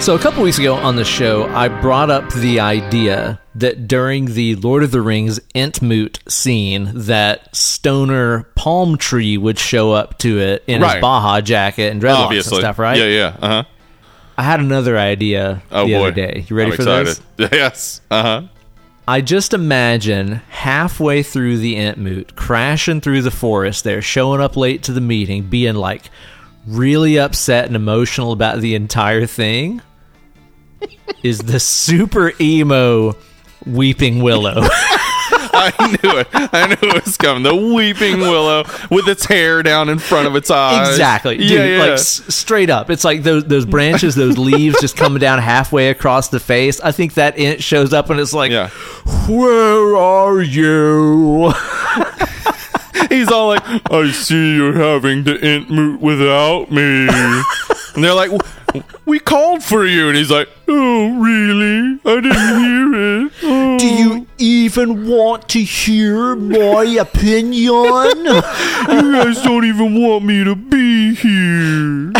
So, a couple weeks ago on the show, I brought up the idea that during the Lord of the Rings Entmoot scene, that stoner palm tree would show up to it in his Baja jacket and dreadlocks Obviously. and stuff, right? Yeah, yeah. Uh huh. I had another idea Oh the boy. other day. You ready I'm for excited. this? Yes. Uh huh. I just imagine halfway through the Entmoot, crashing through the forest there, showing up late to the meeting, being like really upset and emotional about the entire thing, is the super emo Weeping Willow. I knew it. I knew it was coming. The weeping willow with its hair down in front of its eyes. exactly, dude. Yeah, yeah. Like s- straight up, it's like those those branches, those leaves just coming down halfway across the face. I think that Ent shows up and it's like, yeah. "Where are you?" He's all like, "I see you're having to entmoot without me," and they're like, "W- "We called for you," and he's like, "Oh, really? I didn't hear it." Oh. Do you oh. even want to hear my opinion? You guys don't even want me to be here.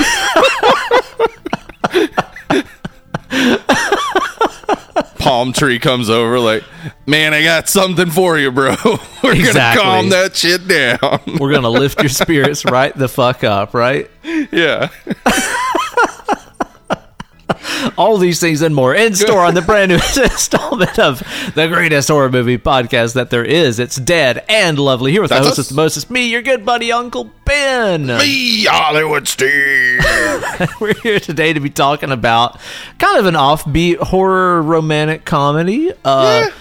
Palm tree comes over like, man, I got something for you, bro. We're Exactly. gonna calm that shit down. We're gonna lift your spirits right the fuck up, right? yeah. All these things and more in store on the brand new installment of the greatest horror movie podcast that there is. It's dead and lovely. Here with the That's hostess, us. the mostest, me, your good buddy Uncle Ben. Me, Hollywood Steve. We're here today to be talking about kind of an offbeat horror romantic comedy. Uh, Yeah.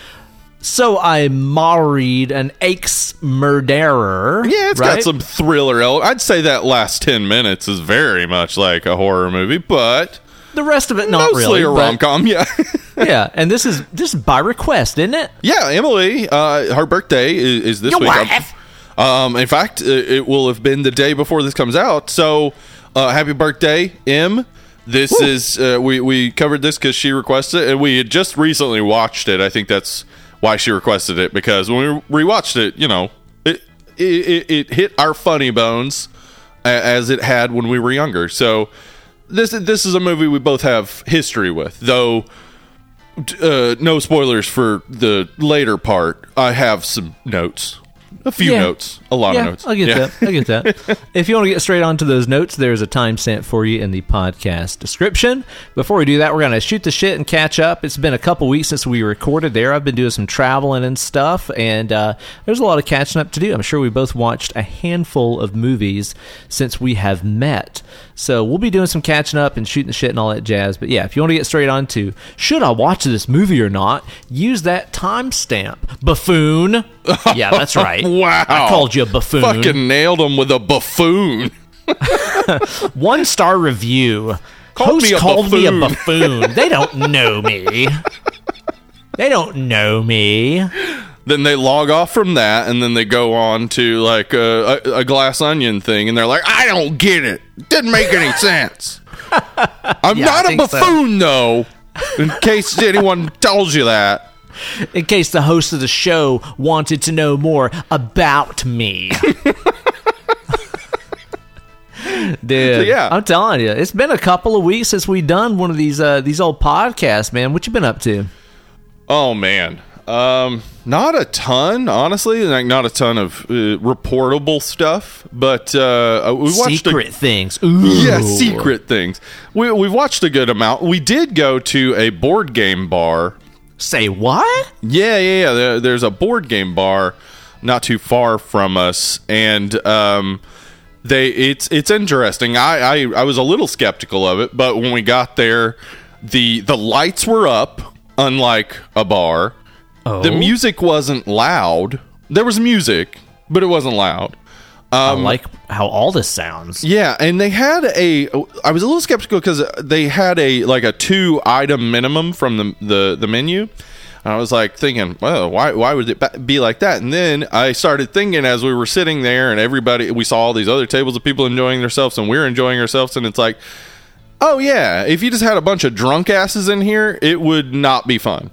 So I married an axe murderer. Yeah, it's right? got some thriller. I'd say that last 10 minutes is very much like a horror movie, but The rest of it, not mostly really. a but- rom com. Yeah. yeah, and this is this is by request, isn't it? Yeah, Emily, uh, her birthday is, is this Your week. wife. Um, in fact, it, it will have been the day before this comes out. So, uh, happy birthday, Em. This is uh, we we covered this because she requested it, and we had just recently watched it. I think that's why she requested it because when we rewatched it, you know, it it, it, it hit our funny bones a- as it had when we were younger. So. This, this is a movie we both have history with, though uh, no spoilers for the later part. I have some notes, a few Yeah. notes, a lot yeah, of notes. I get Yeah. that. I get that. if you want to get straight onto those notes, there's a timestamp for you in the podcast description. Before we do that, we're going to shoot the shit and catch up. It's been a couple weeks since we recorded there. I've been doing some traveling and stuff, and uh, there's a lot of catching up to do. I'm sure we both watched a handful of movies since we have met. So we'll be doing some catching up and shooting the shit and all that jazz. But yeah, if you want to get straight on to should I watch this movie or not, use that timestamp. Buffoon. Yeah, that's right. Wow. I called you a buffoon. Fucking nailed him with a buffoon. One star review. Called Host me called me a buffoon. buffoon. they don't know me. They don't know me. Then they log off from that, and then they go on to like a, a, a glass onion thing, and they're like, "I don't get it. Didn't make any sense." I'm Yeah, not a think so. buffoon, though. In case anyone tells you that. In case the host of the show wanted to know more about me. Dude, yeah. I'm telling you, it's been a couple of weeks since we done one of these uh, these old podcasts, man. What you been up to? Oh man, um, not a ton, honestly. Like not a ton of uh, reportable stuff, but uh, we watched Secret A, things. Ooh. yeah, secret things. We we've watched a good amount. We did go to a board game bar. Say what? Yeah, yeah, yeah. There, there's a board game bar not too far from us, and um, they it's it's interesting. I, I I was a little skeptical of it, but when we got there, the the lights were up, unlike a bar. Oh. The music wasn't loud. There was music, but it wasn't loud. I um, like how all this sounds. Yeah, and they had a. I was a little skeptical because they had a like a two item minimum from the the, the menu. And I was like thinking, well, why why would it be like that? And then I started thinking as we were sitting there, and everybody we saw all these other tables of people enjoying themselves, and we are enjoying ourselves, and it's like, oh yeah, if you just had a bunch of drunk asses in here, it would not be fun.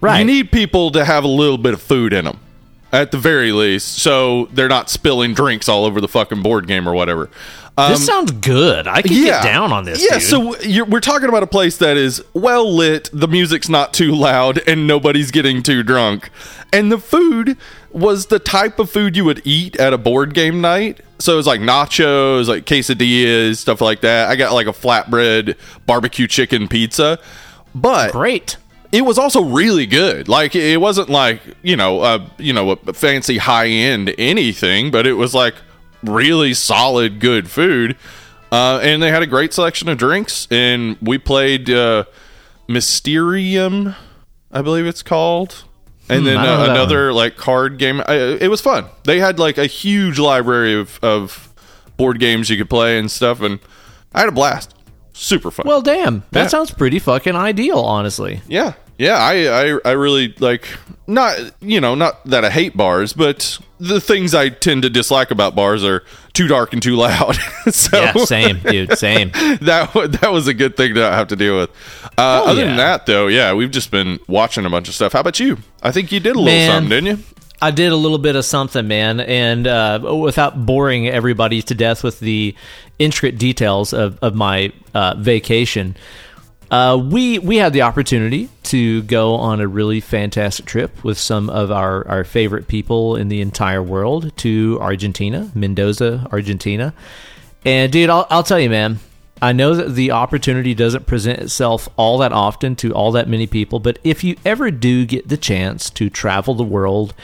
Right. You need people to have a little bit of food in them, at the very least, so they're not spilling drinks all over the fucking board game or whatever. Um, this sounds good. I can get down on this. Yeah, dude. so you're, we're talking about a place that is well lit, the music's not too loud, and nobody's getting too drunk. And the food was the type of food you would eat at a board game night. So it was like nachos, like quesadillas, stuff like that. I got like a flatbread barbecue chicken pizza. But great. It was also really good. Like it wasn't like you know, uh, you know, a fancy high end anything, but it was like really solid, good food. Uh, and they had a great selection of drinks. And we played uh, Mysterium, I believe it's called. And then don't know uh, another like card game. Uh, it was fun. They had like a huge library of, of board games you could play and stuff. And I had a blast. Super fun. Well, damn, that Yeah. sounds pretty fucking ideal, honestly. Yeah, yeah, I, I, I really like not you know not that I hate bars, but the things I tend to dislike about bars are too dark and too loud. so Yeah, same, dude, same. that that was a good thing to have to deal with. Uh, other than that, though, yeah, we've just been watching a bunch of stuff. How about you? I think you did a little Man. something, didn't you? I did a little bit of something, man, and uh, without boring everybody to death with the intricate details of, of my uh, vacation, uh, we we had the opportunity to go on a really fantastic trip with some of our, our favorite people in the entire world to Argentina, Mendoza, Argentina. And dude, I'll, I'll tell you, man, I know that the opportunity doesn't present itself all that often to all that many people, but if you ever do get the chance to travel the world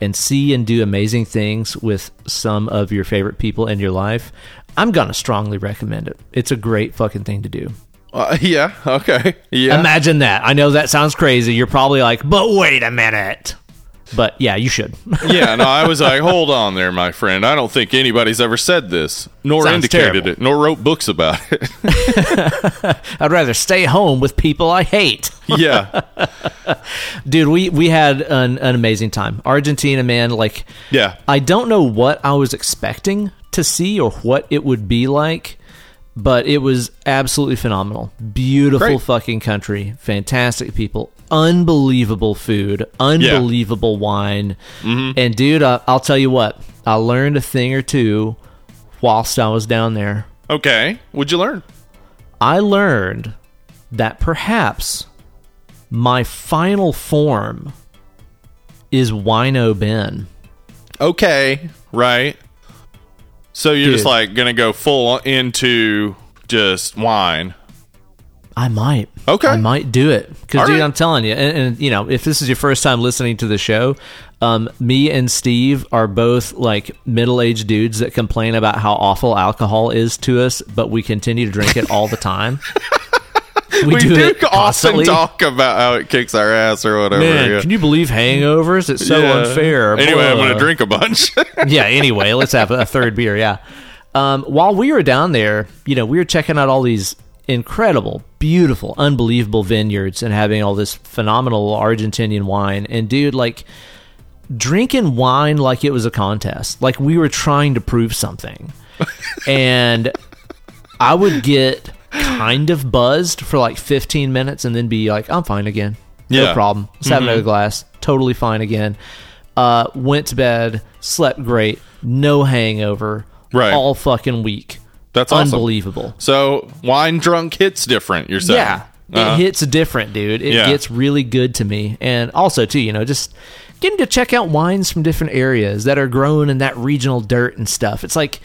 and see and do amazing things with some of your favorite people in your life, I'm going to strongly recommend it. It's a great fucking thing to do. Uh, yeah. Okay. Yeah. Imagine that. I know that sounds crazy. You're probably like, but wait a minute. But yeah, you should. yeah, no, I was like, hold on there, my friend. I don't think anybody's ever said this, nor Sounds indicated terrible. it, nor wrote books about it. I'd rather stay home with people I hate. yeah. Dude, we we had an, an amazing time. Argentina, man, like Yeah. I don't know what I was expecting to see or what it would be like, but it was absolutely phenomenal. Beautiful Great. fucking country, fantastic people, unbelievable food, unbelievable wine. Mm-hmm. And dude, I, I'll tell you what, I learned a thing or two whilst I was down there. Okay. What'd you learn? I learned that perhaps my final form is Wino Ben. Okay. Right. So you're just like gonna go full into just wine. I might. Okay. I might do it because, dude, right. I'm telling you, and, and you know, if this is your first time listening to the show, um, me and Steve are both like middle-aged dudes that complain about how awful alcohol is to us, but we continue to drink it all the time. we, We do, do, often talk about how it kicks our ass or whatever. Man, yeah. can you believe hangovers? It's so Yeah. unfair. Anyway, I'm gonna drink a bunch. yeah, anyway, let's have a third beer. Yeah. Um, while we were down there, you know, we were checking out all these incredible, beautiful, unbelievable vineyards and having all this phenomenal Argentinian wine. And dude, like drinking wine like it was a contest, like we were trying to prove something. and I would get kind of buzzed for like 15 minutes and then be like, I'm fine again. No Yeah. problem. Let's have another glass. Totally fine again. Uh, went to bed, slept great, no hangover, Right. all fucking week. That's awesome. Unbelievable. so wine drunk hits different. You're saying? Yeah, Uh-huh. it hits different, dude. It Yeah. gets really good to me, and also too, you know, just getting to check out wines from different areas that are grown in that regional dirt and stuff. It's like,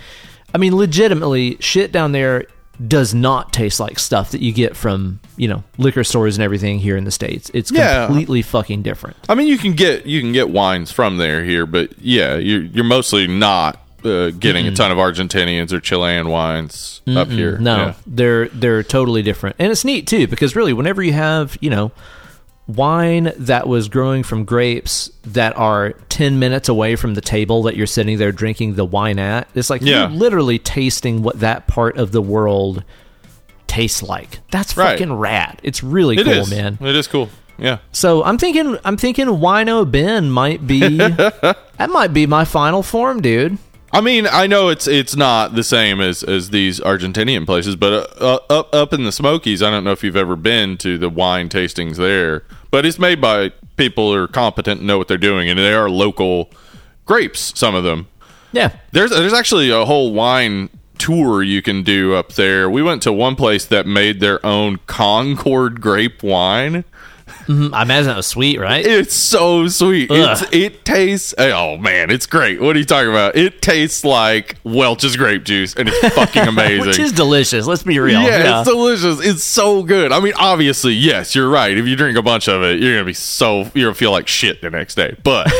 I mean, legitimately, shit down there does not taste like stuff that you get from you know liquor stores and everything here in the states. It's Yeah. completely fucking different. I mean, you can get you can get wines from there here, but yeah, you're you're mostly not uh, getting a ton of Argentinians or Chilean wines up here. No, Yeah. they're they're totally different, and it's neat too because really, whenever you have you know wine that was growing from grapes that are ten minutes away from the table that you're sitting there drinking the wine at, it's like Yeah. you're literally tasting what that part of the world tastes like. That's Right. fucking rad. It's really It cool, is, man. It is cool. Yeah. So I'm thinking, I'm thinking, Wino Ben might be that might be my final form, dude. I mean, I know it's it's not the same as as these Argentinian places, but uh, uh, up up in the Smokies, I don't know if you've ever been to the wine tastings there, but it's made by people who are competent and know what they're doing, and they are local grapes. Some of them. Yeah, There's there's actually a whole wine tour you can do up there. We went to one place that made their own Concord grape wine. I imagine it was sweet, right? It's so sweet. It's, it tastes. Oh man, it's great. What are you talking about? It tastes like Welch's grape juice, and it's fucking amazing. Which is delicious. Let's be real. yeah, it's delicious. It's so good. I mean, obviously, yes, you're right. If you drink a bunch of it, you're gonna be so you're gonna feel like shit the next day. But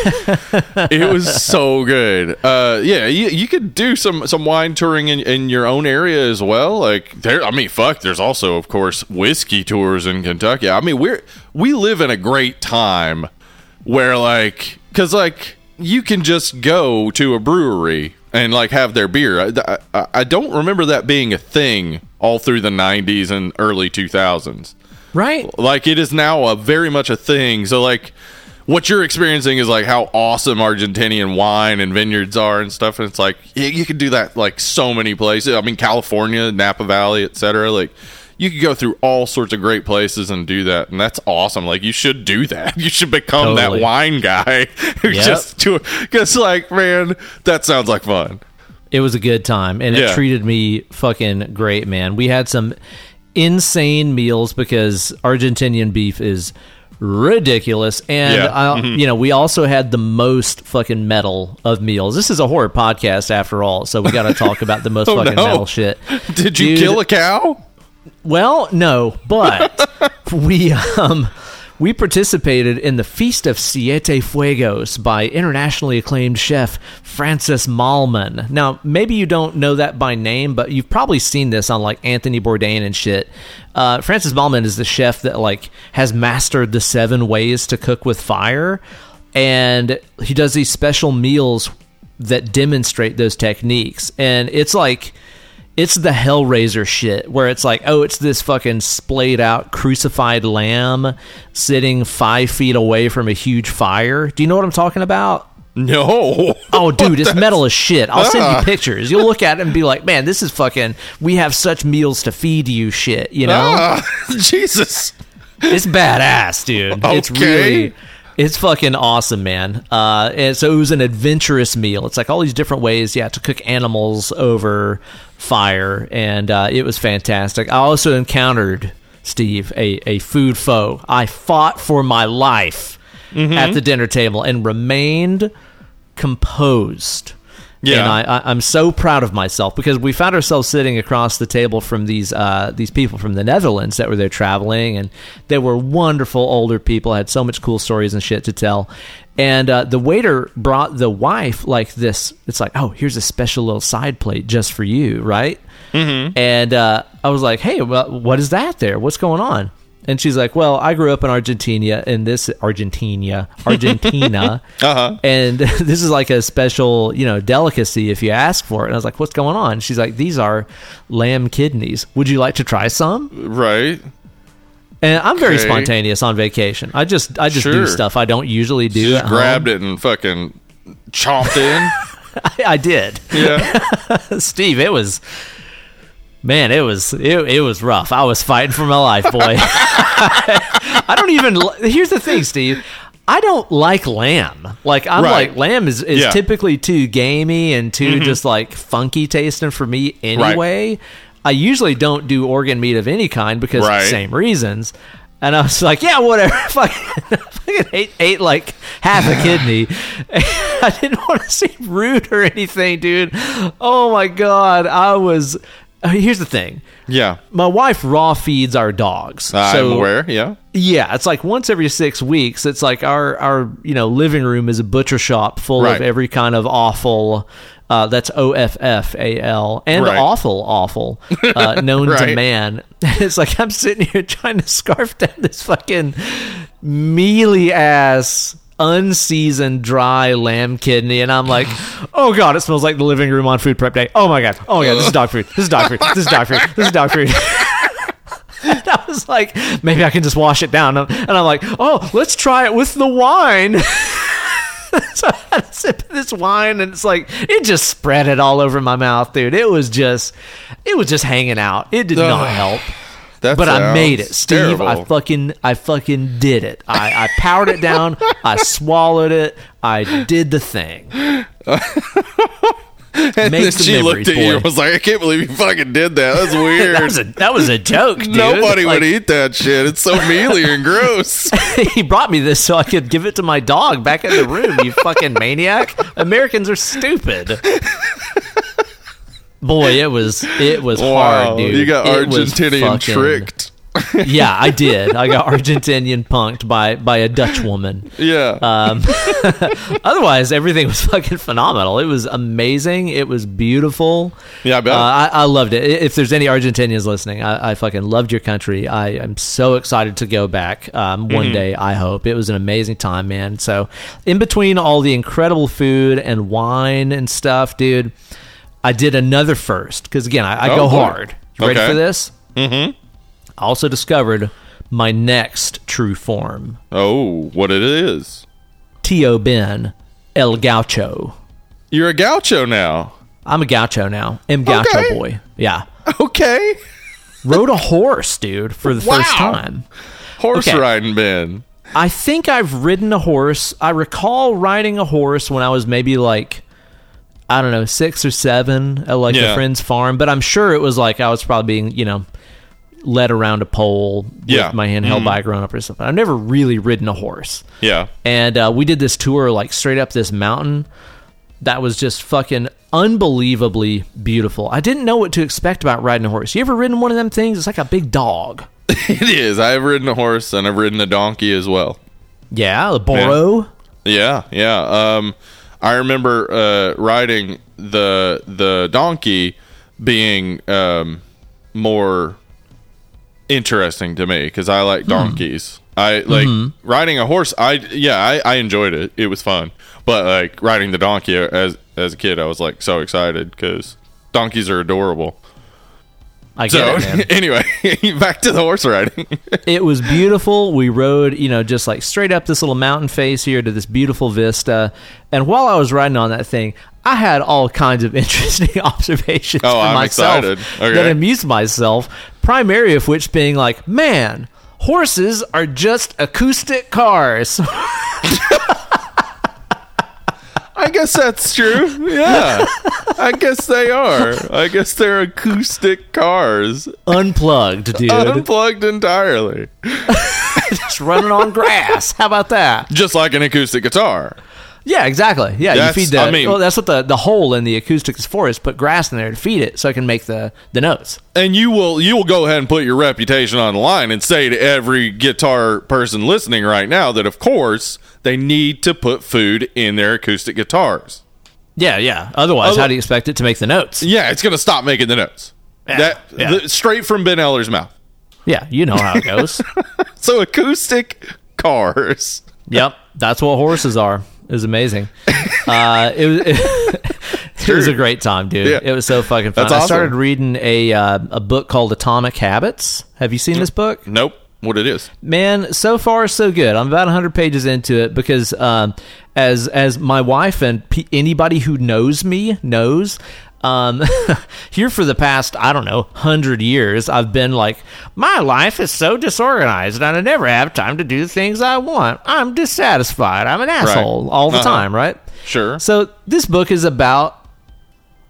it was so good. Uh, yeah, you, you could do some some wine touring in, in your own area as well. Like there, I mean, fuck. There's also, of course, whiskey tours in Kentucky. I mean, we're we live in a great time where like because like you can just go to a brewery and like have their beer. I, I, I don't remember that being a thing all through the 90s and early 2000s right. like it is now a very much a thing. So like what you're experiencing is like how awesome argentinian wine and vineyards are and stuff. And it's like you, you can do that like so many places. I mean california napa valley etc like you could go through all sorts of great places and do that and that's awesome like you should do that you should become Totally. that wine guy who Yep. just do because like man that sounds like fun It was a good time, and it treated me fucking great, man. We had some insane meals because Argentinian beef is ridiculous, and Yeah. I, Mm-hmm. you know we also had the most fucking metal of meals. This is a horror podcast after all, so we got to talk about the most Oh, fucking no. metal shit. did you Dude, kill a cow Well, no, but we um we participated in the Feast of Siete Fuegos by internationally acclaimed chef Francis Mallmann. Now, maybe you don't know that by name, but you've probably seen this on like Anthony Bourdain and shit. Uh, Francis Mallmann is the chef that like has mastered the seven ways to cook with fire, and he does these special meals that demonstrate those techniques. And it's like it's the Hellraiser shit where it's like, oh, it's this fucking splayed out crucified lamb sitting five feet away from a huge fire. Do you know what I'm talking about? no Oh, dude, it's metal as shit. I'll send Ah. you pictures. You'll look at it and be like, man, this is fucking. We have such meals to feed you, shit. You know, Ah, jesus it's badass, dude. It's Okay. really. It's fucking awesome, man. Uh, and so it was an adventurous meal. It's like all these different ways, yeah, to cook animals over fire, and uh, it was fantastic. I also encountered Steve a a food foe. I fought for my life Mm-hmm. at the dinner table and remained composed. Yeah. And I, I, I'm so proud of myself because we found ourselves sitting across the table from these uh, these people from the Netherlands that were there traveling, and they were wonderful older people. Had so much cool stories and shit to tell. And uh, the waiter brought the wife like this. It's like, oh, here's a special little side plate just for you, right? Mm-hmm. And uh, I was like, hey, well, what is that there? What's going on? And she's like, "Well, I grew up in Argentina, and this Argentina, Argentina, Uh-huh. and this is like a special, you know, delicacy if you ask for it." And I was like, "What's going on?" She's like, "These are lamb kidneys. Would you like to try some?" right And I'm very Okay. spontaneous on vacation. I just, I just do stuff I don't usually do. just grabbed home. it and fucking chomped in I, I did, yeah Steve. It was. Man, it was it, it was rough. I was fighting for my life, boy. I don't even. Here's the thing, Steve. I don't like lamb. Like I'm Right. like lamb is, is Yeah. typically too gamey and too mm-hmm. just like funky tasting for me anyway. I usually don't do organ meat of any kind because of the same reasons. And I was like, yeah, whatever. Fucking, fucking ate, ate like half a kidney. I didn't want to seem rude or anything, dude. Oh my god, I was. Uh, Here's the thing. yeah My wife raw feeds our dogs. i'm so aware yeah yeah, it's like once every six weeks. It's like our our you know living room is a butcher shop full Right. of every kind of awful. Uh, that's O F F A L and Right. awful, awful, uh, known to man. It's like I'm sitting here trying to scarf down this fucking mealy ass, unseasoned, dry lamb kidney, and I'm like, oh god, it smells like the living room on food prep day. Oh my god, oh my god, this is dog food. This is dog food. This is dog food. This is dog food. I was like, maybe I can just wash it down. And I'm like, oh, let's try it with the wine. so I had a sip of this wine, and it's like it just spread it all over my mouth, dude. It was just, it was just hanging out. It did not help. That But I made it, Steve. I fucking, I fucking did it. I, I powered it down. I swallowed it. I did the thing. And Make then she looked at you boy. and was like, "I can't believe you fucking did that. That's weird. that was a that was a joke, dude. Nobody Like, would eat that shit. It's so mealy and gross." he brought me this so I could give it to my dog back in the room. You fucking maniac! Americans are stupid. Boy, it was it was hard, dude. you got It Argentinian fucking- tricked. Yeah, I did. I got Argentinian punked by by a Dutch woman. Yeah. Um, otherwise, everything was fucking phenomenal. It was amazing. It was beautiful. Yeah, I bet. Uh, I, I loved it. If there's any Argentinians listening, I, I fucking loved your country. I am so excited to go back um, Mm-hmm. one day. I hope it was an amazing time, man. So, in between all the incredible food and wine and stuff, dude, I did another first because again, I, I Oh, go boy. hard. You ready for this? Mm-hmm. I also discovered my next true form. oh, what it is? Tio Ben El Gaucho. You're a gaucho now. I'm a gaucho now. M Gaucho Okay. boy. Yeah. Okay. Rode a horse, dude, for the first time. Horse Okay. riding, Ben. I think I've ridden a horse. I recall riding a horse when I was maybe like, I don't know, six or seven at like Yeah. a friend's farm. But I'm sure it was like I was probably being, you know, led around a pole Yeah. with my handheld bike growing up or something. I've never really ridden a horse. Yeah. and uh, we did this tour like straight up this mountain that was just fucking unbelievably beautiful. I didn't know what to expect about riding a horse. You ever ridden one of them things? It's like a big dog. It is. I've ridden a horse and I've ridden a donkey as well. Yeah, the burro. Yeah, yeah. Um, I remember uh, riding the the donkey being um, more interesting to me because I Hmm. like donkeys. I like Mm-hmm. riding a horse. I yeah, I, I enjoyed it. It was fun. But like riding the donkey as as a kid, I was like so excited because donkeys are adorable. I get So it, man. anyway, back to the horse riding. it was beautiful. We rode, you know, just like straight up this little mountain face here to this beautiful vista. And while I was riding on that thing, I had all kinds of interesting observations Oh, for I'm myself. Okay. that amused myself. Primary of which being like, man, horses are just acoustic cars. I guess that's true. Yeah. I guess they are. I guess they're acoustic cars. Unplugged, dude. Unplugged entirely. just running on grass. How about that? Just like an acoustic guitar. Yeah, exactly. Yeah, That's- you feed the. I mean- well, that's what the, the hole in the acoustics is for. Is put grass in there to feed it so it can make the the notes. And you will you will go ahead and put your reputation on the line and say to every guitar person listening right now that of course they need to put food in their acoustic guitars. Yeah, yeah. Otherwise, Other- how do you expect it to make the notes? Yeah, it's going to stop making the notes. Yeah, that yeah. straight from Ben Eller's mouth. Yeah, you know how it goes. So acoustic cars. yep, that's what horses are. It was amazing. Uh, it was. It, was a great time, dude. Yeah. It was so fucking fun. That's I started reading a uh, a book called Atomic Habits. Have you seen this book? Nope. What it is? man so far so good i'm about 100 pages into it because um, as as my wife and pe anybody who knows me knows um, here for the past i don't know 100 years i've been like my life is so disorganized and i never have time to do the things i want i'm dissatisfied i'm an asshole all the Uh-huh. time right Sure. so this book is about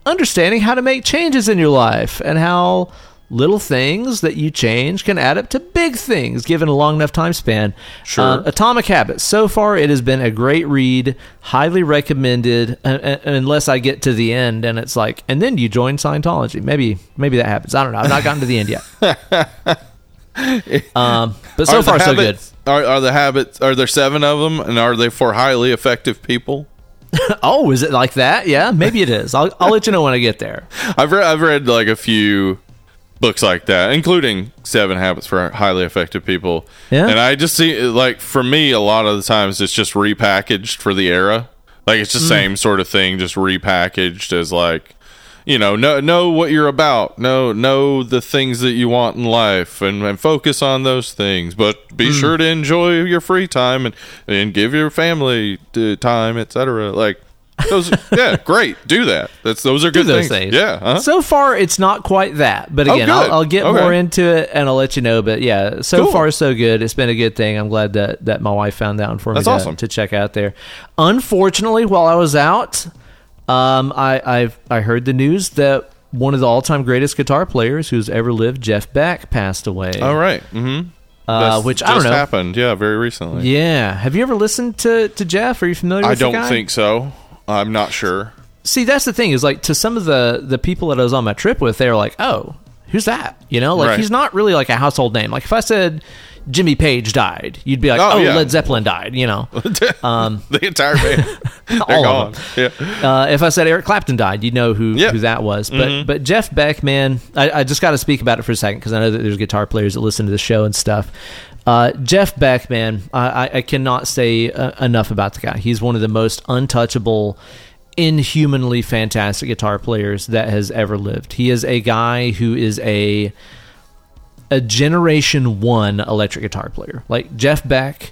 understanding how to make changes in your life and how little things that you change can add up to big things given a long enough time span. Sure. Uh, Atomic Habits. So far, it has been a great read, highly recommended. uh, uh, unless I get to the end and it's like, and then you join Scientology. Maybe, maybe that happens. I don't know. I've not gotten to the end yet. um, but so far, so good. Are, are the habits? Are there seven of them, and are they for highly effective people? Oh, is it like that? Yeah, maybe it is. I'll, I'll let you know when I get there. I've read I've read like a few books like that, including Seven Habits for Highly Effective People. Yeah. and I just see like for me, a lot of the times it's just repackaged for the era. Like it's the Mm. same sort of thing, just repackaged as like. You know, know know what you're about. Know know the things that you want in life, and, and focus on those things. But Mm. be sure to enjoy your free time and and give your family uh, time, etc. Like those, yeah, great. Do that. That's those are good those things. things. Yeah. uh-huh. So far, it's not quite that, but Oh, again, good. I'll, I'll get Okay. more into it and I'll let you know. But yeah, so Cool. far so good. It's been a good thing. I'm glad that that my wife found out for That's me to, awesome. to check out there. Unfortunately, while I was out, Um, I I've I heard the news that one of the all-time greatest guitar players who's ever lived, Jeff Beck, passed away. All right. Mm-hmm. Uh, which I don't know. happened. Yeah, very recently. Yeah. Have you ever listened to to Jeff? Are you familiar? I don't guy? think so. I'm not sure. See, that's the thing is like to some of the the people that I was on my trip with, they were like, "Oh, who's that?" You know, like Right. he's not really like a household name. Like if I said Jimmy Page died, you'd be like, Oh, "Oh, yeah. Led Zeppelin died," you know. the entire band. All gone. of Yeah. Uh, if I said Eric Clapton died, you'd know who, Yeah. who that was. But but Jeff Beck, man, I, I just got to speak about it for a second because I know that there's guitar players that listen to the show and stuff. Uh, Jeff Beck, man, I, I, I cannot say uh, enough about the guy. He's one of the most untouchable, inhumanly fantastic guitar players that has ever lived. He is a guy who is a a generation one electric guitar player. Like Jeff Beck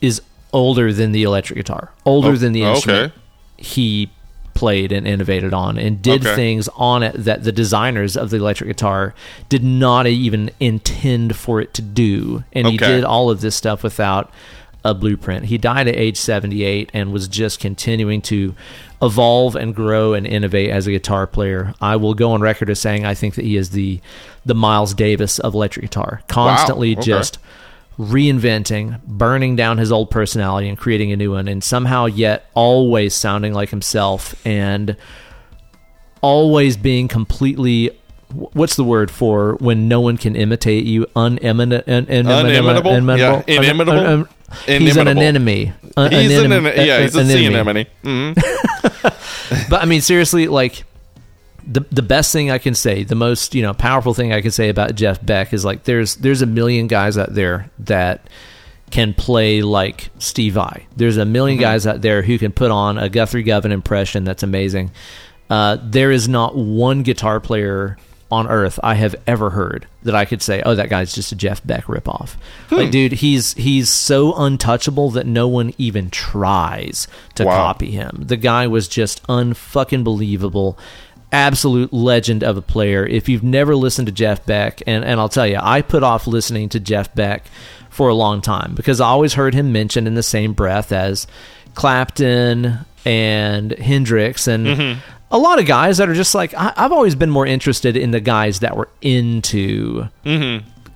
is older than the electric guitar, older Oh, than the okay. instrument he played and innovated on and did Okay. things on it that the designers of the electric guitar did not even intend for it to do and he did all of this stuff without a blueprint he died at age 78 and was just continuing to evolve and grow and innovate as a guitar player i will go on record as saying i think that he is the the miles davis of electric guitar constantly okay. just reinventing, burning down his old personality and creating a new one, and somehow yet always sounding like himself and always being completely. What's the word for when no one can imitate you? Uneminent, un, Unimitable? Yeah, inimitable? He's an anemone. He's an, anem- yeah, he's a an sea anemone. anemone. Mhm. But I mean, seriously, like the the best thing I can say, the most you know powerful thing I can say about Jeff Beck is like there's there's a million guys out there that can play like Steve Vai. There's a 1000000 guys out there who can put on a Guthrie Govan impression that's amazing. Uh, there is not one guitar player on earth I have ever heard that I could say, "Oh, that guy's just a Jeff Beck ripoff." Like, dude, he's he's so untouchable that no one even tries to Wow. copy him. The guy was just unfucking believable. Absolute legend of a player. If you've never listened to Jeff Beck, and, and I'll tell you, I put off listening to Jeff Beck for a long time because I always heard him mentioned in the same breath as Clapton and Hendrix and mm-hmm. A lot of guys that are just like I, I've always been more interested in the guys that were into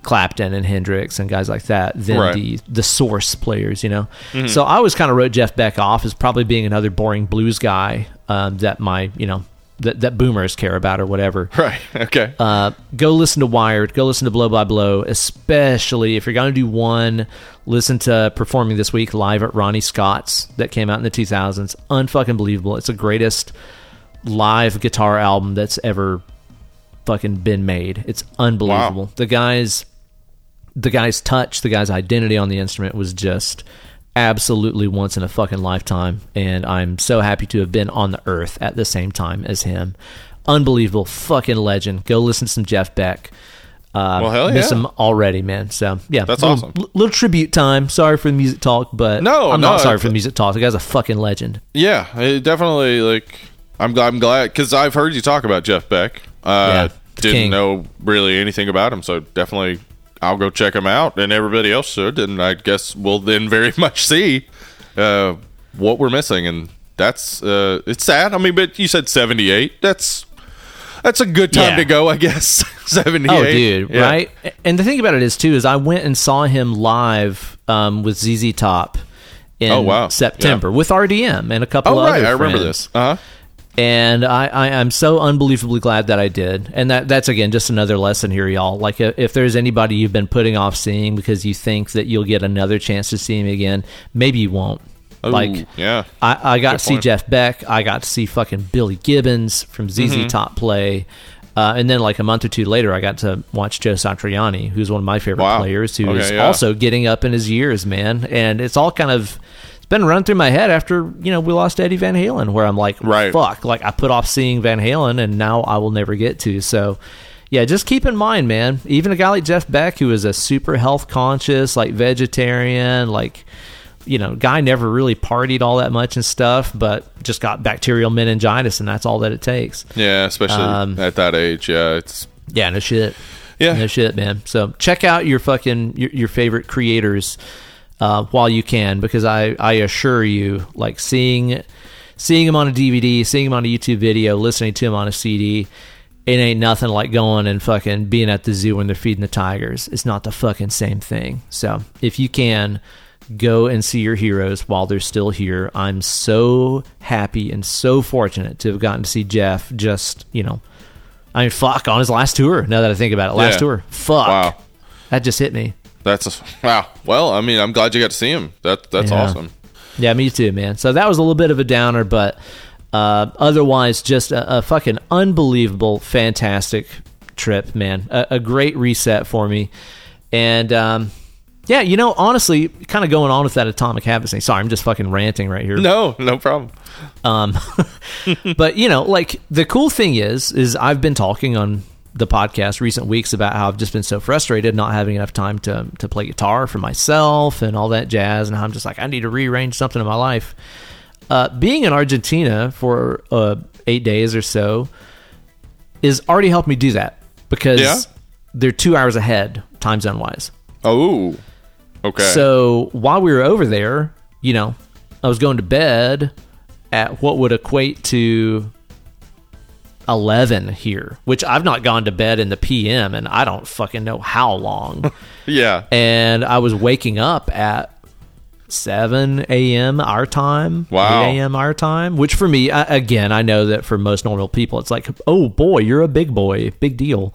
Clapton and Hendrix and guys like that than Right. the the source players, you know. So I always kind of wrote Jeff Beck off as probably being another boring blues guy um, that my you know that that boomers care about or whatever. Right. Okay. Uh, go listen to Wired. Go listen to Blow by Blow, especially if you're going to do one. Listen to performing this week live at Ronnie Scott's that came out in the 2000s. Unfucking believable. It's the greatest live guitar album that's ever fucking been made. It's unbelievable. Wow. The guy's the guy's touch, the guy's identity on the instrument was just absolutely once in a fucking lifetime and I'm so happy to have been on the earth at the same time as him. Unbelievable fucking legend. Go listen to some Jeff Beck. Uh, Well, hell yeah. miss him already, man. So yeah, That's little, awesome. Little tribute time. Sorry for the music talk, but No, I'm no, not sorry for the music talk. The guy's a fucking legend. Yeah, it definitely. Like, I'm glad. I'm glad because I've heard you talk about Jeff Beck. Uh, Yeah, didn't king. know really anything about him, so definitely I'll go check him out, and everybody else should. And I guess we'll then very much see uh, what we're missing, and that's uh, it's sad. I mean, but you said 78. That's that's a good time Yeah. to go, I guess. 78. Oh, dude, Yeah. right? And the thing about it is too is I went and saw him live um, with ZZ Top in Oh, wow. September with RDM and a couple Oh, right. other I remember friends. this. Uh huh. And I, I I'm so unbelievably glad that I did. And that that's again just another lesson here, y'all. Like if, there's anybody you've been putting off seeing because you think that you'll get another chance to see him again, maybe you won't. like yeah. I, I got Good to see point. Jeff Beck. I got to see fucking Billy Gibbons from ZZ Mm-hmm. Top play. Uh, and then, like a month or two later, I got to watch Joe Satriani, who's one of my favorite Wow. players, who is Okay, yeah. also getting up in his years, man. And it's all kind of been run through my head after you know we lost Eddie Van Halen, where I'm like, Right. fuck, like I put off seeing Van Halen, and now I will never get to. So. Yeah, just keep in mind, man. Even a guy like Jeff Beck, who is a super health conscious, like vegetarian, like you know, guy never really partied all that much and stuff, but just got bacterial meningitis, and that's all that it takes. Yeah, especially Um, at that age. Yeah, it's Yeah, no shit. Yeah. no shit, man. So check out your fucking your, your favorite creators uh, while you can, because I I assure you, like seeing seeing him on a DVD, seeing him on a YouTube video, listening to him on a CD, it ain't nothing like going and fucking being at the zoo when they're feeding the tigers. It's not the fucking same thing. So if you can go and see your heroes while they're still here, I'm so happy and so fortunate to have gotten to see Jeff just, you know, I mean, fuck, on his last tour. Now that I think about it, last Yeah. tour. Fuck. Wow. That just hit me. That's a, wow. Well, I mean, I'm glad you got to see him. That that's Yeah. awesome. Yeah, me too, man. So that was a little bit of a downer, but uh, otherwise, just a, a fucking unbelievable, fantastic trip, man. A, a great reset for me. And um, yeah, you know, honestly, kind of going on with that atomic habits thing. Sorry, I'm just fucking ranting right here. No, no problem. Um, but you know, like the cool thing is, is I've been talking on the podcast recent weeks about how I've just been so frustrated not having enough time to to play guitar for myself and all that jazz, and how I'm just like I need to rearrange something in my life. Uh, being in Argentina for uh, eight days or so is already helped me do that because Yeah? they're two hours ahead time zone wise. Oh, okay. So while we were over there, you know, I was going to bed at what would equate to 11 here, which I've not gone to bed in the PM and I don't fucking know how long. yeah, and I was waking up at 7 a.m. our time, Wow. 8 a.m. our time, which for me, I, again, I know that for most normal people, it's like, oh boy, you're a big boy, big deal.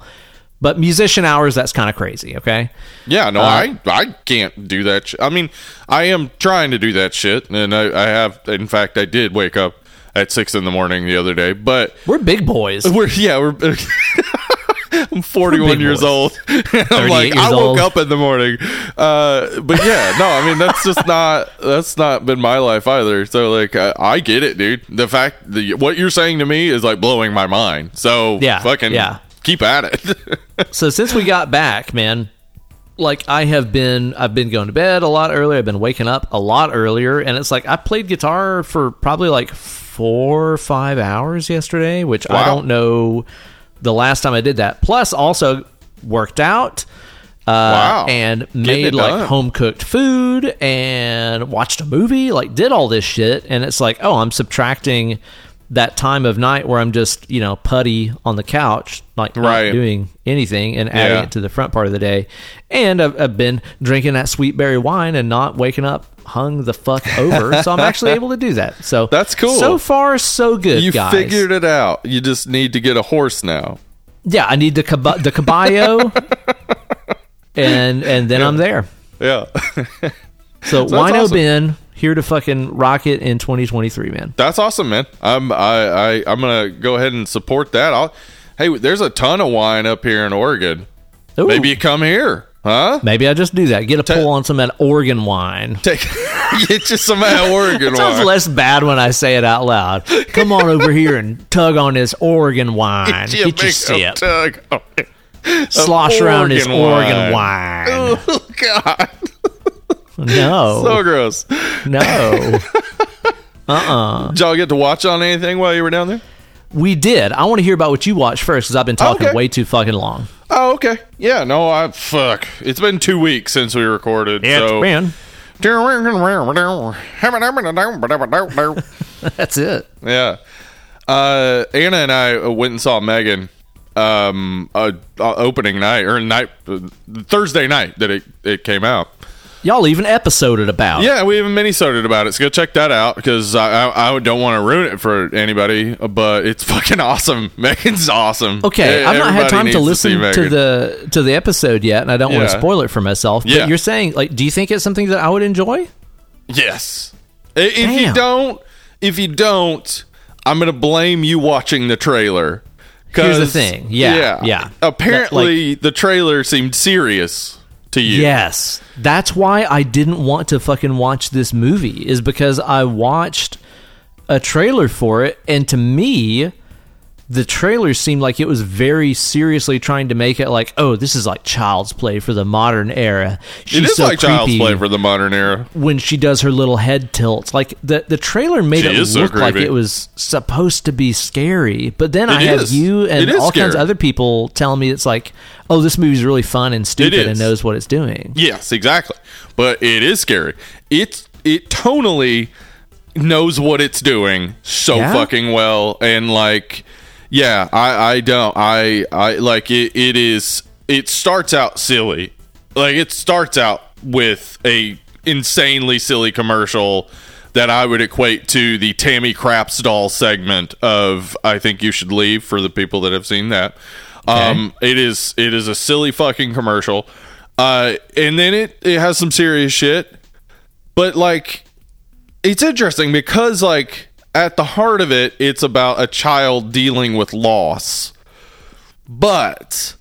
But musician hours, that's kind of crazy, okay? yeah. No, Uh, I I can't do that. Sh- I mean, I am trying to do that shit, and I, I have. In fact, I did wake up at six in the morning the other day, but We're big boys. we're yeah we're. I'm 41 big years boys. old. I'm 38 like, I woke old. up in the morning. Uh, but yeah, no, I mean, that's just not, that's not been my life either. So, like, I, I get it, dude. The fact that what you're saying to me is like blowing my mind. So, Yeah, fucking yeah. keep at it. so since we got back, man, like I have been I've been going to bed a lot earlier. I've been waking up a lot earlier and it's like I played guitar for probably like 4 or 5 hours yesterday, which I don't know the last time I did that. Plus also worked out uh, Wow. and made like home cooked food and watched a movie, like did all this shit and it's like, oh, I'm subtracting that time of night where I'm just, you know, putty on the couch, like not Right. doing anything and adding Yeah. it to the front part of the day. And I've, I've been drinking that sweet berry wine and not waking up hung the fuck over. so I'm actually able to do that. So That's cool. So far, so good, you guys. figured it out. You just need to get a horse now. yeah, I need the cab- the caballo, and and then I'm there. Yeah. So, that's Wino awesome. Ben here to fucking rock it in 2023, man. That's awesome, man. I'm I, I I'm gonna go ahead and support that. I'll, hey, there's a ton of wine up here in Oregon. Ooh, Maybe you come here, huh? maybe I just do that. Get a pull on some of that Oregon wine. Take get you some of that Oregon It sounds wine. less bad when I say it out loud. Come on over here and tug on this Oregon wine. Get you Get your sip. tug on. Slosh around this Oregon Oregon wine. wine. Oh God, No. so gross. no. Uh-uh. Did y'all get to watch on anything while you were down there? We did. I want to hear about what you watched first because I've been talking Okay. way too fucking long. Oh, okay. Yeah, no, I fuck. It's been two weeks since we recorded. so man. That's it. Yeah. Uh, Anna and I went and saw Megan um uh, opening night or night uh, Thursday night that it, it came out. Y'all even episoded about. Yeah, we even mini-soded about it. So go check that out because I, I I don't want to ruin it for anybody, but it's fucking awesome. Megan's awesome. Okay, I've not had time to listen to, Megan. the to the episode yet, and I don't want to spoil it for myself. But Yeah. you're saying, like, do you think it's something that I would enjoy? Yes. If you don't, if you don't, I'm gonna blame you watching the trailer. Here's the thing. Yeah, yeah. Apparently, the trailer seemed serious to you. Yes. That's why I didn't want to fucking watch this movie is because I watched a trailer for it and to me the trailer seemed like it was very seriously trying to make it like, oh, this is like child's play for the modern era. She's it is so like child's play for the modern era. when she does her little head tilts. Like the the trailer made She it is so look like it was supposed to be scary. But then I It have you and It is all kinds of other people telling me it's like, oh, this movie's really fun and stupid and knows what it's doing. Yes, exactly. But it is scary. It's it tonally. knows what it's doing so Yeah? fucking well and like yeah i i don't i i like it it is it starts out silly. Like it starts out with a insanely silly commercial that i would equate to the tammy craps doll segment of i think you should leave for the people that have seen that. Um it is it is a silly fucking commercial. Uh and then it it has some serious shit. But like it's interesting because like at the heart of it it's about a child dealing with loss. But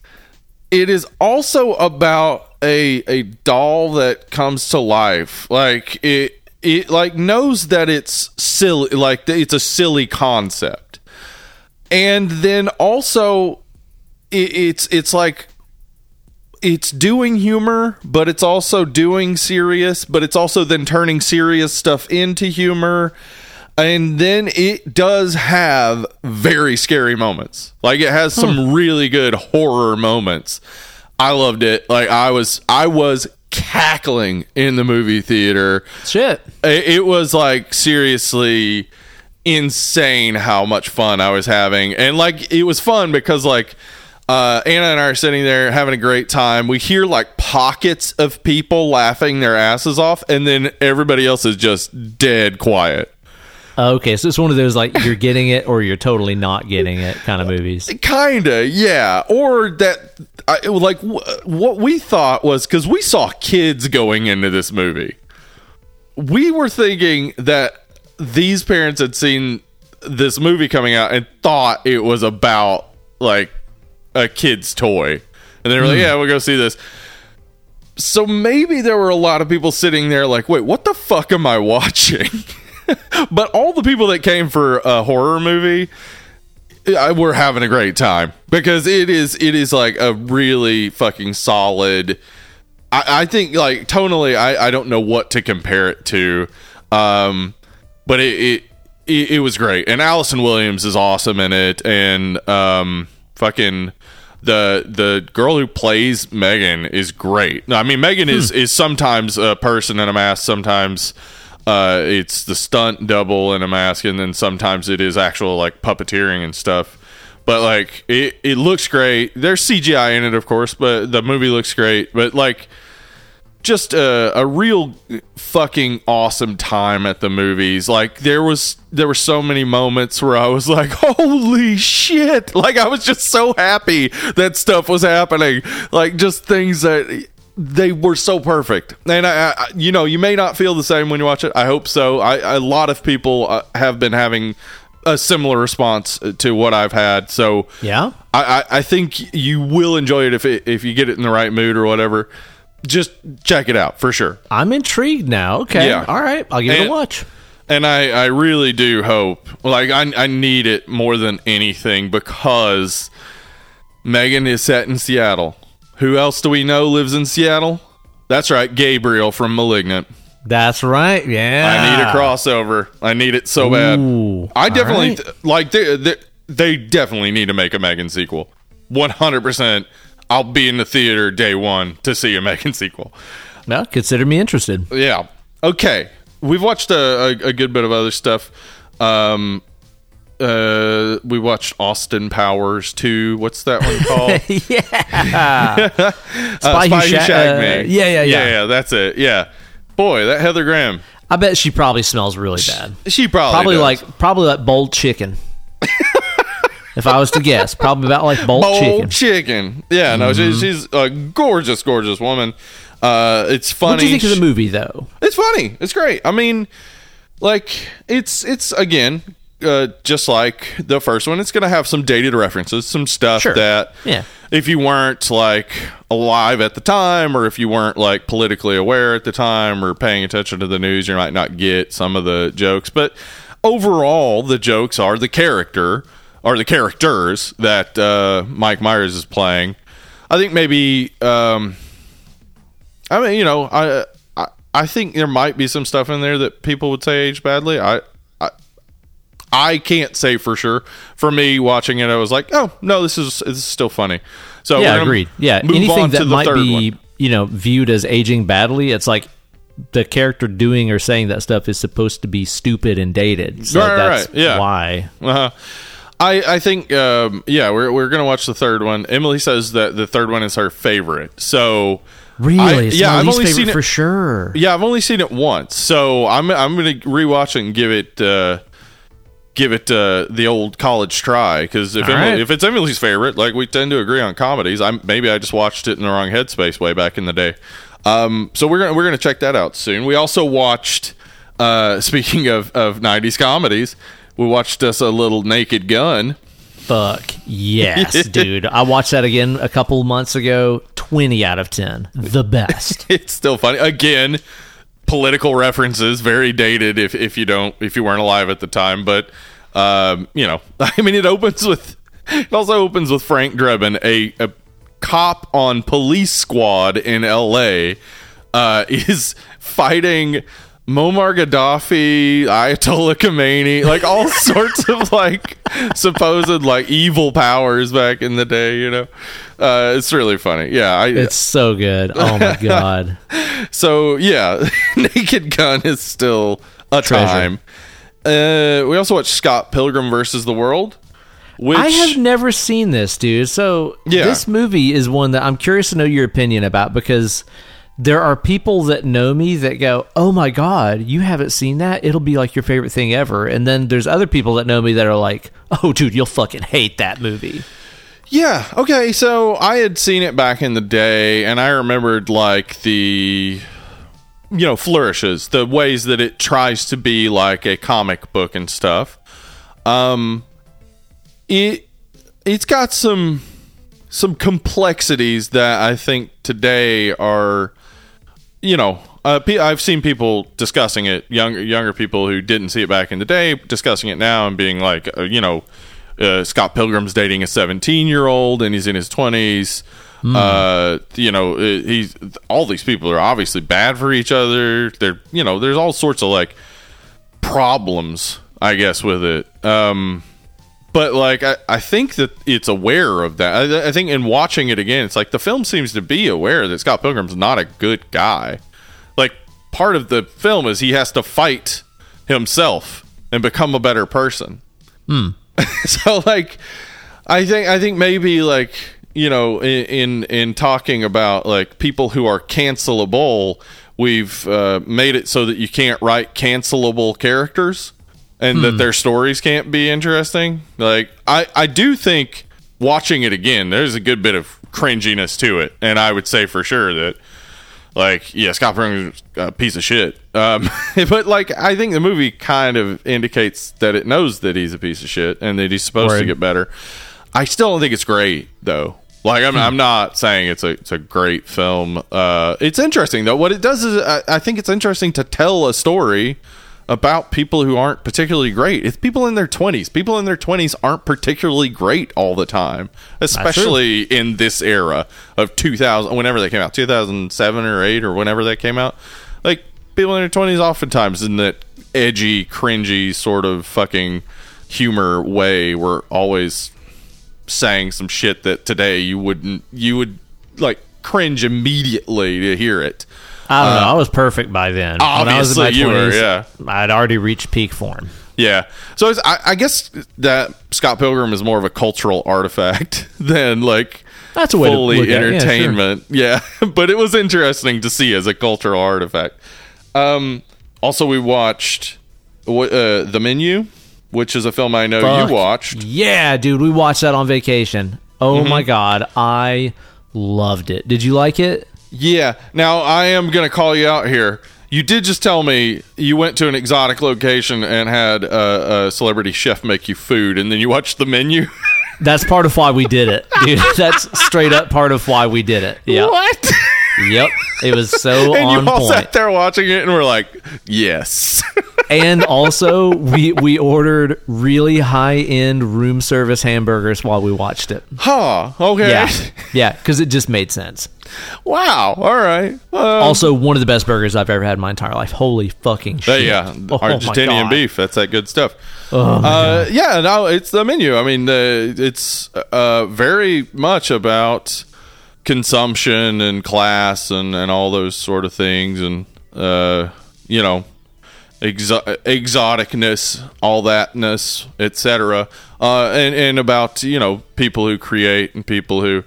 it is also about a a doll that comes to life. Like it it like knows that it's silly like it's a silly concept. And then also it, it's it's like it's doing humor, but it's also doing serious, but it's also then turning serious stuff into humor. And then it does have very scary moments. Like it has some really good horror moments. I loved it. Like I was I was cackling in the movie theater. Shit. It, it was like seriously insane how much fun I was having. And like it was fun because like uh, Anna and I are sitting there having a great time. We hear like pockets of people laughing their asses off, and then everybody else is just dead quiet. Oh, okay, so it's one of those like you're getting it or you're totally not getting it kind of movies. Kinda, yeah. Or that, I, like, wh- what we thought was because we saw kids going into this movie. We were thinking that these parents had seen this movie coming out and thought it was about like a kid's toy. And they were like, hmm. yeah, we'll go see this. So maybe there were a lot of people sitting there like, wait, what the fuck am I watching? but all the people that came for a horror movie, I, we're having a great time because it is it is like a really fucking solid. I, I think like tonally, I, I don't know what to compare it to, um, but it, it it it was great, and Allison Williams is awesome in it, and um, fucking the the girl who plays Megan is great. I mean Megan is is sometimes a person in a mask, sometimes uh, it's the stunt double in a mask, and then sometimes it is actual like puppeteering and stuff. But like it, it looks great. There's CGI in it, of course, but the movie looks great. But like just a, a real fucking awesome time at the movies. Like there was there were so many moments where I was like, "Holy shit!" Like I was just so happy that stuff was happening. Like just things that they were so perfect. And I, I you know, you may not feel the same when you watch it. I hope so. I a lot of people uh, have been having a similar response to what I've had. So Yeah. I, I, I think you will enjoy it if it, if you get it in the right mood or whatever. Just check it out for sure. I'm intrigued now. Okay. Yeah. All right. I'll give it a watch. And I, I really do hope, like, I, I need it more than anything because Megan is set in Seattle. Who else do we know lives in Seattle? That's right, Gabriel from Malignant. That's right. Yeah. I need a crossover. I need it so bad. Ooh, I definitely right. th- like they, they they definitely need to make a Megan sequel. One hundred percent. I'll be in the theater day one to see a Megan sequel. Well, consider me interested. Yeah. Okay. We've watched a, a, a good bit of other stuff. Um, uh, we watched Austin Powers 2. What's that one called? yeah. Uh, Spy Who Sha- Shagged uh, Me. yeah, yeah, yeah. Yeah, that's it. Yeah. Boy, that Heather Graham. I bet she probably smells really bad. She probably Probably does. like probably like boiled chicken. if I was to guess, probably about like boiled, Bold chicken. Bold chicken. Yeah, no, she, she's a gorgeous, gorgeous woman. Uh, it's funny. What do you think of the movie though? It's funny. It's great. I mean, like it's it's again uh, just like the first one. It's going to have some dated references, some stuff Sure. that Yeah. if you weren't like alive at the time, or if you weren't like politically aware at the time, or paying attention to the news, you might not get some of the jokes. But overall, the jokes are the character or the characters that uh, Mike Myers is playing. I think maybe. Um, I mean, you know, I, I I think there might be some stuff in there that people would say aged badly. I I can't say for sure. For me, watching it, I was like, oh no, this is this is still funny. So yeah, agreed. Yeah, anything that might be one. you know viewed as aging badly, it's like the character doing or saying that stuff is supposed to be stupid and dated. So Right, that's right. Yeah. why. Uh-huh. I I think um, yeah we're we're gonna watch the third one. Emily says that the third one is her favorite. So Really? I- yeah, I've only seen it- for sure. yeah, I've only seen it once, so I'm I'm gonna rewatch it and give it uh, give it uh, the old college try because if Emily, right. if it's Emily's favorite, like we tend to agree on comedies, I'm maybe I just watched it in the wrong headspace way back in the day. Um, so we're gonna we're gonna check that out soon. We also watched. Uh, speaking of of '90s comedies, we watched us a little Naked Gun. Fuck yes, dude. I watched that again a couple months ago. Twenty out of ten, the best. it's still funny. Again, political references, very dated if if you don't if you weren't alive at the time. But um, you know, I mean, it opens with it also opens with Frank Drebin, a, a cop on police squad in L.A. Uh, is fighting. Muammar Gaddafi, Ayatollah Khomeini, like all sorts of like supposed like evil powers back in the day, you know. Uh, it's really funny. Yeah, I, It's so good. Oh my god. so yeah, Naked Gun is still a Treasure. time. Uh, we also watched Scott Pilgrim versus the World, which I have never seen this, dude. So Yeah. this movie is one that I'm curious to know your opinion about because there are people that know me that go, "Oh my god, you haven't seen that? It'll be like your favorite thing ever." And then there's other people that know me that are like, "Oh, dude, you'll fucking hate that movie." Yeah okay. So I had seen it back in the day, and I remembered like the you know flourishes, the ways that it tries to be like a comic book and stuff. Um, it it's got some some complexities that I think today are you know, uh, I've seen people discussing it, younger younger people who didn't see it back in the day, discussing it now and being like, uh, you know, uh, Scott Pilgrim's dating a 17 year old and he's in his 20s. Uh, you know, uh, he's all these people are obviously bad for each other. They're, you know, there's all sorts of like problems, I guess, with it. Um, but like I, I think that it's aware of that I, I think in watching it again it's like the film seems to be aware that scott pilgrim's not a good guy like part of the film is he has to fight himself and become a better person so like i think i think maybe like you know in in, in talking about like people who are cancelable we've uh, made it so that you can't write cancelable characters and that their stories can't be interesting. Like i i do think watching it again there's a good bit of cringiness to it. And i would say for sure that like yeah scott pilgrim's a piece of shit. Um but like i think the movie kind of indicates that it knows that he's a piece of shit and that he's supposed to get better. I still don't think it's great though. Like I'm, I'm not saying it's a it's a great film. Uh it's interesting though. What it does is I, I think it's interesting to tell a story about people who aren't particularly great. It's people in their 20s. People in their 20s aren't particularly great all the time, especially in this era of 2000 whenever they came out, 2007 or 8 or whenever they came out. Like people in their 20s oftentimes in that edgy, cringy sort of fucking humor way were always saying some shit that today you wouldn't you would like cringe immediately to hear it. I don't know. I was perfect by then. when I was in my Uh, obviously you were, yeah. I'd already reached peak form. Yeah. So I, I guess that Scott Pilgrim is more of a cultural artifact than like That's a way fully at. Yeah, sure. entertainment. Yeah, but it was interesting to see as a cultural artifact. Um, also, we watched uh, the menu, which is a film I know Fuck. you watched. Yeah, dude, we watched that on vacation. Oh Mm-hmm. my god, I loved it. Did you like it? Yeah. Now I am going to call you out here. You did just tell me you went to an exotic location and had a, a celebrity chef make you food, and then you watched the menu. That's part of why we did it, dude. That's straight up part of why we did it. Yeah. What? Yep. It was so and on you all point. sat there watching it and we're like, "Yes." And also, we we ordered really high end room service hamburgers while we watched it. huh. Okay. Yeah, yeah, because it just made sense. Wow. All right. Um, Also, one of the best burgers I've ever had in my entire life. Holy fucking shit! yeah, Oh Argentinian beef. That's that good stuff. Oh uh, yeah, no, it's the menu. I mean, uh, it's uh, very much about consumption and class and, and all those sort of things. And uh, you know, exo- exoticness, all thatness, etc. Uh, and and about you know people who create and people who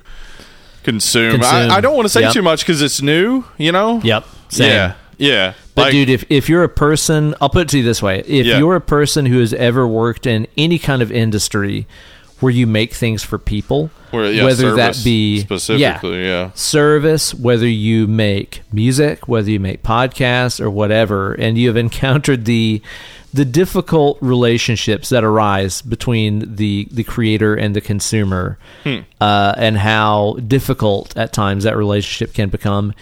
consume. Consume. I, I don't want to say Yep. too much because it's new. You know. Yep. Same. Yeah. Yeah. But Like- dude, if, if you're a person, I'll put it to you this way: if Yeah. you're a person who has ever worked in any kind of industry where you make things for people, Where- yeah, whether that be specifically, yeah. service, whether you make music, whether you make podcasts or whatever, and you have encountered the the difficult relationships that arise between the the creator and the consumer, Hmm. uh, and how difficult at times that relationship can become.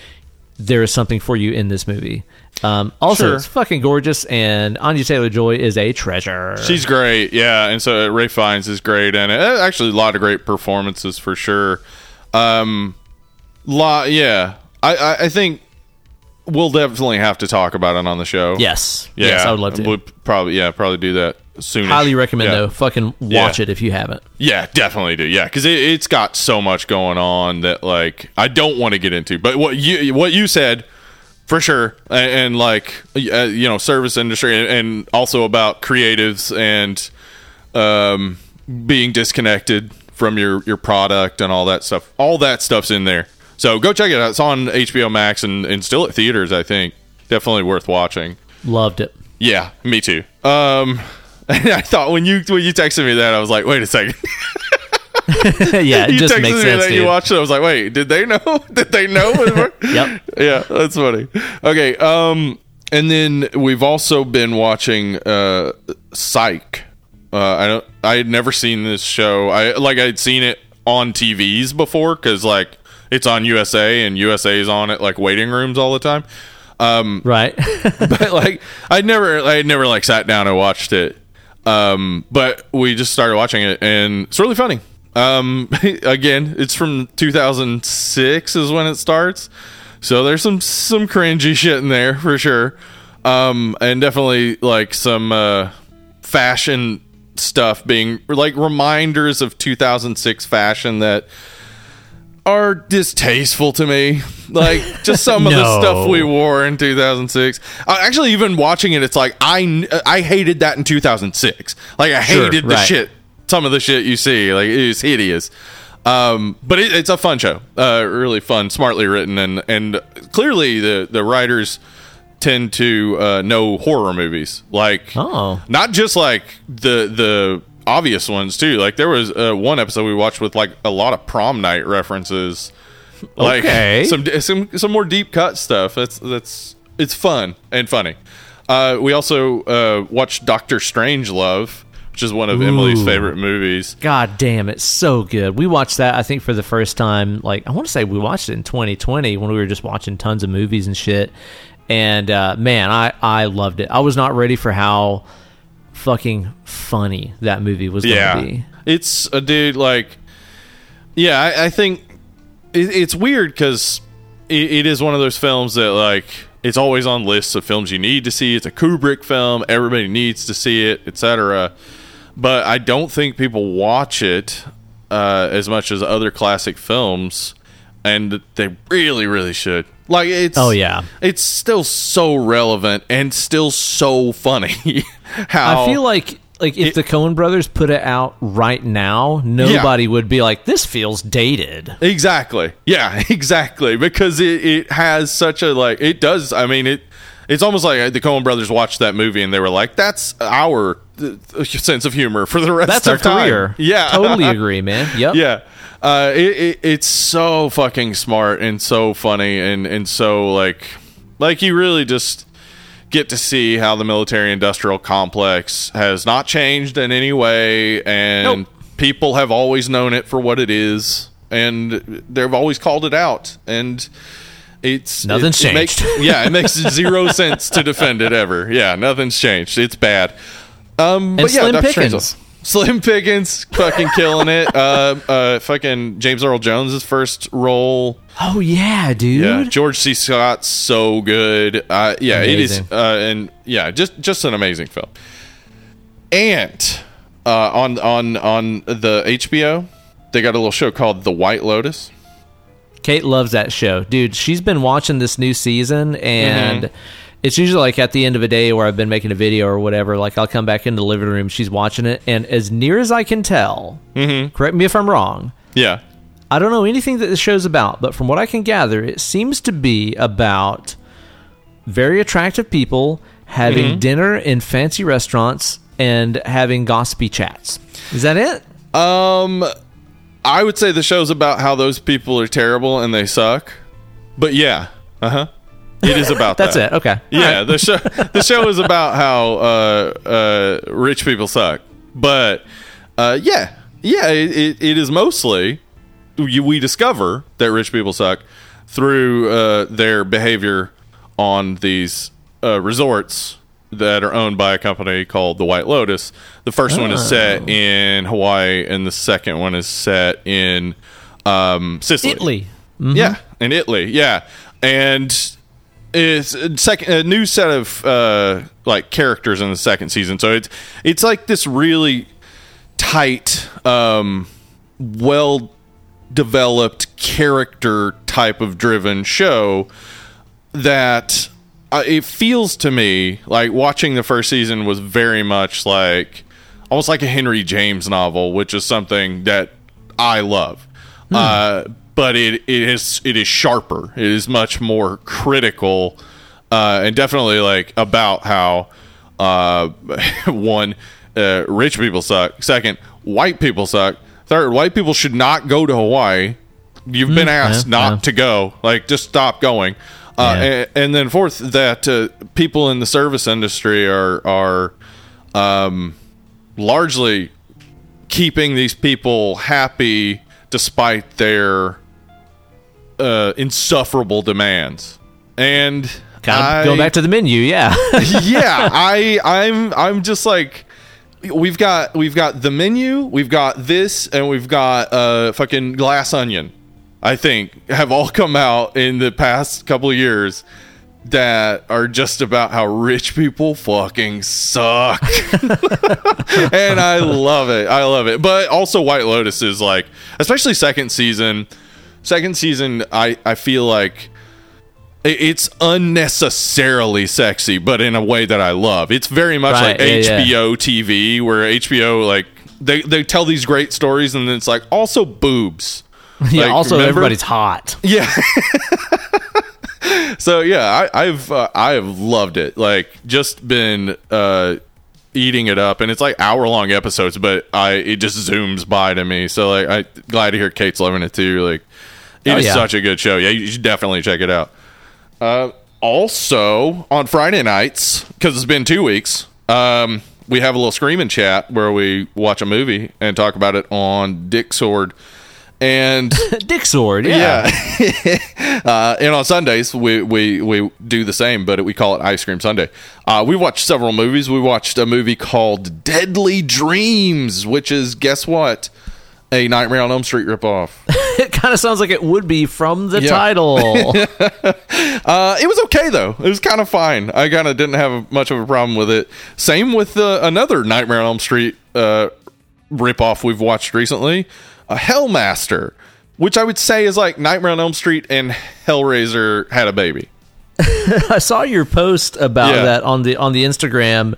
There is something for you in this movie. Um, also, Sure. it's fucking gorgeous, and Anya Taylor Joy is a treasure. She's great, yeah, and so uh, Ralph Fiennes is great, and uh, actually a lot of great performances for sure. Um, lot, yeah, I, I, I think we'll definitely have to talk about it on the show. yes, yeah, yes, I would love to. We'll probably, yeah, probably do that soon. Highly recommend yeah. though. Fucking watch Yeah. it if you haven't. Yeah, definitely do. Yeah, because it, it's got so much going on that like I don't want to get into. But what you what you said for sure, and, and like uh, you know, service industry, and, and also about creatives and um, being disconnected from your your product and all that stuff. All that stuff's in there. So go check it out. It's on HBO Max and, and still at theaters. I think definitely worth watching. Loved it. Yeah, me too. Um, I thought when you when you texted me that, I was like, wait a second. yeah, it you just makes sense. that you watched it. I was like, wait, did they know? did they know? Yep. Yeah, that's funny. Okay. Um, and then we've also been watching uh, Psych. Uh, I don't. I had never seen this show. I like I'd seen it on TVs before because like it's on USA and USA is on it like waiting rooms all the time. Um, Right. but like I never I never like sat down and watched it. Um, but we just started watching it and it's really funny. Um, again, it's from 2006 is when it starts. So there's some some cringy shit in there for sure. Um, and definitely like some uh fashion stuff being like reminders of 2006 fashion that are distasteful to me. Like just some of the stuff we wore in 2006. Uh, actually, even watching it, it's like I I hated that in 2006. Like I Sure, hated the right. shit. Some of the shit you see, like it's hideous. Um, but it, it's a fun show. Uh, really fun, smartly written, and and clearly the the writers tend to uh, know horror movies. Like Oh. not just like the the obvious ones too. Like there was uh, one episode we watched with like a lot of prom night references. Like Okay. some some some more deep cut stuff. That's that's it's fun and funny. Uh, we also uh, watched Doctor Strangelove, which is one of Emily's favorite movies. God damn, it's so good. We watched that, I think, for the first time. Like, I want to say we watched it in 2020 when we were just watching tons of movies and shit. And uh, man, I, I loved it. I was not ready for how fucking funny that movie was going to Yeah, be. it's a dude like. Yeah, I, I think it, it's weird because it, it is one of those films that like it's always on lists of films you need to see. It's a Kubrick film; everybody needs to see it, etc. But I don't think people watch it uh, as much as other classic films, and they really, really should. Like it's Oh, yeah. it's still so relevant and still so funny. How I feel like like if It- the Coen brothers put it out right now, nobody would be like, this feels dated. Exactly. Yeah, exactly. Because it, it has such a like it does I mean it it's almost like the Coen brothers watched that movie and they were like, That's our uh, sense of humor for the rest That's of our time. career. Yeah. Totally agree, man. Yep. yeah. Uh, it, it, it's so fucking smart and so funny and, and so like like you really just get to see how the military industrial complex has not changed in any way and Nope. people have always known it for what it is and they've always called it out and it's Nothing's it- it makes- changed. yeah, it makes zero sense to defend it ever. Yeah, nothing's changed. It's bad. Um, but yeah, Slim Dr. Pickens. Slim Pickens, fucking killing it. Uh, uh, fucking James Earl Jones' first role. Oh yeah, dude. Yeah, George C. Scott's so good. Uh, yeah, it is, uh, and yeah, just just an amazing film. And uh, on on on the HBO, they got a little show called The White Lotus, Kate loves that show, dude. She's been watching this new season, and mm-hmm. it's usually like at the end of a day where I've been making a video or whatever. Like I'll come back into the living room, she's watching it, and as near as I can tell, mm-hmm. correct me if I'm wrong. Yeah. I don't know anything that this show's about, but from what I can gather, it seems to be about very attractive people having mm-hmm. dinner in fancy restaurants and having gossipy chats. Is that it? Um, I would say the show's about how those people are terrible and they suck. But yeah, uh huh. It is about That's that. it. Okay. Yeah, the show the show is about how uh, uh, rich people suck. But uh, yeah, yeah, it, it, it is mostly we discover that rich people suck through uh, their behavior on these uh, resorts that are owned by a company called the White Lotus. The first one is set in Hawaii, and the second one is set in um, Sicily. Italy. Yeah, in Italy. Yeah, and it's a second a new set of uh, like characters in the second season. So it's it's like this really tight, um, well developed character type of driven show that uh, it feels to me like watching the first season was very much like almost like a Henry James novel, which is something that I love. Uh, but it, it is it is sharper. It is much more critical, uh, and definitely like about how uh, one uh, rich people suck. Second, white people suck. Third, white people should not go to Hawaii. You've been asked yeah, not yeah. to go. Like, just stop going. Uh, Yeah. and, and then fourth, that uh, people in the service industry are are um, largely keeping these people happy despite their uh, insufferable demands. And Kind of I- going back to the menu, yeah. yeah, I I'm I'm just like we've got we've got the menu, we've got this, and we've got uh fucking glass onion. I think have all come out in the past couple of years that are just about how rich people fucking suck. and I love it. I love it. But also White Lotus is like especially second season. Second season I I feel like it's unnecessarily sexy, but in a way that I love. It's very much Right, like yeah, yeah. HBO TV, where HBO like they they tell these great stories, and then it's like also boobs. Yeah. Like, also, remember? everybody's hot. Yeah. so yeah, I, I've uh, I have loved it. Like just been uh, eating it up, and it's like hour long episodes, but I it just zooms by to me. So like I glad to hear Kate's loving it too. Like it is Oh, yeah. such a good show. Yeah, you should definitely check it out. Uh, also on Friday nights because it's been two weeks. Um, we have a little screaming chat where we watch a movie and talk about it on Dick Sword. And Dick sword, yeah. yeah. uh, and on Sundays, we, we, we do the same, but we call it Ice Cream Sunday. Uh, we watched several movies. We watched a movie called Deadly Dreams, which is, guess what? A Nightmare on Elm Street ripoff. It kind of sounds like it would be from the Yeah. title. Uh, it was okay, though. It was kind of fine. I kind of didn't have much of a problem with it. Same with uh, another Nightmare on Elm Street uh, ripoff we've watched recently, a Hellmaster, which I would say is like Nightmare on Elm Street and Hellraiser had a baby. I saw your post about Yeah. that on the on the Instagram,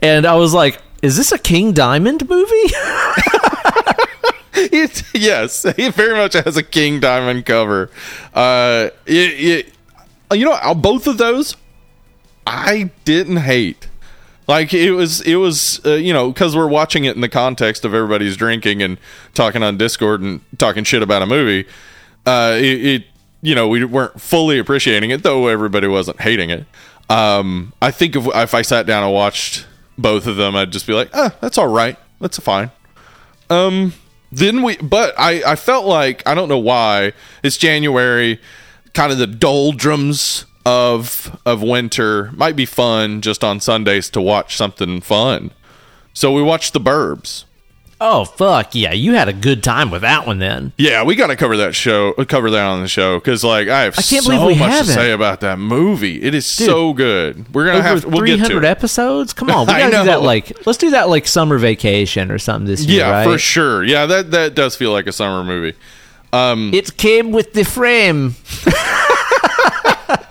and I was like, "Is this a King Diamond movie?" It, yes, it very much has a King Diamond cover. Uh, it, it, you know, both of those I didn't hate. Like it was, it was, uh, you know, because we're watching it in the context of everybody's drinking and talking on Discord and talking shit about a movie. Uh, it, it, you know, we weren't fully appreciating it, though everybody wasn't hating it. Um, I think if if I sat down and watched both of them, I'd just be like, ah, that's all right, that's fine. Um, then we, but I, I felt like I don't know why it's January, kind of the doldrums of of winter might be fun just on Sundays to watch something fun. So we watched The Burbs. oh fuck yeah! You had a good time with that one then. Yeah, we got to cover that show, cover that on the show because like I have I can't so believe we much to haven't. say about that movie. It is so good. We're gonna Over have to. We'll three to hundred episodes. Come on, we gotta do that. Like, let's do that like summer vacation or something this year. Yeah, right? for sure. Yeah, that that does feel like a summer movie. Um, It came with the frame.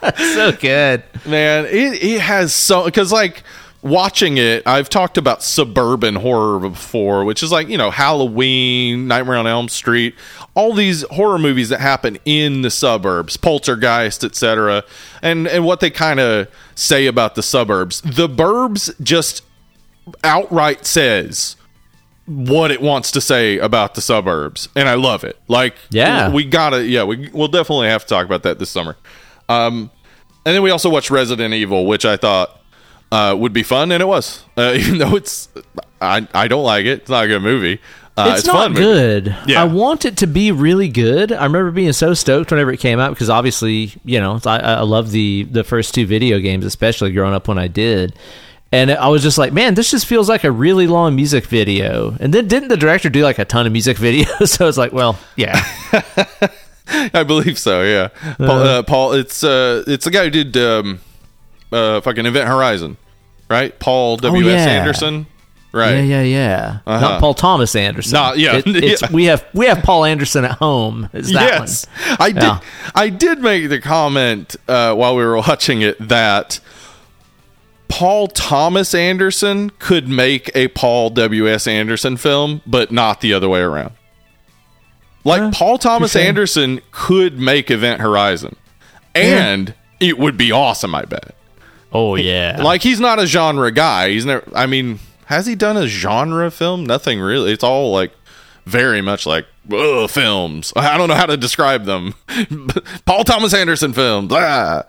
so good. man, it it has so because like watching it, I've talked about suburban horror before, which is like you know Halloween, Nightmare on Elm Street, all these horror movies that happen in the suburbs, Poltergeist, etc. And and what they kind of say about the suburbs, the Burbs just outright says what it wants to say about the suburbs, and I love it. Like, Yeah. we gotta, yeah, we we'll definitely have to talk about that this summer. Um, and then we also watched Resident Evil, which I thought uh, would be fun, and it was. Uh, even though it's, I I don't like it. It's not a good movie. Uh, it's, a not fun movie. good. Yeah. I want it to be really good. I remember being so stoked whenever it came out because obviously, you know, I, I love the the first two video games, especially growing up when I did. And I was just like, man, this just feels like a really long music video. And then didn't the director do like a ton of music videos? so I was like, well, yeah, I believe so. Yeah, Paul. Uh, Paul it's uh, it's the guy who did um, uh, fucking Event Horizon, right? Paul W. S. Oh, yeah. Anderson, right? yeah, yeah, yeah. Uh-huh. Not Paul Thomas Anderson. Not- yeah, It- it's, yeah. We have we have Paul Anderson at home. Is that yes, one? I did. Yeah. I did make the comment uh, while we were watching it that Paul Thomas Anderson could make a Paul W. S. Anderson film, but not the other way around. Like Huh, Paul Thomas. Anderson could make Event Horizon, and it would be awesome. I bet. Oh yeah. Like he's not a genre guy. He's never. I mean, has he done a genre film? Nothing really. It's all like very much like ugh, films. I don't know how to describe them. Paul Thomas Anderson films. Ah.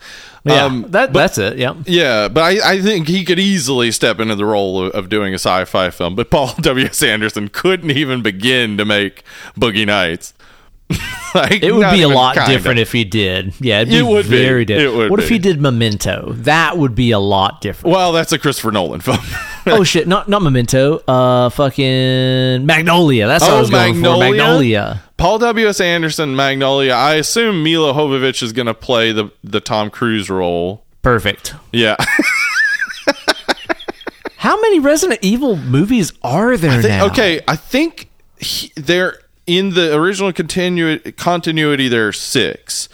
yeah, Um, that, that's it. Yeah. yeah, but I, I think he could easily step into the role of, of doing a sci-fi film. But Paul W. S. Anderson couldn't even begin to make Boogie Nights. like, It would be a lot kinda. different if he did. Yeah, it'd be It would be. very different. It would what if he did Memento? That would be a lot different. Well, that's a Christopher Nolan film. oh shit, not not Memento. Uh, fucking Magnolia. That's what I Oh, was going for. Magnolia? Magnolia. Paul W. S. Anderson, Magnolia. I assume Milla Jovovich is going to play the the Tom Cruise role. Perfect. Yeah, How many Resident Evil movies are there now? okay. I think he, they're in the original continu- continuity. There are six.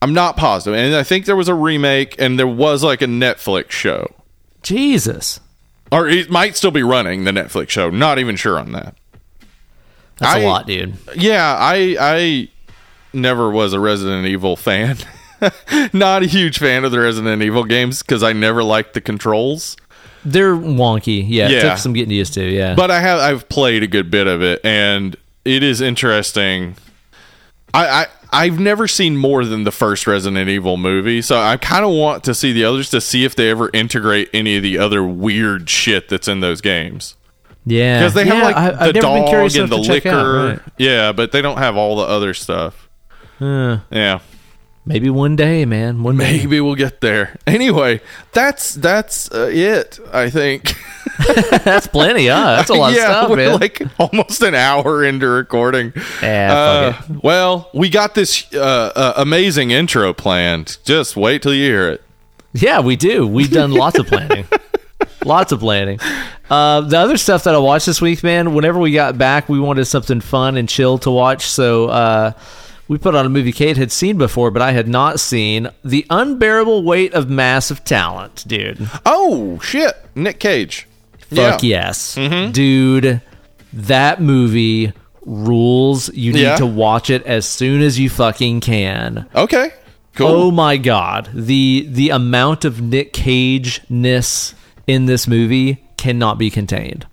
I'm not positive, and I think there was a remake, and there was like a Netflix show, Jesus, or it might still be running the Netflix show. Not even sure on that. that's I- a lot, dude. Yeah, I I never was a Resident Evil fan. Not a huge fan of the Resident Evil games because I never liked the controls. They're wonky. Yeah, it Yeah. took some getting used to. Yeah, But I have I've played a good bit of it, and it is interesting. I, I I've never seen more than the first Resident Evil movie, so I kind of want to see the others to see if they ever integrate any of the other weird shit that's in those games. yeah, Because they Yeah, have like I- the dog and the check out, Licker, right. yeah, but they don't have all the other stuff. Uh, Yeah. Maybe one day, man. One day. Maybe we'll get there. Anyway, that's that's uh, it. I think. That's plenty. Huh? That's a lot yeah, of stuff, we're man. like almost an hour into recording. Yeah, Uh, well, we got this uh, uh, amazing intro planned. Just wait till you hear it. Yeah, we do. We've done lots of planning. lots of planning. Uh, the other stuff that I watched this week, man, whenever we got back, we wanted something fun and chill to watch. So uh, we put on a movie Kate had seen before, but I had not seen The Unbearable Weight of Massive Talent, dude. Oh shit, Nick Cage. Fuck Yeah. yes. Mm-hmm. Dude, that movie rules. You need Yeah. to watch it as soon as you fucking can. Okay. Cool. Oh my god, the the amount of Nick Cage ness in this movie cannot be contained.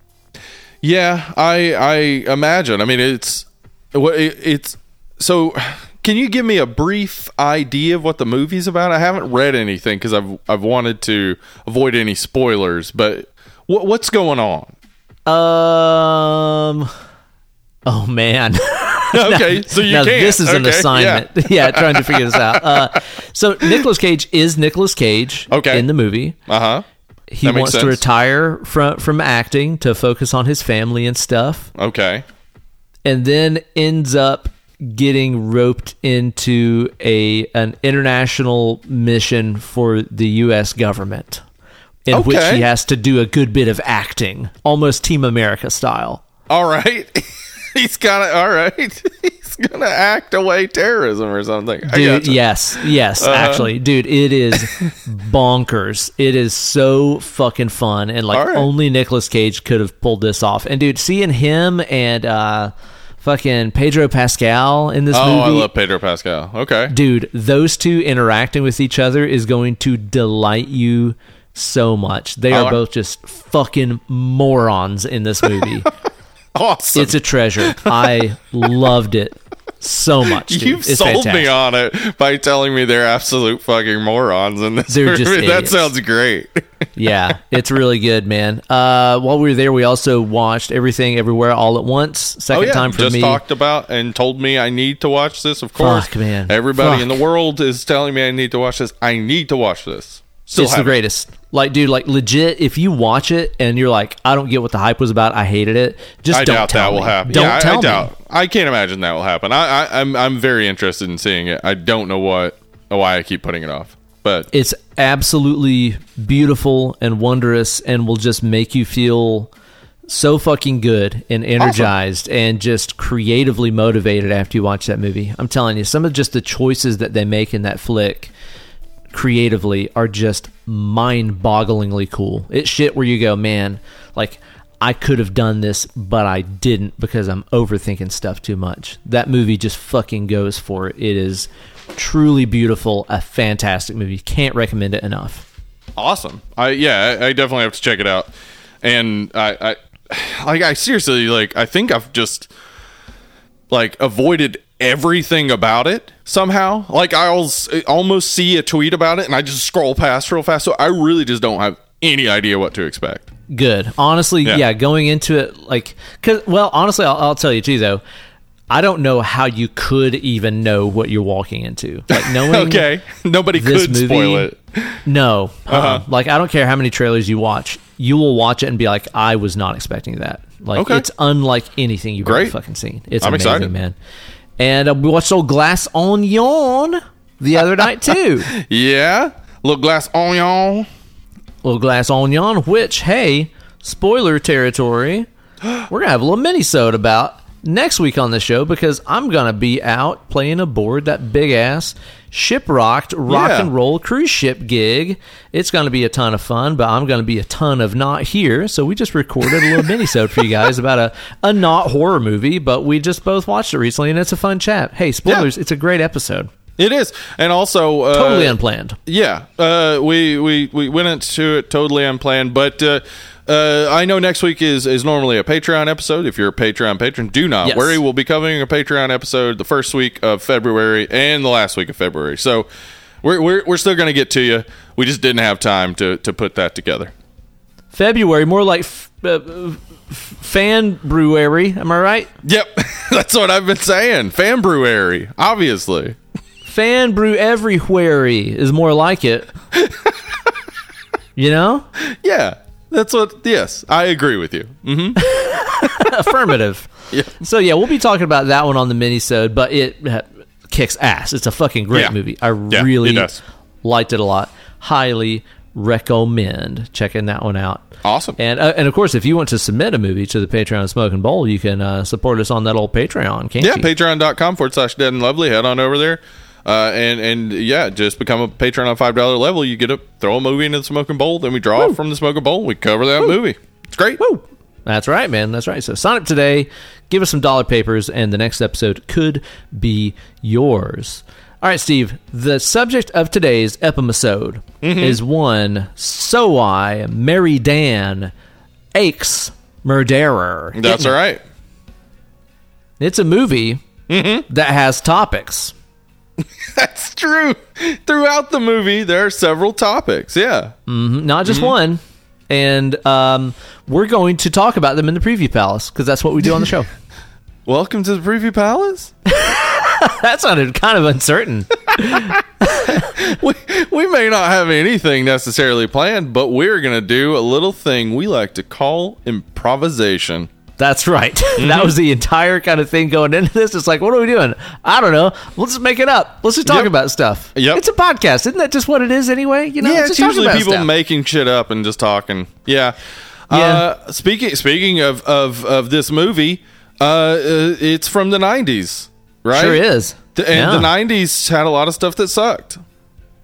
Yeah, I I imagine. I mean, it's it's so. Can you give me a brief idea of what the movie's about? I haven't read anything because I've I've wanted to avoid any spoilers. But what what's going on? Um. Oh man. Okay, so you now can't. this is an assignment. Yeah. trying to figure this out. Uh, so Nicolas Cage is Nicolas Cage Okay. in the movie. Uh huh. He wants to retire from from acting to focus on his family and stuff, Okay. and then ends up getting roped into a an international mission for the U.S. government, in which he has to do a good bit of acting, almost Team America style. All right. He's it. All right. He's gonna act away terrorism or something. Dude gotcha. yes yes Uh-huh. actually dude it is bonkers it is so fucking fun and like right. only Nicolas Cage could have pulled this off and dude seeing him and uh fucking Pedro Pascal in this Oh, movie Oh, I love Pedro Pascal. Okay. dude those two interacting with each other is going to delight you so much they are both just fucking morons in this movie Awesome. it's a treasure i loved it so much dude. You've It's sold fantastic. me on it by telling me they're absolute fucking morons in this They're movie. just that sounds great. yeah, it's really good, man. Uh, while we were there, we also watched Everything Everywhere All at Once. Second oh yeah, time for just me. talked about and told me I need to watch this. Of course, Fuck, man. Everybody in the world is telling me I need to watch this. I need to watch this. Still it's the greatest. Like, dude, like legit. If you watch it and you're like, I don't get what the hype was about. I hated it. Just I don't doubt tell that will happen. Don't yeah, I- tell I, me. doubt. I can't imagine that will happen. I, I, I'm I'm very interested in seeing it. I don't know what why I keep putting it off, but It's absolutely beautiful and wondrous, and will just make you feel so fucking good and energized and just creatively motivated after you watch that movie. I'm telling you, some of just the choices that they make in that flick creatively are just mind-bogglingly cool. It's shit where you go, man, like I could have done this, but I didn't because I'm overthinking stuff too much. That movie just fucking goes for it. It is truly beautiful, a fantastic movie. Can't recommend it enough. awesome. I yeah, I, definitely have to check it out. And I, I like I seriously like I think I've just like avoided everything about it somehow. Like I'll almost see a tweet about it and I just scroll past real fast. So I really just don't have any idea what to expect. Good. Honestly, Yeah. yeah, going into it like cuz well, honestly, I'll, I'll tell you too though. I don't know how you could even know what you're walking into. Like knowing Okay, nobody this could movie- spoil it. No. uh Uh-huh. Like I don't care how many trailers you watch. You will watch it and be like, I was not expecting that. Like Okay. it's unlike anything you've ever fucking seen. It's I'm amazing, excited. man. And uh, we watched old Glass Onion the other night too. Yeah, little glass onion. little Glass Onion, which hey, spoiler territory. We're gonna have a little mini sode about next week on the show because I'm gonna be out playing aboard that big ass shipwrecked rock Yeah. and roll cruise ship gig. It's gonna be a ton of fun, but I'm gonna be a ton of not here. So we just recorded a little mini sode for you guys about a, a not horror movie, but we just both watched it recently and it's a fun chat. Hey, spoilers, it's a great episode. It is, and also uh, Totally unplanned. Yeah, uh, we, we we went into it totally unplanned, but uh, uh, I know next week is is normally a Patreon episode. If you're a Patreon patron, do not Yes. worry. We'll be covering a Patreon episode the first week of February and the last week of February. So we're we're, we're still going to get to you. We just didn't have time to to put that together. February, more like f- uh, f- fan brewery. Am I right? Yep, that's what I've been saying. Fan Brewery, obviously. Fan brew everywhere is more like it. you know? Yeah, that's what. Yes, I agree with you. hmm Affirmative. Yeah. So yeah, we'll be talking about that one on the minisode, but it uh, kicks ass. It's a fucking great Yeah. movie. I Yeah, really it liked it a lot. Highly recommend checking that one out. Awesome. And uh, and of course, if you want to submit a movie to the Patreon of Smoke and Bowl, you can uh, support us on that old Patreon, can't Yeah, you? patreon.com forward slash dead and lovely. Head on over there. Uh, and and yeah, just become a patron on five dollar level. You get to throw a movie into the smoking bowl, then we draw from the smoking bowl. We cover that movie. It's great. Woo! That's right, man. That's right. So sign up today, give us some dollar papers, and the next episode could be yours. All right, Steve. The subject of today's episode Mm-hmm. is one so I Married an axe murderer. That's all right. It's a movie Mm-hmm. that has topics. That's true. Throughout the movie, there are several topics. Yeah. Mhm, Not Mm-hmm. just one. And um, we're going to talk about them in the preview palace because that's what we do on the show. Welcome to the Preview Palace. that sounded kind of uncertain. we, we may not have anything necessarily planned, but we're going to do a little thing we like to call improvisation. That's right. that was the entire kind of thing going into this. It's like, what are we doing? I don't know. Let's just make it up. Let's just talk Yep. about stuff. Yep. It's a podcast. Isn't that just what it is anyway? You know, yeah, it's usually people stuff. making shit up and just talking. Yeah. Yeah. Uh, speaking speaking of of of this movie, uh, uh, it's from the '90s, right? Sure is. The- and Yeah. the '90s had a lot of stuff that sucked.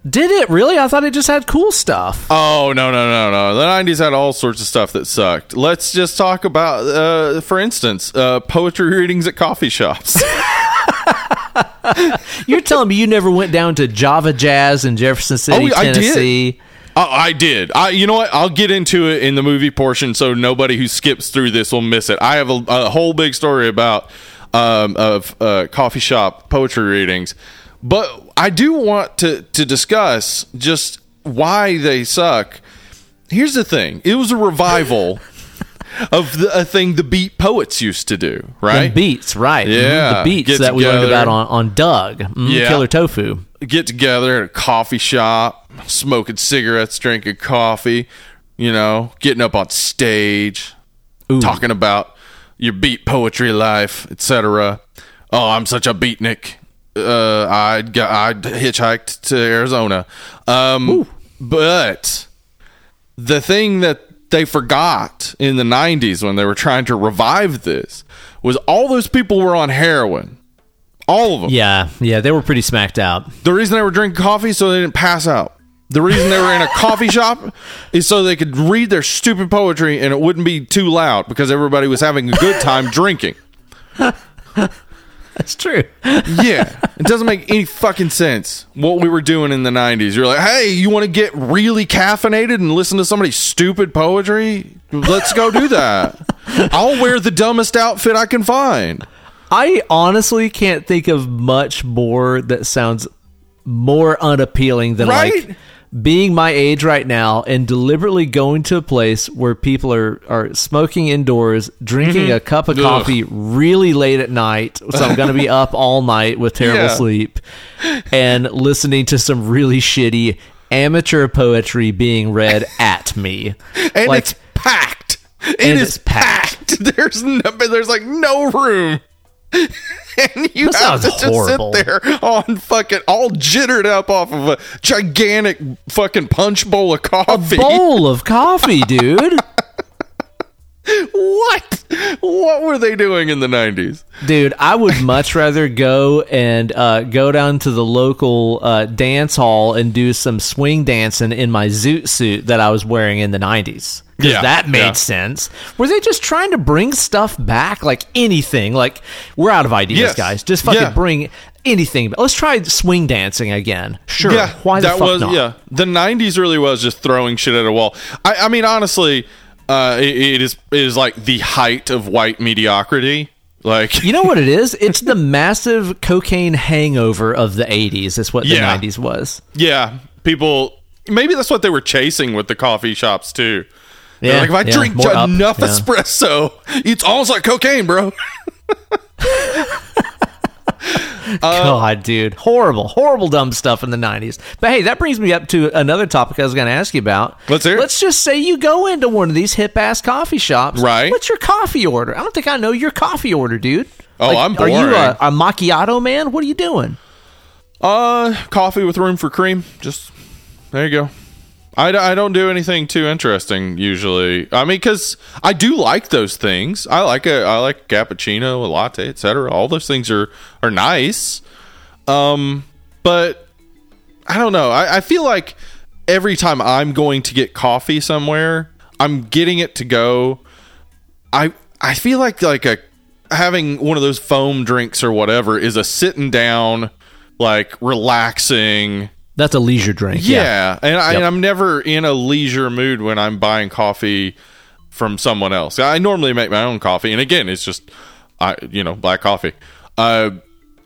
Did it really? I thought it just had cool stuff. Oh no no no no! The '90s had all sorts of stuff that sucked. Let's just talk about, uh, for instance, uh, poetry readings at coffee shops. You're telling me you never went down to Java Jazz in Jefferson City, Oh, I did. Tennessee? I, I did. I, you know what? I'll get into it in the movie portion, so nobody who skips through this will miss it. I have a, a whole big story about um, of uh, coffee shop poetry readings, but I do want to to discuss just why they suck. Here's the thing: it was a revival of the, a thing the beat poets used to do, right? The beats, right? Mhm. Yeah. the beats Get that we learned about on on Doug, Mhm, Yeah. Killer Tofu. get together at a coffee shop, smoking cigarettes, drinking coffee, you know, getting up on stage, Ooh. talking about your beat poetry life, etc. Oh, I'm such a beatnik. Uh, I got I hitchhiked to Arizona. Um, but the thing that they forgot in the 90s when they were trying to revive this was all those people were on heroin. All of them. Yeah, yeah, they were pretty smacked out. The reason they were drinking coffee so they didn't pass out. The reason they were in a coffee shop is so they could read their stupid poetry and it wouldn't be too loud because everybody was having a good time drinking. That's true. Yeah, it doesn't make any fucking sense what we were doing in the 90s. You're like, hey, you want to get really caffeinated and listen to somebody's stupid poetry? Let's go do that. I'll wear the dumbest outfit I can find. I honestly can't think of much more that sounds more unappealing than Right? like being my age right now and deliberately going to a place where people are, are smoking indoors, drinking a cup of Mm-hmm. Ugh. coffee really late at night. So I'm going to be up all night with terrible Yeah. sleep and listening to some really shitty amateur poetry being read at me. and Like- it's packed. It is packed. packed. There's no, there's like no room. and you That have to just horrible. sit there on fucking all jittered up off of a gigantic fucking punch bowl of coffee. A Bowl of coffee, dude. What? What were they doing in the 90s? Dude, I would much rather go and uh, go down to the local uh, dance hall and do some swing dancing in my zoot suit that I was wearing in the 90s. Because Yeah, that made yeah. sense. Were they just trying to bring stuff back? Like anything? Like, we're out of ideas, Yes. guys. Just fucking Yeah. bring anything. Let's try swing dancing again. Sure. Why the that fuck was not? yeah. The '90s really was just throwing shit at a wall. I, I mean, honestly, uh, it, it is it is like the height of white mediocrity. Like You know what it is? It's the massive cocaine hangover of the 80s. Is what the Yeah. 90s was. Yeah, people. Maybe that's what they were chasing with the coffee shops too. They're Yeah, like if I yeah, drink up, enough yeah. espresso, it's almost like cocaine, bro. Uh, God, dude. Horrible, horrible, dumb stuff in the 90s. But hey, that brings me up to another topic I was going to ask you about. Let's hear it. Let's just say you go into one of these hip ass coffee shops. Right. What's your coffee order? I don't think I know your coffee order, dude. Oh, I'm Are you a, a macchiato man? What are you doing? Uh, coffee with room for cream. Just there you go. I, I don't do anything too interesting usually. I mean, because I do like those things. I like a I like a cappuccino, a latte, etc. All those things are are nice. Um, but I don't know. I, I feel like every time I'm going to get coffee somewhere, I'm getting it to go. I I feel like like a having one of those foam drinks or whatever is a sitting down, like relaxing. That's a leisure drink. Yeah, and, I, Yep. and I'm never in a leisure mood when I'm buying coffee from someone else. I normally make my own coffee, and again, it's just I you know black coffee. Uh,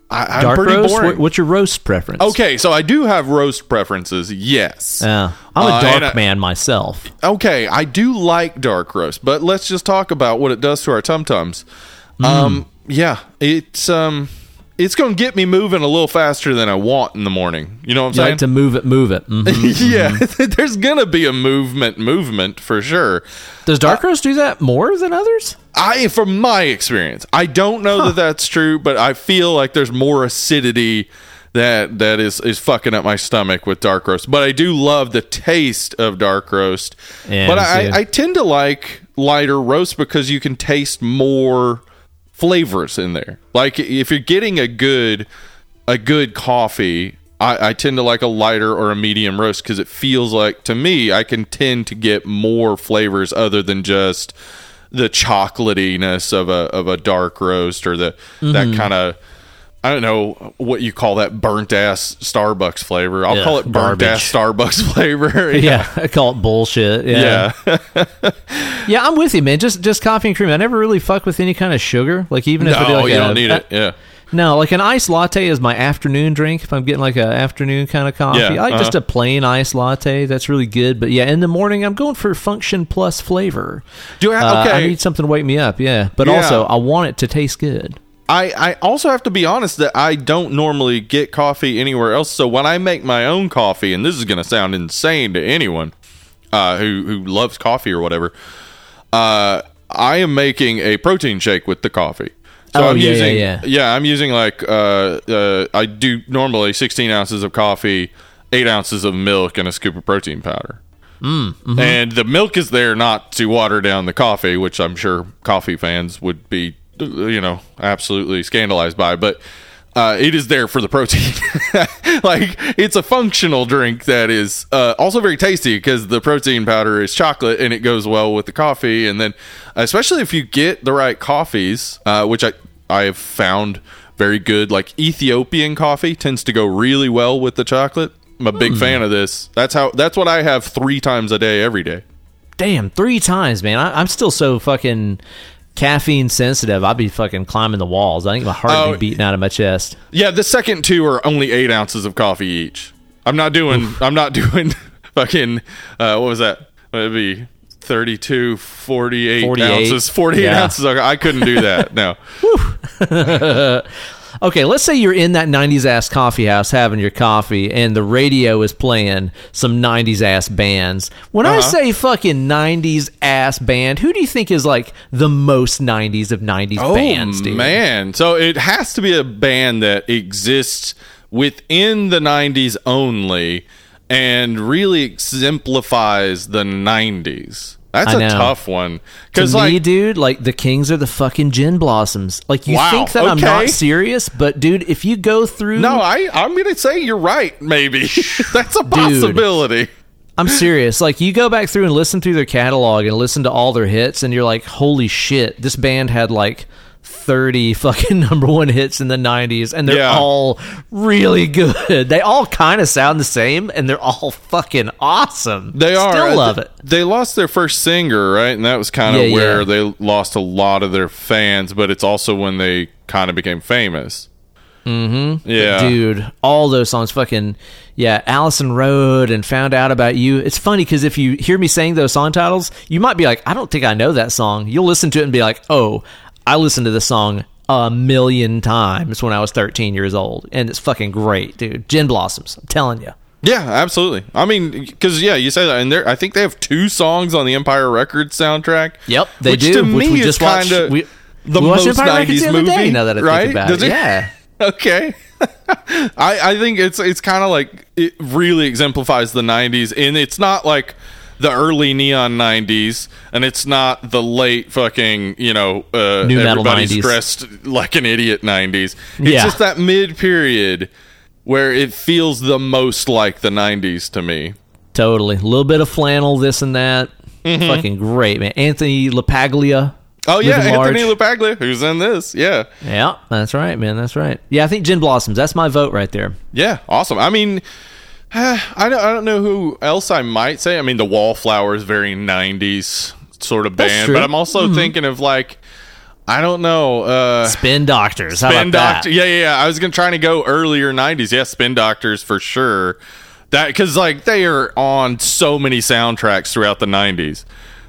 I, I'm Dark pretty roast? boring. What's your roast preference? Okay, so I do have roast preferences. Yes. Yeah. I'm a Uh, dark and I- man myself. Okay, I do like dark roast, but let's just talk about what it does to our tum tums. Um, yeah, it's um, it's going to get me moving a little faster than I want in the morning. You know what I'm saying? You saying? like to move it, move it. Mhm. yeah, there's gonna be a movement, movement for sure. Does dark roast do that more than others? I, from my experience, I don't know that that's true, but I feel like there's more acidity that that is is fucking up my stomach with dark roast. But I do love the taste of dark roast. Yeah, but me I. I tend to like lighter roast because you can taste more flavors in there. Like if you're getting a good a good coffee, I, I tend to like a lighter or a medium roast because it feels like to me I can tend to get more flavors other than just the chocolatiness of a of a dark roast or the that mm-hmm. kind of I don't know what you call that burnt ass Starbucks flavor. I'll Yeah, call it burnt garbage. ass Starbucks flavor. Yeah, I call it bullshit. Yeah. Yeah. yeah, I'm with you, man. Just just coffee and cream. I never really fuck with any kind of sugar. Like even if I do no, like you a- don't need uh, it. Yeah. No, like an iced latte is my afternoon drink. If I'm getting like an afternoon kind of coffee, Yeah, I like just uh-huh. a plain iced latte. That's really good. But yeah, in the morning, I'm going for function plus flavor. Do I, Uh, okay. I need something to wake me up. Yeah, but Yeah. also I want it to taste good. I, I also have to be honest that I don't normally get coffee anywhere else. So when I make my own coffee, and this is going to sound insane to anyone uh, who who loves coffee or whatever, uh, I am making a protein shake with the coffee. So Oh, I'm yeah, yeah, using yeah. I'm using like uh, uh, I do normally 16 ounces of coffee, eight ounces of milk, and a scoop of protein powder. Mm, mm-hmm. And the milk is there not to water down the coffee, which I'm sure coffee fans would be, you know, absolutely scandalized by. But uh, it is there for the protein. like it's a functional drink that is uh, also very tasty because the protein powder is chocolate and it goes well with the coffee. And then, especially if you get the right coffees, uh, which I I have found very good. Like Ethiopian coffee tends to go really well with the chocolate. I'm a big fan of this. That's how. That's what I have three times a day, every day. Damn, three times, man. I, I'm still so fucking caffeine sensitive. I'd be fucking climbing the walls. I think my heart would Oh, be beating out of my chest. Yeah, the second two are only eight ounces of coffee each. I'm not doing. I'm not doing fucking. Uh, what was that? It'd be 32, 48, 48. ounces. 48 Yeah. ounces. I couldn't do that. No. Okay, let's say you're in that 90s ass coffee house having your coffee and the radio is playing some 90s ass bands. When I Uh-huh. say fucking 90s ass band, who do you think is like the most 90s of 90s bands, dude? Oh, man. So it has to be a band that exists within the 90s only and really exemplifies the 90s. That's a tough one. To Because, me, dude, like the Kings are the fucking gin blossoms. Like you Wow, think that I'm not serious, but dude, if you go through no, I, I'm to say you're right, maybe. That's a possibility. I'm serious. Like you go back through and listen through their catalog and listen to all their hits, and you're like, holy shit, this band had like 30 fucking number one hits in the 90s, and they're Yeah. all really good. They all kind of sound the same, and they're all fucking awesome. They are. Still love it. They lost their first singer, right? And that was kind of Yeah, where yeah. they lost a lot of their fans, but it's also when they kind of became famous. Mm-hmm. Yeah. Dude, all those songs, fucking yeah, Allison Road and Found Out About You. It's funny because if you hear me saying those song titles, you might be like, I don't think I know that song. You'll listen to it and be like, oh, I listened to this song a million times when I was 13 years old, and it's fucking great, dude. Gin Blossoms, I'm telling you. Yeah, absolutely. I mean, because yeah, you say that, and there, I think they have two songs on the Empire Records soundtrack. Yep, they which do. To which me we just watched. kinda we, the we most Empire Records '90s the other movie, day. Now that I right? think about Does it, yeah. okay. I I think it's it's kind of like it really exemplifies the '90s, and it's not like the early neon '90s, and it's not the late fucking you know uh, New everybody's 90s. dressed like an idiot '90s. It's Yeah. just that mid period where it feels the most like the '90s to me. Totally. A little bit of flannel, this and that. Fucking great, man. Anthony LaPaglia. Mm-hmm. Oh yeah, Anthony Large. LaPaglia, who's in this? Yeah, Yeah, that's right, man. That's right. Yeah, I think Gin Blossoms. That's my vote right there. yeah, awesome. I mean, I don't, I don't know who else I might say. I mean, the Wallflowers, very '90s sort of band, but I'm also thinking of like, I don't know, uh, Spin Doctors. How Spin about that? Doctor. Yeah, yeah, yeah. I was gonna try to go earlier '90s. Yeah, Spin Doctors for sure. That because like they are on so many soundtracks throughout the '90s.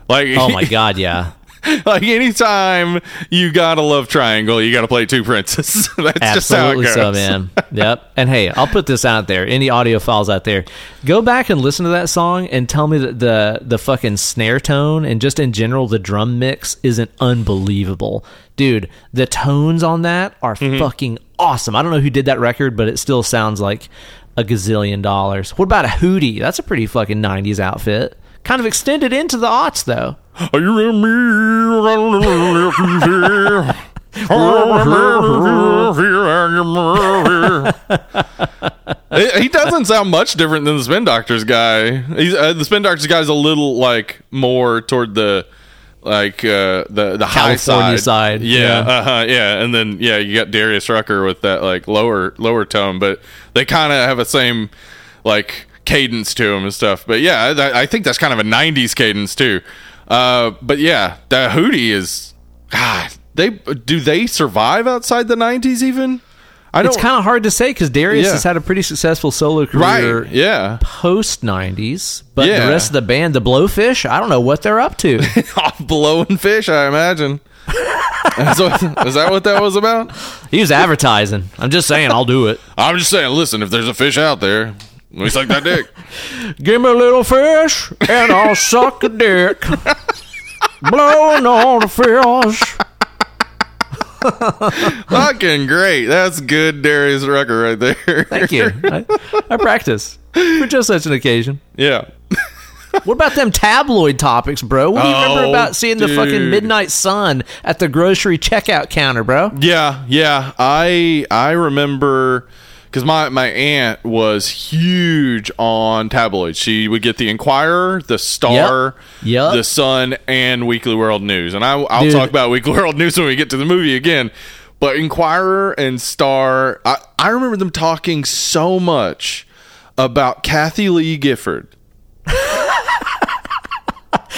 Like, Oh my god, yeah. like anytime you got a love triangle, you got to play two princes. That's just how it Absolutely goes. so, man. Yep. And hey, I'll put this out there. Any audiophiles out there, go back and listen to that song and tell me that the the fucking snare tone and just in general the drum mix isn't unbelievable, dude. The tones on that are Mm-hmm. fucking awesome. I don't know who did that record, but it still sounds like a gazillion dollars. What about a Hootie? That's a pretty fucking '90s outfit. Kind of extended into the aughts though. Are you in me? he doesn't sound much different than the spin doctors guy. He's uh, the spin doctors guy's a little like more toward the like uh the the high California side, side, yeah, yeah. uh-huh, yeah, and then yeah, you got Darius Rucker with that like lower lower tone, but they kind of have the same like cadence to them and stuff. But yeah, I think that's kind of a '90s cadence too. Uh, but yeah, the Hootie is God. They do they survive outside the '90s even? I don't It's kind of hard to say because Darius Yeah. has had a pretty successful solo career right. Yeah, post '90s, but Yeah. the rest of the band, the Blowfish, I don't know what they're up to. blowing fish. I imagine. Is that what that was about? he was advertising. I'm just saying, I'll do it. I'm just saying. Listen, if there's a fish out there, let me suck that dick. Give me a little fish and I'll suck a dick. Blowing on the fish. Fucking great. That's good, Darius Rucker, right there. Thank you. I, I practice for just such an occasion. yeah. What about them tabloid topics, bro? What do you remember Oh, about seeing the fucking. Midnight Sun at the grocery checkout counter, bro? Yeah, yeah. I I remember because my my aunt was huge on tabloids. She would get the Inquirer, the Star, Yep. the Sun, and Weekly World News. And I, I'll Dude. talk about Weekly World News when we get to the movie again. But Inquirer and Star, I, I remember them talking so much about Kathie Lee Gifford.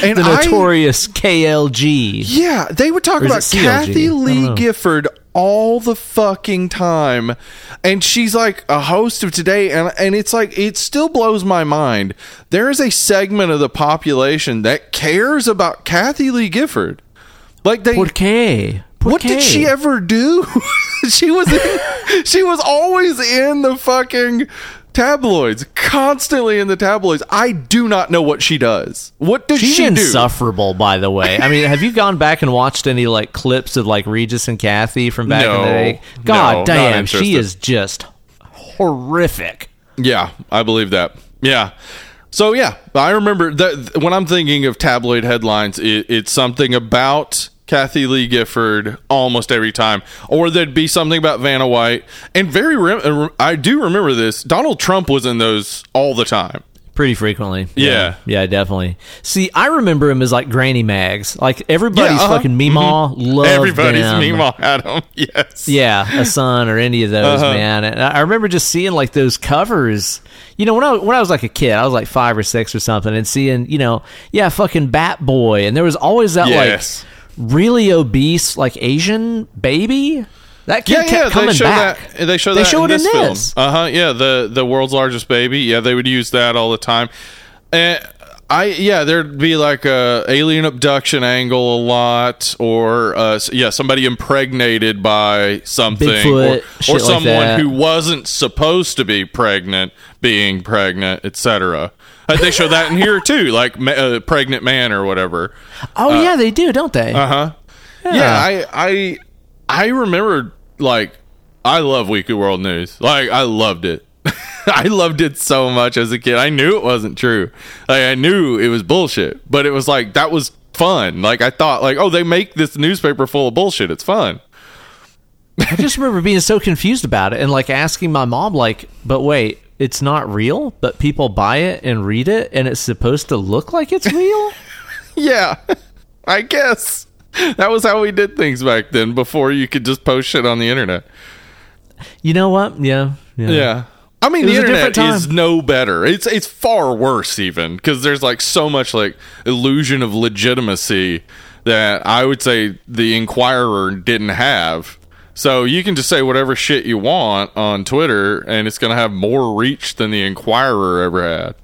And The I- notorious KLG. yeah, they would talk about? Kathie Lee. Gifford all the fucking time. And she's like a host of today and and it's like it still blows my mind. There is a segment of the population that cares about Kathie Lee Gifford. Like they Por qué? Por what did she ever do? she was in, she was always in the fucking tabloids, constantly in the tabloids. I do not know what she does. What does She's she do? She's insufferable, by the way. I mean, have you gone back and watched any like clips of like Regis and Kathie from back in the day? God not damn, she is just horrific. Yeah, I believe that. Yeah. So yeah, I remember that when I'm thinking of tabloid headlines, it, it's something about Kathie Lee Gifford almost every time, or there'd be something about Vanna White. And very, rem- uh, I do remember this. Donald Trump was in those all the time. Pretty frequently. Yeah. Yeah, definitely. See, I remember him as like Granny Mags. Like everybody's Yeah, uh-huh. fucking Meemaw loved Everybody's them. Meemaw had him. Yes. Yeah, a son or any of those, Uh-huh. man. And I I remember just seeing like those covers. You know, when I when I was like a kid, I was like five or six or something, and seeing you know, yeah, fucking Bat Boy, and there was always that Yes. like really obese like Asian baby. That kid Yeah, kept yeah, coming they show back. that. They show They that show in it in this, this. film. Uh huh. Yeah, the the world's largest baby. Yeah, they would use that all the time. And I yeah, there'd be like a alien abduction angle a lot, or uh, yeah, somebody impregnated by something, Bigfoot, or, or like someone that. who wasn't supposed to be pregnant being pregnant, etc. Uh, they show that in here too, like ma- uh, pregnant man or whatever. Oh yeah, they do, don't they? Uh huh. Yeah, I I I remember like I love Weekly World News. Like I loved it. I loved it so much as a kid. I knew it wasn't true. Like I knew it was bullshit, but it was like that was fun. Like I thought like, "Oh, they make this newspaper full of bullshit. It's fun." I just remember being so confused about it and like asking my mom, like, but wait, it's not real, but people buy it and read it, and it's supposed to look like it's real. Yeah. I guess. That was how we did things back then before you could just post shit on the internet. you know what? Yeah, yeah. Yeah. I mean, the internet is no better. It's it's far worse even because there's like so much like illusion of legitimacy that I would say the Inquirer didn't have. So you can just say whatever shit you want on Twitter, and it's gonna have more reach than the Inquirer ever had.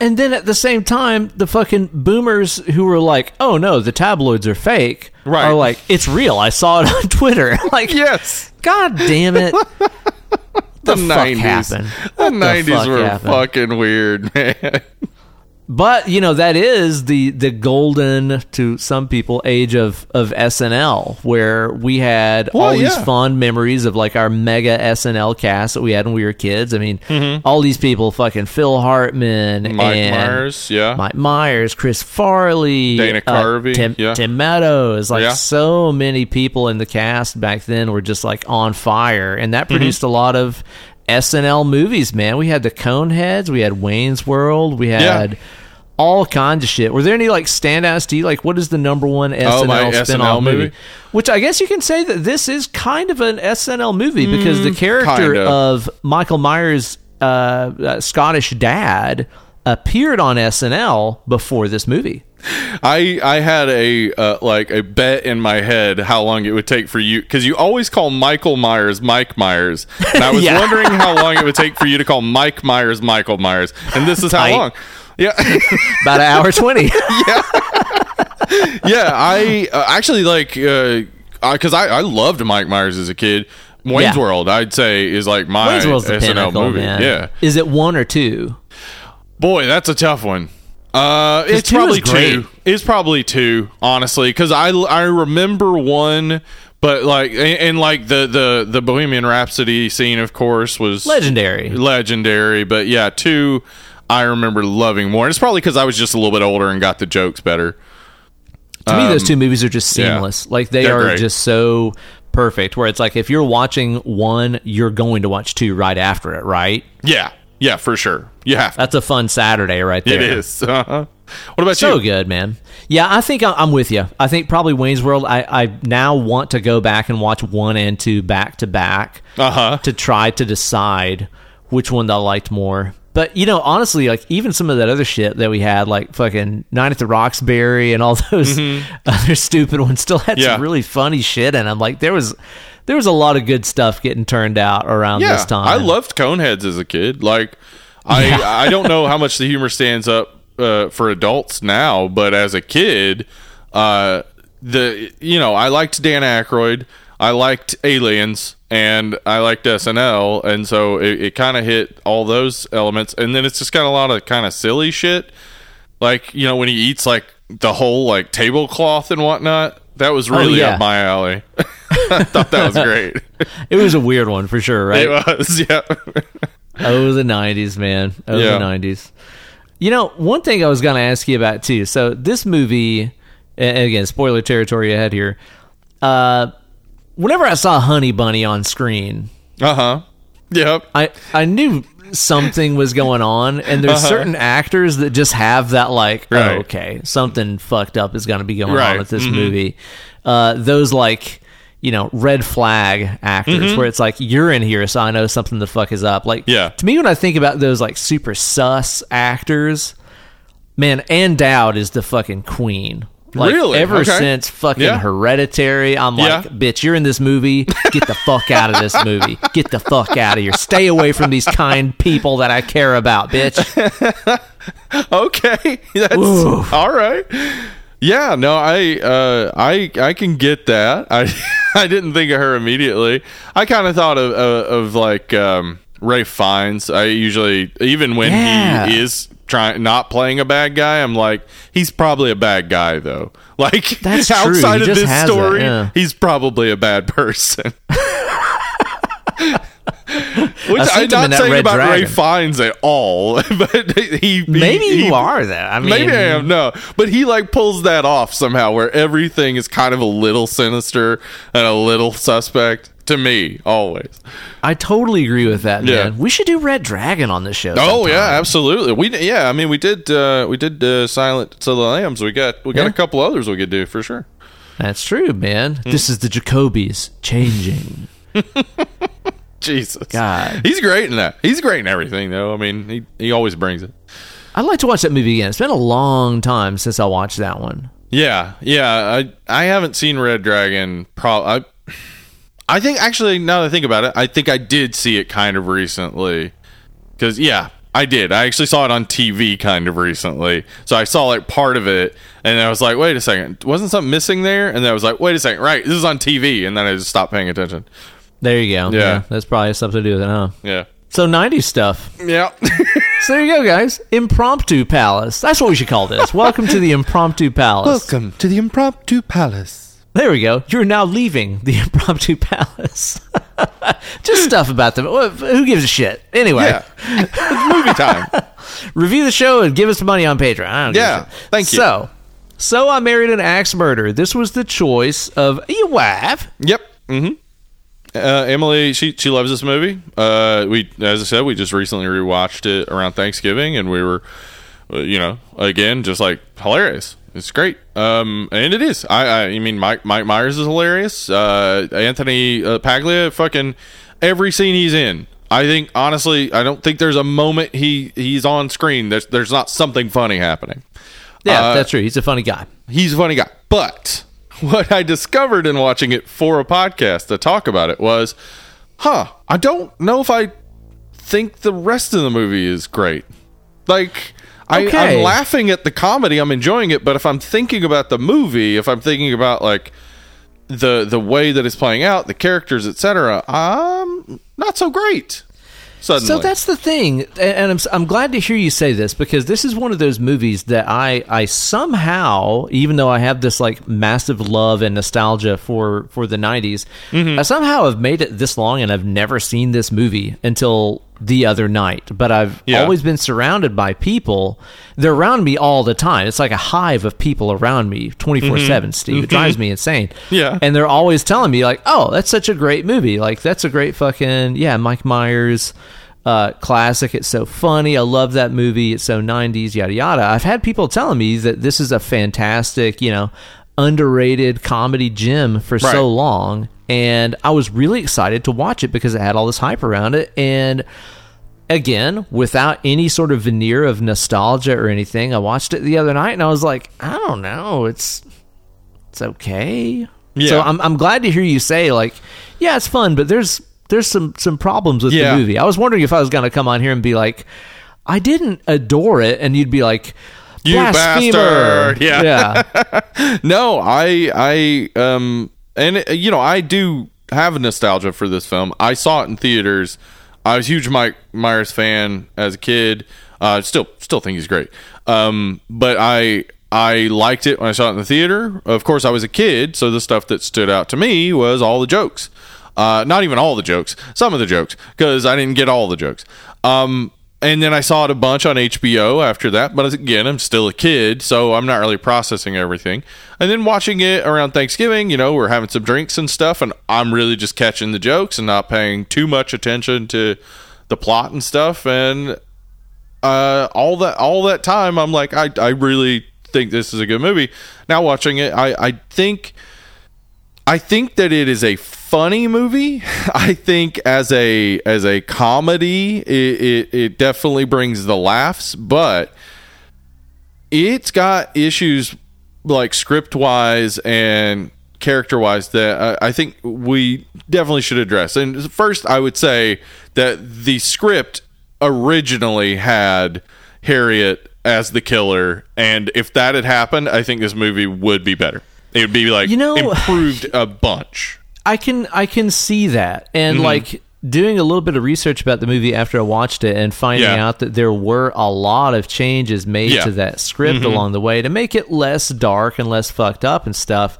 And then at the same time, the fucking boomers who were like, "Oh no, the tabloids are fake," Right. are like, "It's real. I saw it on Twitter." like, Yes, God damn it! the nineties. happened? The nineties were happened? fucking weird, man. But you know that is the the golden to some people age of of SNL where we had Well, all these yeah. fond memories of like our mega SNL cast that we had when we were kids. I mean, all these people, fucking Phil Hartman, Mm-hmm. Mike Myers, yeah. Mike Myers, Chris Farley, Dana uh, Carvey, Tim, yeah. Tim Meadows, like Yeah. so many people in the cast back then were just like on fire, and Mm-hmm. that produced a lot of SNL movies. Man, we had the Coneheads, we had Wayne's World, we had. All kinds of shit. Were there any like standouts to you? Like, what is the number one SNL Oh, my spin-off SNL movie? movie? Which I guess you can say that this is kind of an SNL movie because the character Mm, kinda. of Michael Myers' uh, uh, Scottish dad appeared on SNL before this movie. I I had a uh, like a bet in my head how long it would take for you because you always call Michael Myers Mike Myers, and I was Yeah. wondering how long it would take for you to call Mike Myers Michael Myers, and this is how long. Yeah, About an hour twenty. yeah. Yeah. I uh, actually like because I I loved Mike Myers as a kid. Wayne's Yeah. World, I'd say, is like my Wayne's World's SNL pinnacle, movie. man. Yeah, Is it one or two? Boy, that's a tough one. Uh, it's two probably two. It's probably two, honestly, because I I remember one, but like and, and like the the the Bohemian Rhapsody scene, of course, was Legendary. legendary. But yeah, two, I remember loving more. And it's probably because I was just a little bit older and got the jokes better. To me, those two movies are just Um, yeah. seamless. Like they are great. just so perfect. Where it's like if you're watching one, you're going to watch two right after it. Right? Yeah, yeah, for sure. You have to. That's a fun Saturday right there. It is. Uh-huh. What about So you? So good, man. Yeah, I think I'm with you. I think probably Wayne's World. I, I now want to go back and watch one and two back to back Uh huh. to try to decide which one that I liked more. But you know, honestly, like even some of that other shit that we had, like fucking Night at the Roxbury and all those other stupid ones, still had Mm-hmm. Yeah. some really funny shit. And I'm like, there was there was a lot of good stuff getting turned out around yeah, this time. I loved Coneheads as a kid. Like, I Yeah. I don't know how much the humor stands up uh, for adults now, but as a kid, uh, the you know I liked Dan Aykroyd, I liked Aliens, and I liked SNL, and so it, it kind of hit all those elements, and then it's just got a lot of kind of silly shit, like you know when he eats like the whole like tablecloth and whatnot. That was really Oh, yeah. up my alley. I thought that was great. It was a weird one for sure, right? It was, yeah. Oh, the '90s, man. Oh, Yeah. the '90s. You know, one thing I was going to ask you about too. So this movie, and again, spoiler territory ahead here. Uh, whenever I saw Honey Bunny on screen, Uh huh. Yep. I I knew something was going on, and there's Uh-huh. certain actors that just have that like, Right. oh, okay, something fucked up is going to be going Right. on with this Mhm. movie. Uh, those like. You know, red flag actors, Mm-hmm. where it's like you're in here, so I know something the fuck is up. Like, Yeah. to me, when I think about those like super sus actors, man, Ann Dowd is the fucking queen. Like, Really? Ever Okay. since fucking Yeah. Hereditary, I'm like, Yeah. bitch, you're in this movie. Get the fuck out of this movie. Get the fuck out of here. Stay away from these kind people that I care about, bitch. Okay. That's Oof. all right. Yeah, no, I uh I I can get that. I I didn't think of her immediately. I kind of thought of, of of like um Ralph Fiennes. I usually even when Yeah. he is trying not playing a bad guy, I'm like he's probably a bad guy though. Like That's outside of this story, yeah. he's probably a bad person. Which I'm seen him in not saying about Ralph Dragon. Fiennes at all, but he, he Maybe he- you are though. I mean, Maybe I am no, but he like pulls that off somehow, where everything is kind of a little sinister and a little suspect to me always. I totally agree with that, Yeah. man. We should do Red Dragon on this show. Oh sometime. yeah, absolutely. We yeah, I mean we did uh, we did uh, Silence of the Lambs. We got we got Yeah. a couple others we could do for sure. That's true, man. Hmm. This is the Jacobies changing. Jesus, God. he's great in that. He's great in everything though. I mean he he always brings it. I'd like to watch that movie again. It's been a long time since I watched that one. Yeah, yeah. I I haven't seen Red Dragon. Pro. I I think actually now that I think about it, I think I did see it kind of recently. Because yeah, I did. I actually saw it on TV kind of recently. So I saw like part of it, and I was like, wait a second, wasn't something missing there? And then I was like, wait a second, right? This is on TV, and then I just stopped paying attention. There you go. Yeah. that's probably something to do with it, huh? Yeah. So '90s stuff. Yeah. So there you go, guys. Impromptu Palace. That's what we should call this. Welcome to the Impromptu Palace. Welcome to the Impromptu Palace. There we go. You're now leaving the Impromptu Palace. Just stuff about them. Well, Who gives a shit? Anyway, Yeah, it's movie time. review the show and give us some money on Patreon. I don't give a Yeah, shit. thank you. So, so I married an axe murderer. This was the choice of your wife. Yep. Mm-hmm. Uh, Emily, she she loves this movie. Uh, we, as I said, we just recently rewatched it around Thanksgiving, and we were, uh, you know, again, just like hilarious. It's great, um, and it is. I, I, I mean, Mike Mike Myers is hilarious. Uh, Anthony uh, Paglia, fucking every scene he's in. I think honestly, I don't think there's a moment he he's on screen. There's there's not something funny happening. Yeah, Uh, that's true. He's a funny guy. he's a funny guy. But what I discovered in watching it for a podcast to talk about it was, huh, I don't know if I think the rest of the movie is great. Like, I, Okay. I'm laughing at the comedy, I'm enjoying it, but if I'm thinking about the movie, if I'm thinking about like the the way that it's playing out, the characters, etc., I'm not so great. Suddenly, So that's the thing, and- I'm, I'm glad to hear you say this because this is one of those movies that I I somehow, even though I have this like massive love and nostalgia for for the '90s, Mm-hmm. I somehow have made it this long and I've never seen this movie until the other night. But I've Yeah. always been surrounded by people. They're around me all the time. It's like a hive of people around me, twenty four seven. Steve, it drives me insane. Mm-hmm. Yeah. and they're always telling me like, "Oh, that's such a great movie. Like that's a great fucking yeah, Mike Myers." uh, classic. It's so funny. I love that movie. It's so 90s, yada, yada. I've had people telling me that this is a fantastic, you know, underrated comedy gem for Right. so long. And I was really excited to watch it because it had all this hype around it. And again, without any sort of veneer of nostalgia or anything, I watched it the other night and I was like, I don't know. It's, it's okay. Yeah. So I'm, I'm glad to hear you say like, yeah, it's fun, but there's there's some some problems with Yeah. the movie. I was wondering if I was going to come on here and be like, I didn't adore it, and you'd be like, You blasphemer. bastard. Yeah. yeah, no, I, I, um, and uh, you know, I do have a nostalgia for this film. I saw it in theaters. I was a huge Mike Myers fan as a kid. Uh, still, still think he's great. Um, but I, I liked it when I saw it in the theater. Of course, I was a kid, so the stuff that stood out to me was all the jokes. Uh, not even all the jokes, some of the jokes, because I didn't get all the jokes. Um, and then I saw it a bunch on HBO after that. But again, I'm still a kid, so I'm not really processing everything. And then watching it around Thanksgiving, you know, we're having some drinks and stuff, and I'm really just catching the jokes and not paying too much attention to the plot and stuff. And uh, all that all that time, I'm like, I I really think this is a good movie. Now watching it, I I think. I think that it is a funny movie. I think as a as a comedy, it, it, it definitely brings the laughs, but it's got issues like script wise and character wise that I, I think we definitely should address. And first, I would say that the script originally had Harriet as the killer, and if that had happened, I think this movie would be better. It would be like You know- improved a bunch. I can I can see that, and Mm-hmm. like doing a little bit of research about the movie after I watched it, and finding Yeah. out that there were a lot of changes made Yeah. Mm-hmm. to that script along the way to make it less dark and less fucked up and stuff.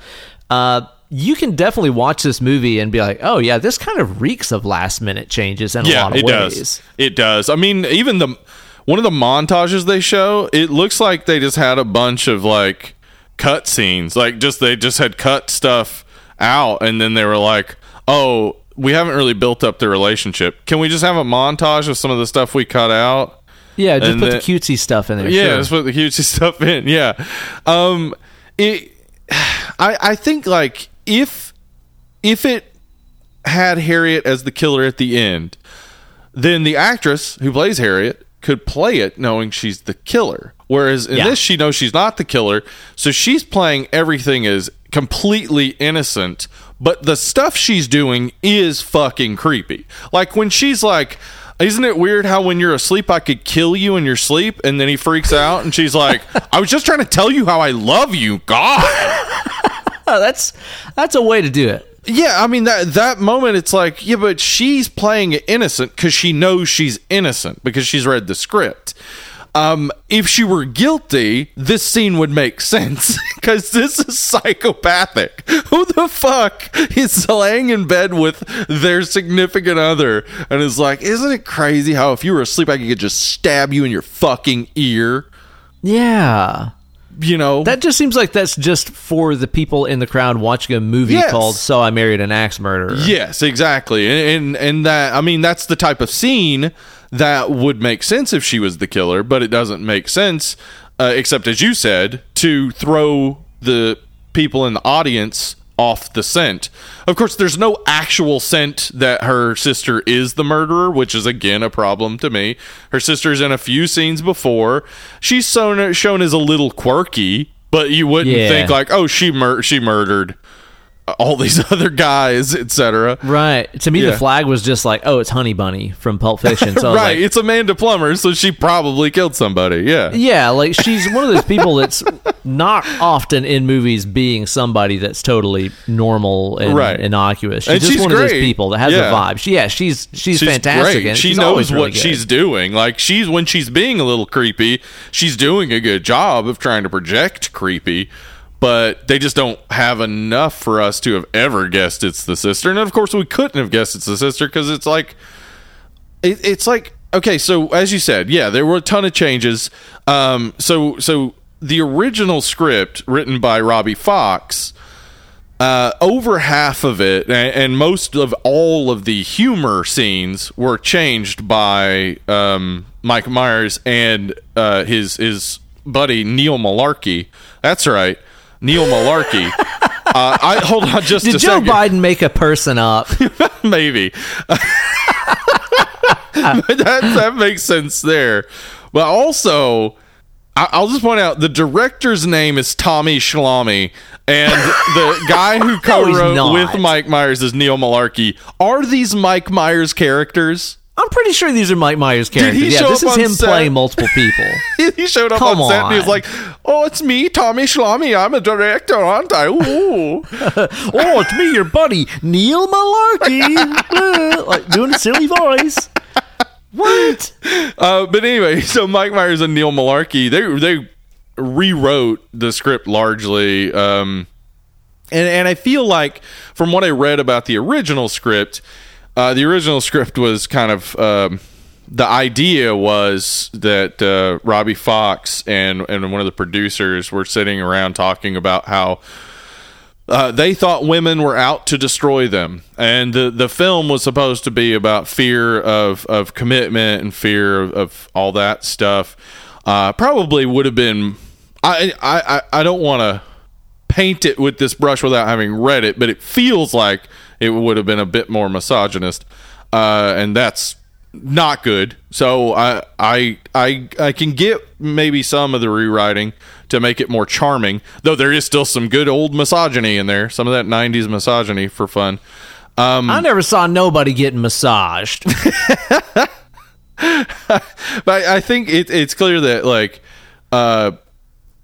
Uh, you can definitely watch this movie and be like, "Oh yeah, this kind of reeks of last minute changes in a lot of it ways." does. It does. I mean, even the one of the montages they show, it looks like they just had a bunch of like cut scenes. Like just they just had cut stuff out and then they were like, "Oh, we haven't really built up the relationship. Can we just have a montage of some of the stuff we cut out?" Yeah, just And put the- the cutesy stuff in there. Yeah, sure. just put the cutesy stuff in. Yeah. Um it I I think like if if it had Harriet as the killer at the end, then the actress who plays Harriet could play it knowing she's the killer. Whereas in Yeah. this, she knows she's not the killer, so she's playing everything as completely innocent. But the stuff she's doing is fucking creepy. Like when she's like, "Isn't it weird how when you're asleep I could kill you in your sleep?" And then he freaks out, and she's like, "I was just trying to tell you how I love you, God." Oh, that's that's a way to do it. Yeah, I mean that that moment it's like, yeah, but she's playing innocent cuz she knows she's innocent because she's read the script. Um, if she were guilty, this scene would make sense because this is psychopathic. Who the fuck is laying in bed with their significant other and is like, isn't it crazy how if you were asleep, I could just stab you in your fucking ear? Yeah. You know, That just seems like that's just for the people in the crowd watching a movie Yes. called "So I Married an Axe Murderer." Yes, exactly. And, and and that I mean that's the type of scene that would make sense if she was the killer, but it doesn't make sense uh, except as you said to throw the people in the audience off the scent. Of course, there's no actual scent that her sister is the murderer, which is again a problem to me. Her sister's in a few scenes before. She's shown shown as a little quirky, but you wouldn't Yeah. think like, "Oh, she mur- she murdered all these other guys, etc." Right. To me, Yeah. the flag was just like, "Oh, it's Honey Bunny from Pulp Fiction." So right, like, it's Amanda Plummer, so she probably killed somebody. Yeah, Yeah, like she's one of those people that's not often in movies being somebody that's totally normal and Right. innocuous. She's And just she's one of those people that has Yeah. a vibe. She, yeah, she's she's, fantastic. great. And she she's knows what really she's doing. Like she's when she's being a little creepy, she's doing a good job of trying to project creepy. But they just don't have enough for us to have ever guessed it's the sister. And of course, we couldn't have guessed it's the sister because it's like it, it's like okay so as you said yeah there were a ton of changes. Um so so the original script written by robbie fox uh, over half of it and, and most of all of the humor scenes were changed by um, mike myers and uh, his his buddy neil Mullarkey. That's right neil Mullarkey uh, I hold on just a. Did Joe second. Biden make a person up? maybe. That that makes sense there. But also, I, I'll just point out the director's name is Tommy Schlamme, and the guy who co-wrote not. with Mike Myers is Neil Mullarkey. Are these Mike Myers characters? I'm pretty sure these are Mike Myers characters. he yeah, show this up is on him set? playing multiple people. he showed up Come on set and he was on. like, "Oh, it's me, Tommy Schlamme. I'm a director, aren't I?" Ooh. oh, it's me, your buddy, Neil Mullarkey. Uh, like doing a silly voice. What? Uh, but anyway, so Mike Myers and Neil Mullarkey, they they rewrote the script largely, um, and and I feel like from what I read about the original script, uh, the original script was kind of. Um, the idea was that uh, Robbie Fox and and one of the producers were sitting around talking about how uh, they thought women were out to destroy them, and the the film was supposed to be about fear of of commitment and fear of, of all that stuff. Uh, probably would have been. I I I- I don't want to paint it with this brush without having read it, but it feels like it would have been a bit more misogynist, uh, and that's not good. So I I I I can get maybe some of the rewriting to make it more charming, though there is still some good old misogyny in there. Some of that '90s misogyny for fun. Um, I never saw nobody getting massaged. but I, I think it, it's clear that like uh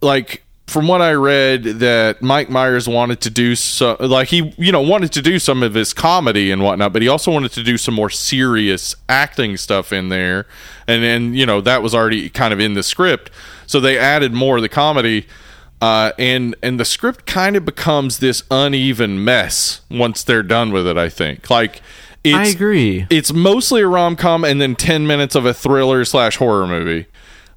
like from what I read that Mike Myers wanted to do so like he you know wanted to do some of his comedy and whatnot, but he also wanted to do some more serious acting stuff in there, and then you know that was already kind of in the script, so they added more of the comedy. Uh, and and the script kind of becomes this uneven mess once they're done with it. I think like it's, I agree. it's mostly a rom com and then ten minutes of a thriller slash horror movie.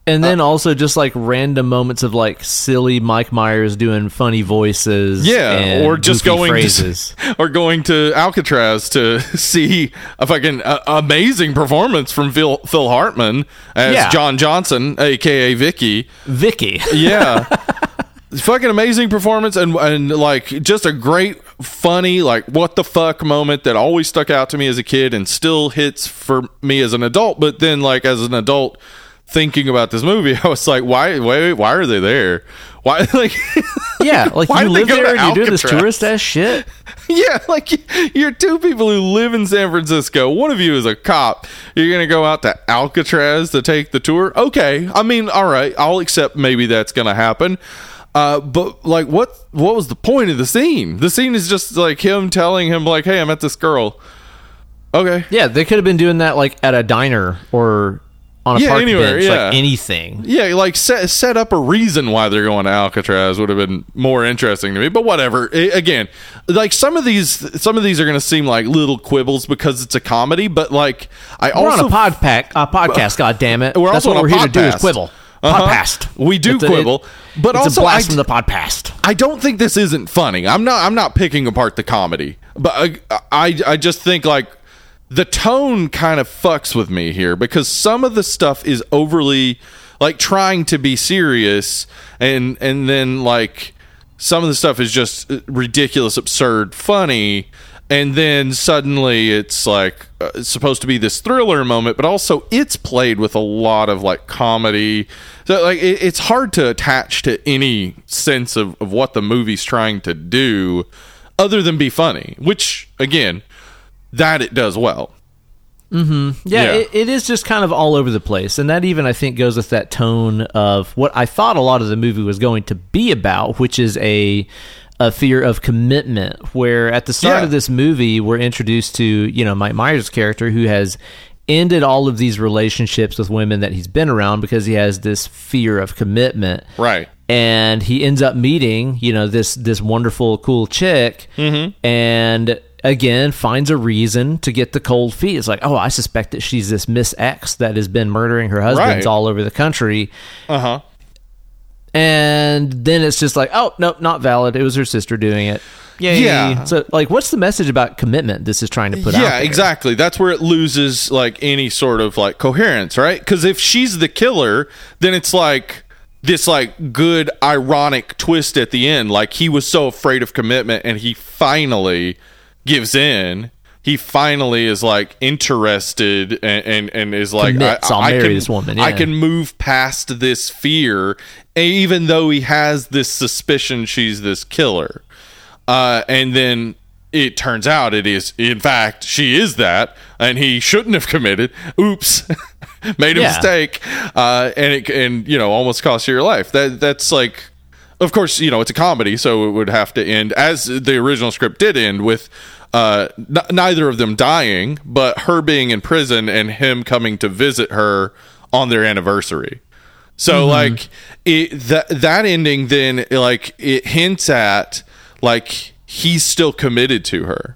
And then also just like random moments of like silly Mike Myers doing funny voices. Yeah, or just going phrases. to or going to Alcatraz to see a fucking uh, amazing performance from Phil Phil Hartman as Yeah. John Johnson, aka Vicky. Vicky. Yeah. fucking amazing performance and and like just a great funny like what the fuck moment that always stuck out to me as a kid and still hits for me as an adult but then like as an adult thinking about this movie I was like why wait why are they there? Why like Yeah, like Why you live there and you do this tourist ass shit. yeah like you're two people who live in San Francisco. One of you is a cop. You're gonna go out to Alcatraz to take the tour? Okay I mean all right I'll accept maybe that's gonna happen. Uh, but like, what what was the point of the scene? The scene is just like him telling him like, "Hey, I met this girl." Okay, Yeah, they could have been doing that like at a diner or on a Yeah, park anywhere, bench, yeah. like anything. yeah, like set set up a reason why they're going to Alcatraz would have been more interesting to me. But whatever. I- again, like some of these some of these are going to seem like little quibbles because it's a comedy. But like, I We're also on a pod pack, a podcast. God damn it! We're That's also what on we're a here to do is quibble. Uh-huh. Podcast. We do It's a- quibble, but it's also a blast I- from the podcast. I don't think this isn't funny. I'm not. I'm not picking apart the comedy, but I, I, I just think like the tone kind of fucks with me here because some of the stuff is overly like trying to be serious, and and then like some of the stuff is just ridiculous, absurd, funny. And then suddenly it's like uh, it's supposed to be this thriller moment, but also it's played with a lot of like comedy. So like it, it's hard to attach to any sense of, of what the movie's trying to do other than be funny, which again, that it does well. Yeah, Yeah. It, it is just kind of all over the place, and that even I think goes with that tone of what I thought a lot of the movie was going to be about, which is a a fear of commitment. Where at the start Yeah. of this movie, we're introduced to you know Mike Myers' character who has ended all of these relationships with women that he's been around because he has this fear of commitment Right. and he ends up meeting you know this this wonderful cool chick Mm-hmm. and again finds a reason to get the cold feet it's like oh i suspect that she's this miss x that has been murdering her husbands Right. all over the country Uh huh. and then it's just like oh nope not valid it was her sister doing it Yay. Yeah. so like what's the message about commitment this is trying to put out yeah exactly that's where it loses like any sort of like coherence right because if she's the killer then it's like this like good ironic twist at the end like he was so afraid of commitment and he finally gives in he finally is like interested and and, and is like Commits, I'll marry this woman, I can move past this fear even though he has this suspicion she's this killer. Uh, and then it turns out it is in fact she is that and he shouldn't have committed. Oops. Made a Yeah. mistake. Uh, and it and you know almost cost you your life. That that's like of course you know it's a comedy so it would have to end as the original script did end with uh, n- neither of them dying but her being in prison and him coming to visit her on their anniversary so like it that that ending then like it hints at like he's still committed to her.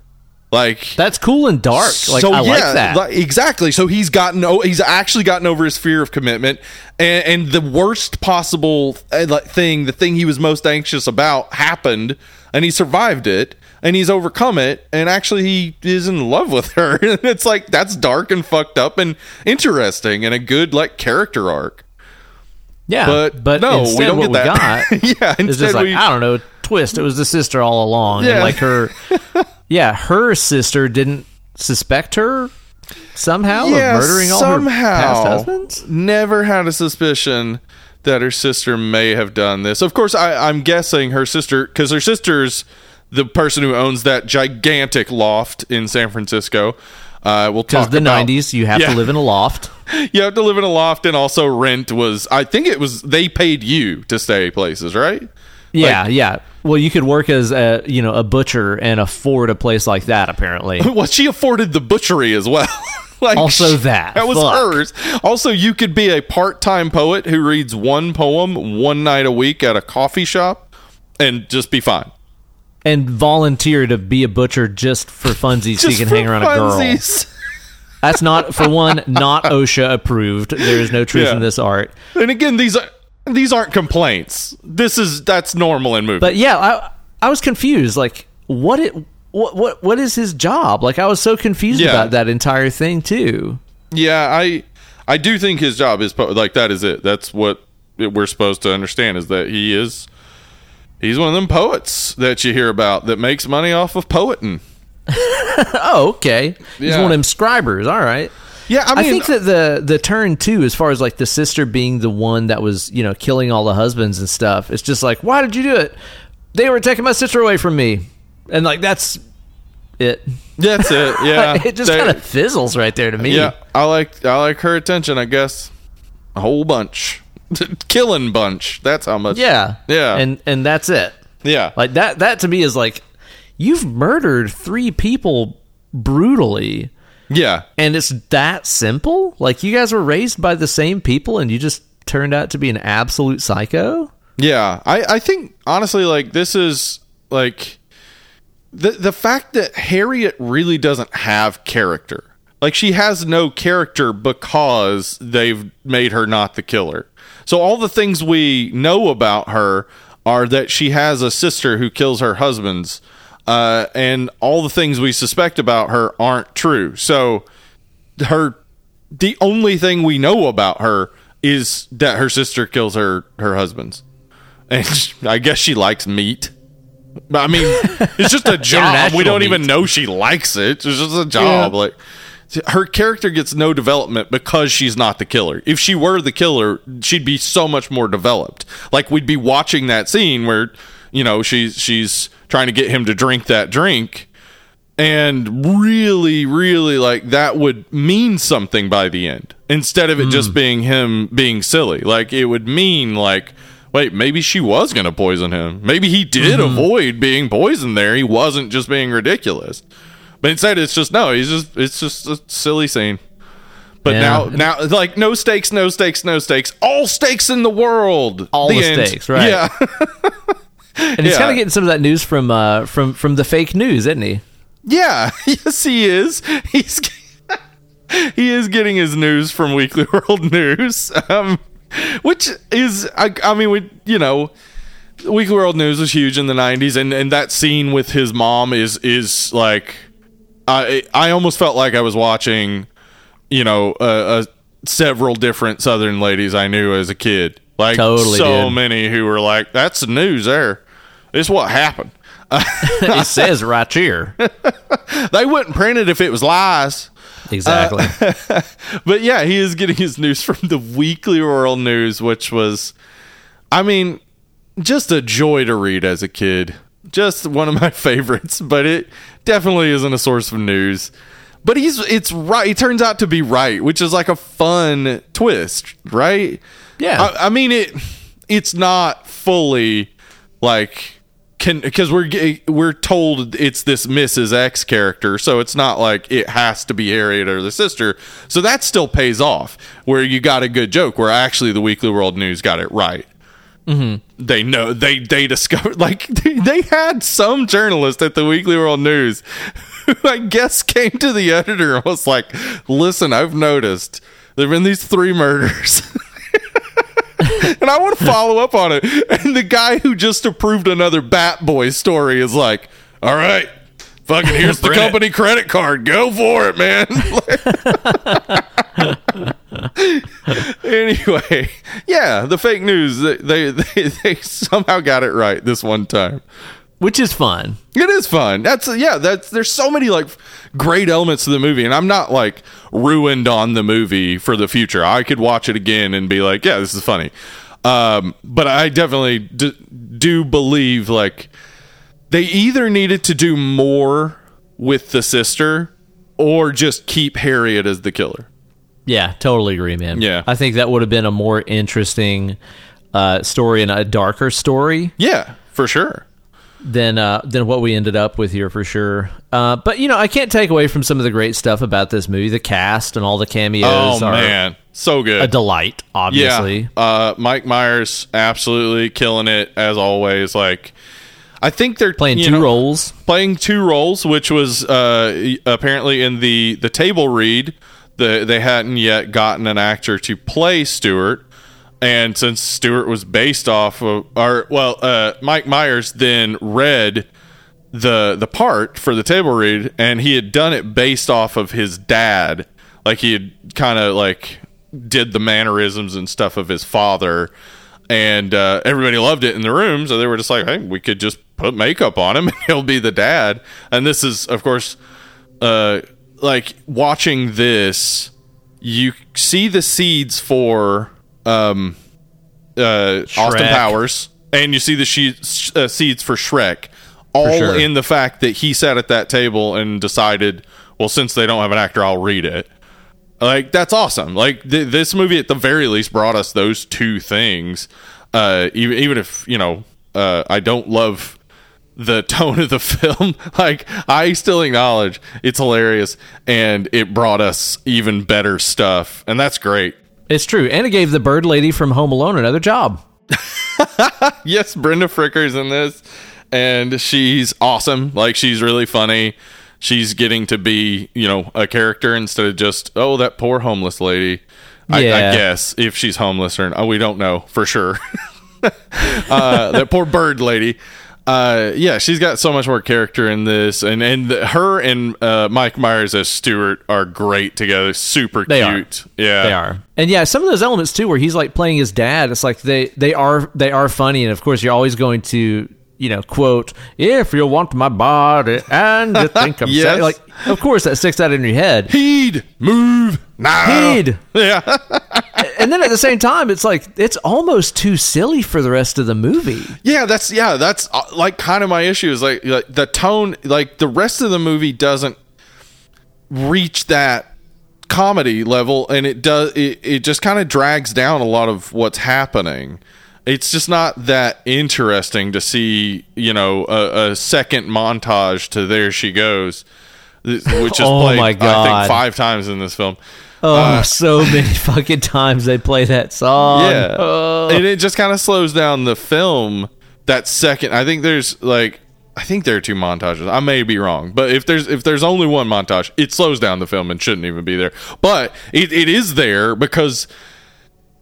Like that's cool and dark like i like that li- exactly. So he's gotten oh, he's actually gotten over his fear of commitment, and, and the worst possible uh, thing, the thing he was most anxious about, happened, and he survived it, and he's overcome it, and actually he is in love with her. and it's like that's dark and fucked up and interesting, and a good like character arc. yeah but but no, we don't what get that. got Yeah, instead like we- I don't know, twist. It was the sister all along, Yeah. and like her, yeah, her sister didn't suspect her somehow of murdering all her past husbands. Never had a suspicion that her sister may have done this. Of course, I, I'm guessing her sister, because her sister's the person who owns that gigantic loft in San Francisco. Uh, we'll talk the about- '90s, you have Yeah. to live in a loft. You have to live in a loft, and also rent was. I think it was they paid you to stay places, right? Yeah, yeah. Well, you could work as a you know a butcher and afford a place like that. Apparently, Well, she afforded the butchery as well. like Also that. That was Fuck. hers. Also, you could be a part-time poet who reads one poem one night a week at a coffee shop and just be fine. and volunteer to be a butcher just for funsies, so you can hang around a girl. That's not for one, not OSHA approved. There is no truth Yeah. in this art. And again, these are these aren't complaints. This is that's normal in movies. But yeah, I I was confused. Like, what it what what what is his job? Like, I was so confused Yeah. about that entire thing too. yeah, I I do think his job is like that is it. That's what we're supposed to understand is that he is he's one of them poets that you hear about that makes money off of poeting. Oh, okay. He's Yeah. one of them scribers. All right. Yeah, I I, think that the the turn too, as far as like the sister being the one that was you know killing all the husbands and stuff, it's just like, why did you do it? They were taking my sister away from me, and like that's it. that's it. Yeah, it just kind of fizzles right there to me. Yeah, I like I like her attention. I guess a whole bunch. killing bunch. That's how much. Yeah, Yeah. and and that's it. yeah, Like that. That to me is like you've murdered three people brutally, yeah. and it's that simple. Like you guys were raised by the same people, and you just turned out to be an absolute psycho. Yeah, I, I think honestly, like this is like the the fact that Harriet really doesn't have character. Like she has no character because they've made her not the killer. So all the things we know about her are that she has a sister who kills her husbands, uh, and all the things we suspect about her aren't true. So her the only thing we know about her is that her sister kills her her husbands and sh- I guess she likes meat. But, I mean, it's just a job. We don't even know she likes it. It's just a job. Yeah. Like her character gets no development because she's not the killer. If she were the killer, she'd be so much more developed. Like we'd be watching that scene where you know she's she's trying to get him to drink that drink. And really really like that would mean something by the end instead of it just hmm. being him being silly. Like it would mean like wait maybe she was going to poison him. Maybe he did mm-hmm. avoid being poisoned there. He wasn't just being ridiculous. But instead it's just no he's just it's just a silly scene. But Yeah. now now like no stakes no stakes no stakes. All stakes in the world. All the end. stakes, right. yeah And he's Yeah. kind of getting some of that news from uh, from from the fake news, isn't he? Yeah, yes, he is. He's he is getting his news from Weekly World News, um, which is, I, I mean, we you know, Weekly World News was huge in the '90s, and and that scene with his mom is is like, I I almost felt like I was watching, you know, uh, uh, several different Southern ladies I knew as a kid, like Totally so did. many who were like, "That's the news there. Is what happened." it says right here. They wouldn't print it if it was lies. Exactly. Uh, but yeah, he is getting his news from the Weekly World News, which was, I mean, just a joy to read as a kid. Just one of my favorites, but it definitely isn't a source of news. But he's it's right. He turns out to be right, which is like a fun twist, right? Yeah. I, I mean it. It's not fully like can because we're we're told it's this Mrs. X character, so it's not like it has to be Harriet or the sister. So that still pays off. Where you got a good joke, where actually the Weekly World News got it right. Mm-hmm. They know they they discovered like they, they had some journalist at the Weekly World News who I guess came to the editor and was like, "Listen, I've noticed there've been these three murders." and I want to follow up on it. And the guy who just approved another Bat Boy story is like, "All right, fucking here's the company credit card. Go for it, man." anyway, yeah, the fake news they, they they somehow got it right this one time. Which is fun. It is fun. That's yeah. That's there's so many like great elements to the movie, and I'm not like ruined on the movie for the future. I could watch it again and be like, yeah, this is funny. Um, but I definitely d- do believe like they either needed to do more with the sister or just keep Harriet as the killer. Yeah, totally agree, man. Yeah. I think that would have been a more interesting uh, story and a darker story Yeah, for sure. Than uh, than what we ended up with here for sure. Uh, but you know, I can't take away from some of the great stuff about this movie. The cast and all the cameos Oh are man, so good. a delight. Obviously, Yeah. Uh, Mike Myers absolutely killing it as always. Like, I think they're playing two know, roles. Playing two roles, which was uh, apparently in the the table read. The, they hadn't yet gotten an actor to play Stewart, and since Stewart was based off of, or well, uh, Mike Myers then read the the part for the table read, and he had done it based off of his dad. Like he had kind of like did the mannerisms and stuff of his father, and uh, everybody loved it in the room. So they were just like, "Hey, we could just put makeup on him, and he'll be the dad." And this is, of course, uh, like watching this, you see the seeds for um, uh, Austin Powers, and you see the she- uh, seeds for Shrek, all sure. in the fact that he sat at that table and decided, well, since they don't have an actor, I'll read it. Like that's awesome. Like th- this movie at the very least brought us those two things. Uh, even even if you know uh, I don't love the tone of the film, like I still acknowledge it's hilarious and it brought us even better stuff, and that's great. It's true, and it gave the bird lady from Home Alone another job. yes, Brenda Fricker's in this, and she's awesome. Like she's really funny. She's getting to be, you know, a character instead of just oh that poor homeless lady. I, I guess if she's homeless or not, we don't know for sure. uh, that poor bird lady. Uh, yeah, she's got so much more character in this, and and the, her and uh, Mike Myers as Stewart are great together. Super They are. cute. Yeah, They are, and yeah, some of those elements too, where he's like playing his dad. It's like they they are they are funny, and of course you're always going to you know quote if you want my body and you think I'm Yes. like of course that sticks out in your head. Heed, move now. Heed. Yeah. and then at the same time, it's like it's almost too silly for the rest of the movie. Yeah, that's yeah, that's uh, like kind of my issue is like, like the tone, like the rest of the movie doesn't reach that comedy level, and it does it, it just kind of drags down a lot of what's happening. It's just not that interesting to see, you know, a, a second montage to "There She Goes," which is Oh played, my I think, five times in this film. Oh, uh, so many fucking times they play that song. Yeah. Oh. and it just kind of slows down the film that second. I think there's like I think there are two montages. I may be wrong, but if there's if there's only one montage, it slows down the film and shouldn't even be there. But it, it is there because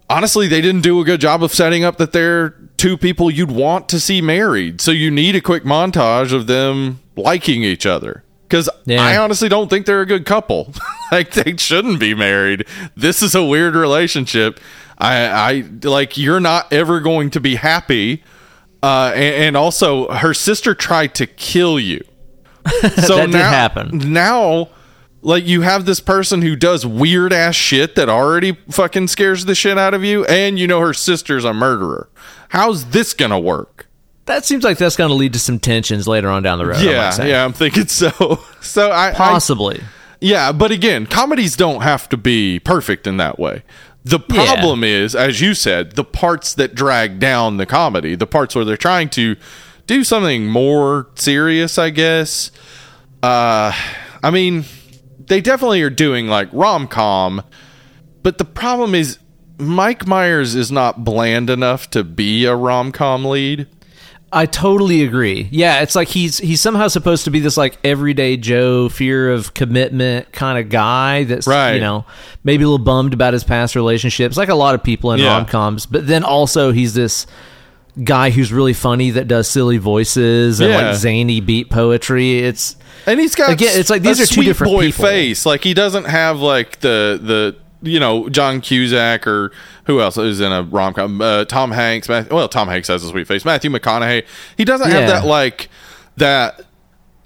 honestly, they didn't do a good job of setting up that they're two people you'd want to see married. So you need a quick montage of them liking each other. Because Yeah. I honestly don't think they're a good couple. like they shouldn't be married. This is a weird relationship. I, I like you're not ever going to be happy. Uh, and, and also, her sister tried to kill you. So That did now, happen. Now, like you have this person who does weird ass shit that already fucking scares the shit out of you, and you know her sister's a murderer. How's this gonna work? That seems like that's going to lead to some tensions later on down the road. I yeah, yeah, I'm thinking so. So I, I possibly. yeah, but again, comedies don't have to be perfect in that way. The Yeah. problem is, as you said, the parts that drag down the comedy, the parts where they're trying to do something more serious, I guess. Uh, I mean, they definitely are doing like rom com, but the problem is Mike Myers is not bland enough to be a rom com lead. I totally agree. Yeah, it's like he's he's somehow supposed to be this like everyday Joe, fear of commitment kind of guy that's Right. you know maybe a little bummed about his past relationships, like a lot of people in Yeah. rom coms. But then also he's this guy who's really funny that does silly voices and Yeah. like zany beat poetry. It's And he's got Again, it's like these are two different boy people. face. Like he doesn't have like the the you know John Cusack or who else is in a rom com? Uh, Tom Hanks. Math- well, Tom Hanks has a sweet face. Matthew McConaughey. He doesn't have that like that.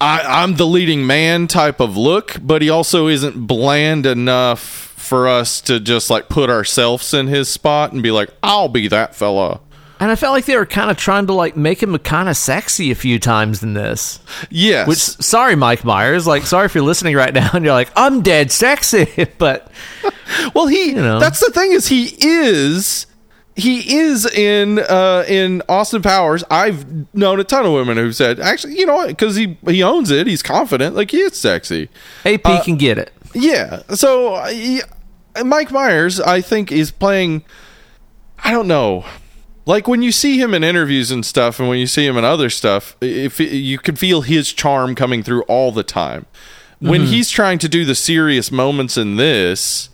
I, I'm the leading man type of look, but he also isn't bland enough for us to just like put ourselves in his spot and be like, I'll be that fella. And I felt like they were kind of trying to like make him kind of sexy a few times in this. Yes. Which sorry, Mike Myers. Like sorry if you're listening right now and you're like I'm dead sexy, but Well, he you know. that's the thing is he is he is in uh in Austin Powers. I've known a ton of women who've said actually, you know what, cuz he he owns it, he's confident, like he is sexy. AP Uh, can get it. Yeah. So uh, yeah, Mike Myers I think is playing I don't know. Like when you see him in interviews and stuff and when you see him in other stuff, if you can feel his charm coming through all the time. When Mm-hmm. he's trying to do the serious moments in this,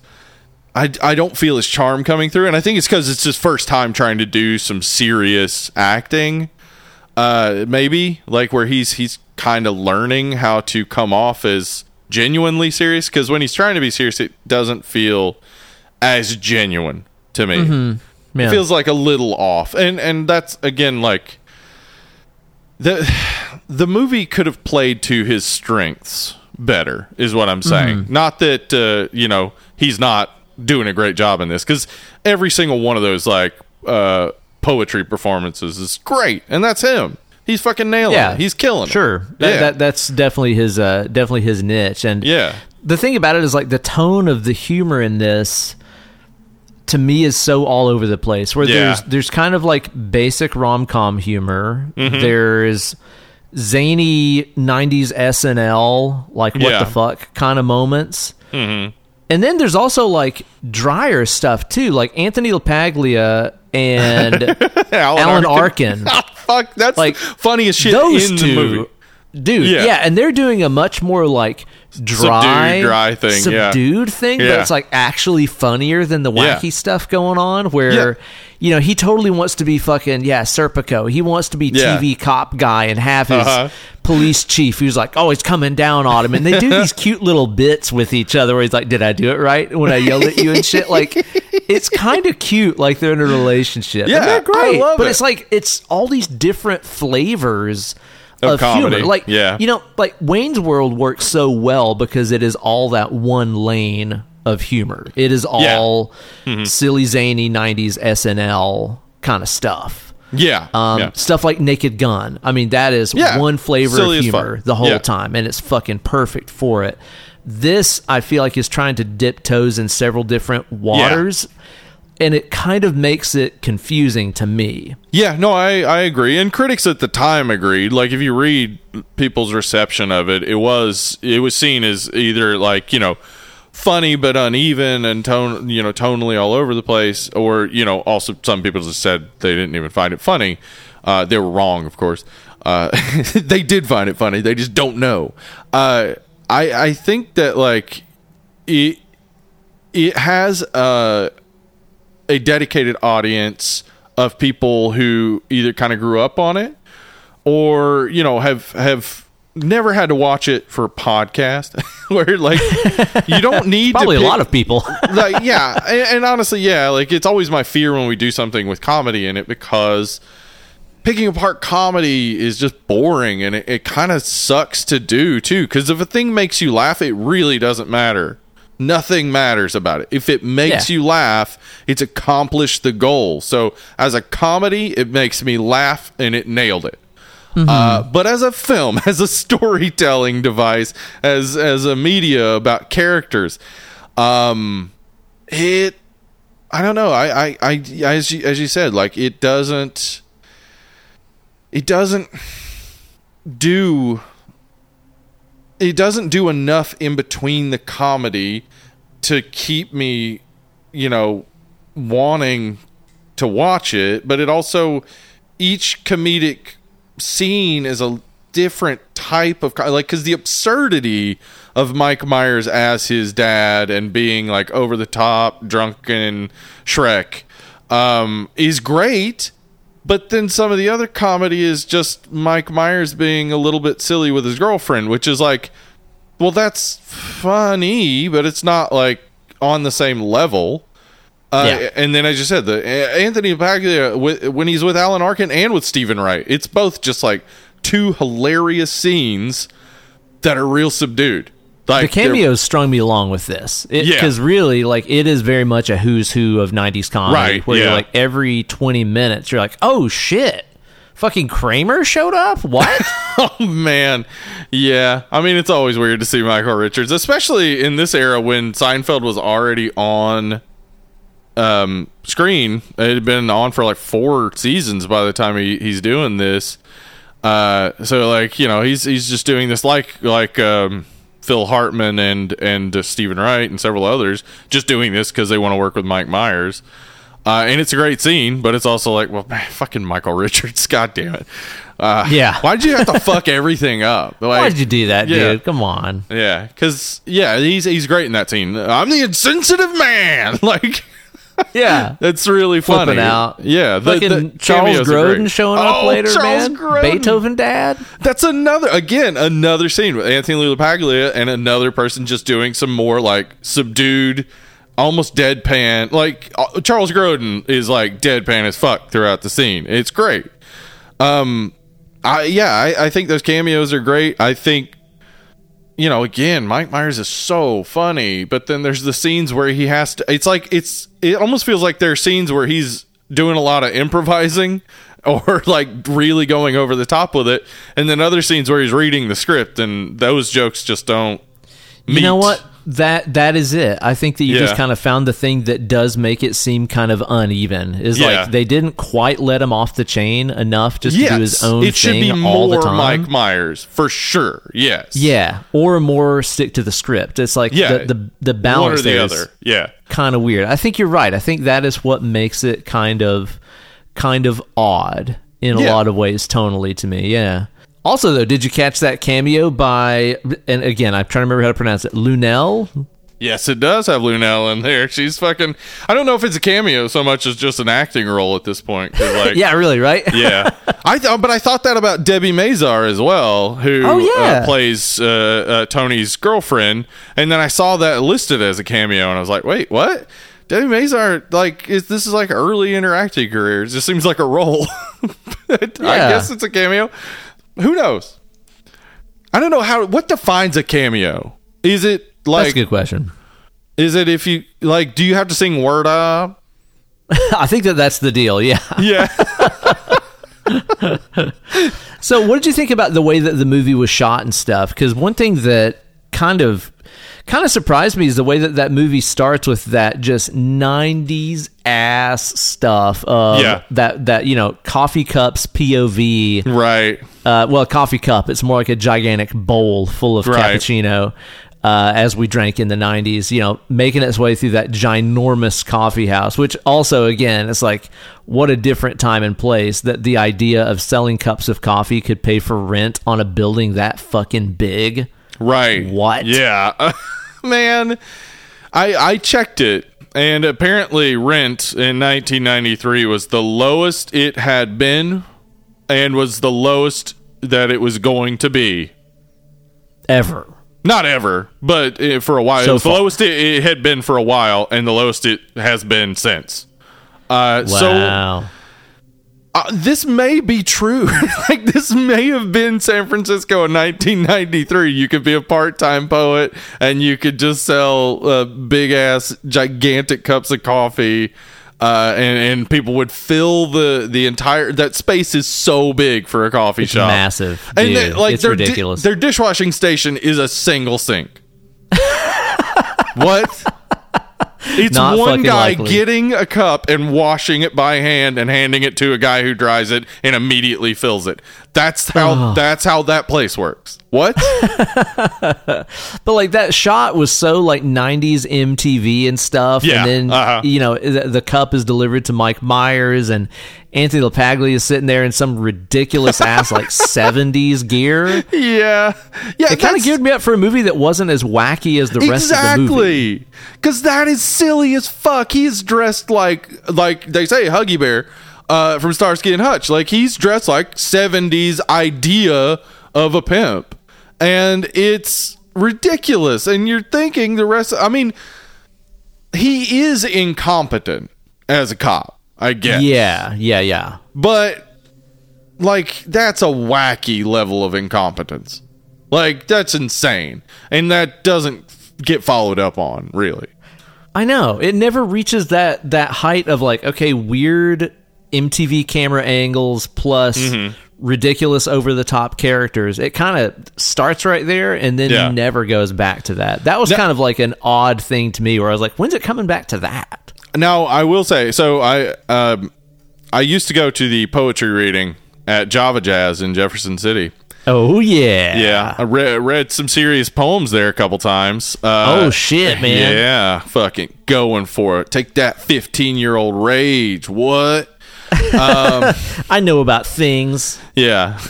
I, I don't feel his charm coming through, and I think it's because it's his first time trying to do some serious acting. Uh, maybe like where he's he's kind of learning how to come off as genuinely serious. Because when he's trying to be serious, it doesn't feel as genuine to me. Yeah. It feels like a little off, and and that's again like the the movie could have played to his strengths better is what i'm saying. Not that uh, you know he's not doing a great job in this because every single one of those like uh, poetry performances is great and that's him. He's fucking nailing yeah, it. He's killing Sure, it that, yeah. that that's definitely his uh, definitely his niche, and yeah. the thing about it is like the tone of the humor in this to me is so all over the place where Yeah. there's there's kind of like basic rom-com humor Mm-hmm. there's zany 90s snl like what Yeah. the fuck kind of moments and then there's also like drier stuff too like anthony lapaglia and alan arkin Fuck, that's Like, like funniest shit those in two the movie. dude yeah. Yeah. and they're doing a much more like dry Subdued, dry thing, yeah. subdued thing Yeah. that's like actually funnier than the Yeah. wacky stuff going on where Yeah. you know he totally wants to be fucking yeah serpico he wants to be Yeah. tv cop guy and have his Uh-huh. police chief who's like oh he's coming down on him and they do these cute little bits with each other where he's like did i do it right when i yelled at you and shit like it's kind of cute like they're in a relationship Yeah, and they're great but it. it's like it's all these different flavors Of of, comedy, humor like yeah. you know like wayne's world works so well because it is all that one lane of humor it is Yeah. all Mm-hmm. silly zany 90s snl kind of stuff Yeah, um, yeah. stuff like Naked Gun. I mean, that is Yeah. one flavor Silly of humor the whole Yeah. time, and it's fucking perfect for it. This, I feel like, is trying to dip toes in several different waters, and it kind of makes it confusing to me. Yeah, no, I, I agree. And critics at the time agreed. Like if you read people's reception of it, it was it was seen as either like, you know, funny but uneven and tone you know, tonally all over the place, or, you know, also some people just said they didn't even find it funny. Uh, they were wrong, of course. Uh, they did find it funny. They just don't know. Uh, I I think that like it it has a a dedicated audience of people who either kind of grew up on it or you know have have never had to watch it for a podcast where like you don't need Probably to a lot of people. like yeah and, and honestly yeah like it's always my fear when we do something with comedy in it because picking apart comedy is just boring and it, it kind of sucks to do too because if a thing makes you laugh it really doesn't matter nothing matters about it if it makes Yeah. you laugh it's accomplished the goal so as a comedy it makes me laugh and it nailed it uh, but as a film, as a storytelling device, as as a media about characters, um, it I don't know. I I, I as you, as you said, like it doesn't it doesn't do it doesn't do enough in between the comedy to keep me, you know, wanting to watch it, but it also each comedic scene is a different type of like because the absurdity of Mike Myers as his dad and being like over the top drunken Shrek um, is great. But then some of the other comedy is just Mike Myers being a little bit silly with his girlfriend, which is like, well, that's funny, but it's not like on the same level. Uh, Yeah. And then, as you said, the Anthony Paglia when he's with Alan Arkin and with Steven Wright, it's both just like two hilarious scenes that are real subdued. Like the cameos strung me along with this Yeah. because really like it is very much a who's who of 90s comedy Right, where you're like every 20 minutes you're like oh shit fucking kramer showed up what Oh man, yeah. I mean, it's always weird to see Michael Richards, especially in this era when Seinfeld was already on um, screen. It had been on for like four seasons by the time he, he's doing this. Uh, so like you know, he's he's just doing this like like um, Phil Hartman and and uh, Steven Wright and several others, just doing this because they want to work with Mike Myers. Uh, and it's a great scene, but it's also like, well, man, fucking Michael Richards, god damn it. Uh, Yeah. Why did you have to fuck everything up? Like, why did you do that yeah. dude come on Yeah, because yeah, he's he's great in that scene. I'm the insensitive man. Like yeah it's really funny. flipping out Yeah, the, fucking the charles cameos are grodin great. showing up Oh, later Charles man Grodin. beethoven dad That's another again another scene with Anthony LaPaglia and another person just doing some more like subdued, almost deadpan. Like uh, Charles Grodin is like deadpan as fuck throughout the scene. It's great. Um, I yeah, I, I think those cameos are great. I think. You know, again, Mike Myers is so funny, but then there's the scenes where he has to. It's like it's. It almost feels like there are scenes where he's doing a lot of improvising or like really going over the top with it, and then other scenes where he's reading the script, and those jokes just don't. you know what that that is it. I think that you just kind of found the thing that does make it seem kind of uneven. Is Yeah. like they didn't quite let him off the chain enough just to do his own it should be all the more time. Mike Myers for sure. Yes. Yeah, or more stick to the script. It's like Yeah. the the, the One or balance the other. Yeah. kind of weird. I think you're right. I think that is what makes it kind of kind of odd in a lot of ways tonally to me. Yeah. Also though, did you catch that cameo by and again, I'm trying to remember how to pronounce it. Luenell? Yes, it does have Luenell in there. She's fucking. I don't know if it's a cameo so much as just an acting role at this point. Like, Yeah, really, right? yeah. I thought, but I thought that about Debbie Mazar as well, who Oh, yeah. uh, plays uh, uh, Tony's girlfriend. And then I saw that listed as a cameo, and I was like, wait, what? Debbie Mazar, like, is this is like early in her acting career? It just seems like a role. I Yeah. guess it's a cameo. Who knows? I don't know how. What defines a cameo? Is it like That's a good question. Is it if you like? Do you have to sing word up? I think that that's the deal. Yeah. Yeah. So, what did you think about the way that the movie was shot and stuff? Because one thing that kind of kind of surprised me is the way that that movie starts with that just '90s ass stuff of Yeah. that that you know coffee cups POV. right. Uh, well, coffee cup. It's more like a gigantic bowl full of Right. cappuccino. Uh, as we drank in the 90s, you know, making its way through that ginormous coffee house, which also, again, it's like, what a different time and place that the idea of selling cups of coffee could pay for rent on a building that fucking big. Right. What? Yeah. Man, I I checked it and apparently rent in 1993 was the lowest it had been and was the lowest that it was going to be. Ever. Not ever, but for a while. So it was the lowest it, it had been for a while and the lowest it has been since. Uh, So Wow. Uh, this may be true. like this may have been San Francisco in 1993. You could be a part-time poet and you could just sell uh, big ass, gigantic cups of coffee, uh, and and people would fill the the entire. That space is so big for a coffee It's shop, massive, And dude. they- like It's their di- ridiculous. their dishwashing station is a single sink. what? It's Not one guy likely. getting a cup and washing it by hand and handing it to a guy who dries it and immediately fills it. That's how that's how that place works. What? But like that shot was so like 90s MTV and stuff. Yeah, And then, uh-huh. you know, the, the cup is delivered to Mike Myers and Anthony LaPaglia is sitting there in some ridiculous ass like 70s gear. Yeah. yeah. It kind of geared me up for a movie that wasn't as wacky as the rest of the movie. Exactly. Cuz that is silly as fuck. He's dressed like like they say Huggy Bear uh, from Starsky and Hutch. Like he's dressed like 70s idea of a pimp. And it's ridiculous. And you're thinking the rest I mean he is incompetent as a cop, I guess. Yeah, yeah, yeah. But like that's a wacky level of incompetence. Like that's insane. And that doesn't get followed up on, really. I know. It never reaches that that height of like, okay, weird MTV camera angles plus Mm-hmm. Ridiculous over the top characters. It kind of starts right there and then Yeah. never goes back to that. That was Now- kind of like an odd thing to me where I was like, when's it coming back to that? Now, I will say, so I um I used to go to the poetry reading at Java Jazz in Jefferson City. Oh yeah. Yeah, I read, read some serious poems there a couple times. Uh, Oh shit, man. Yeah, fucking going for it. Take that 15 year old rage. What? I know about things. Yeah.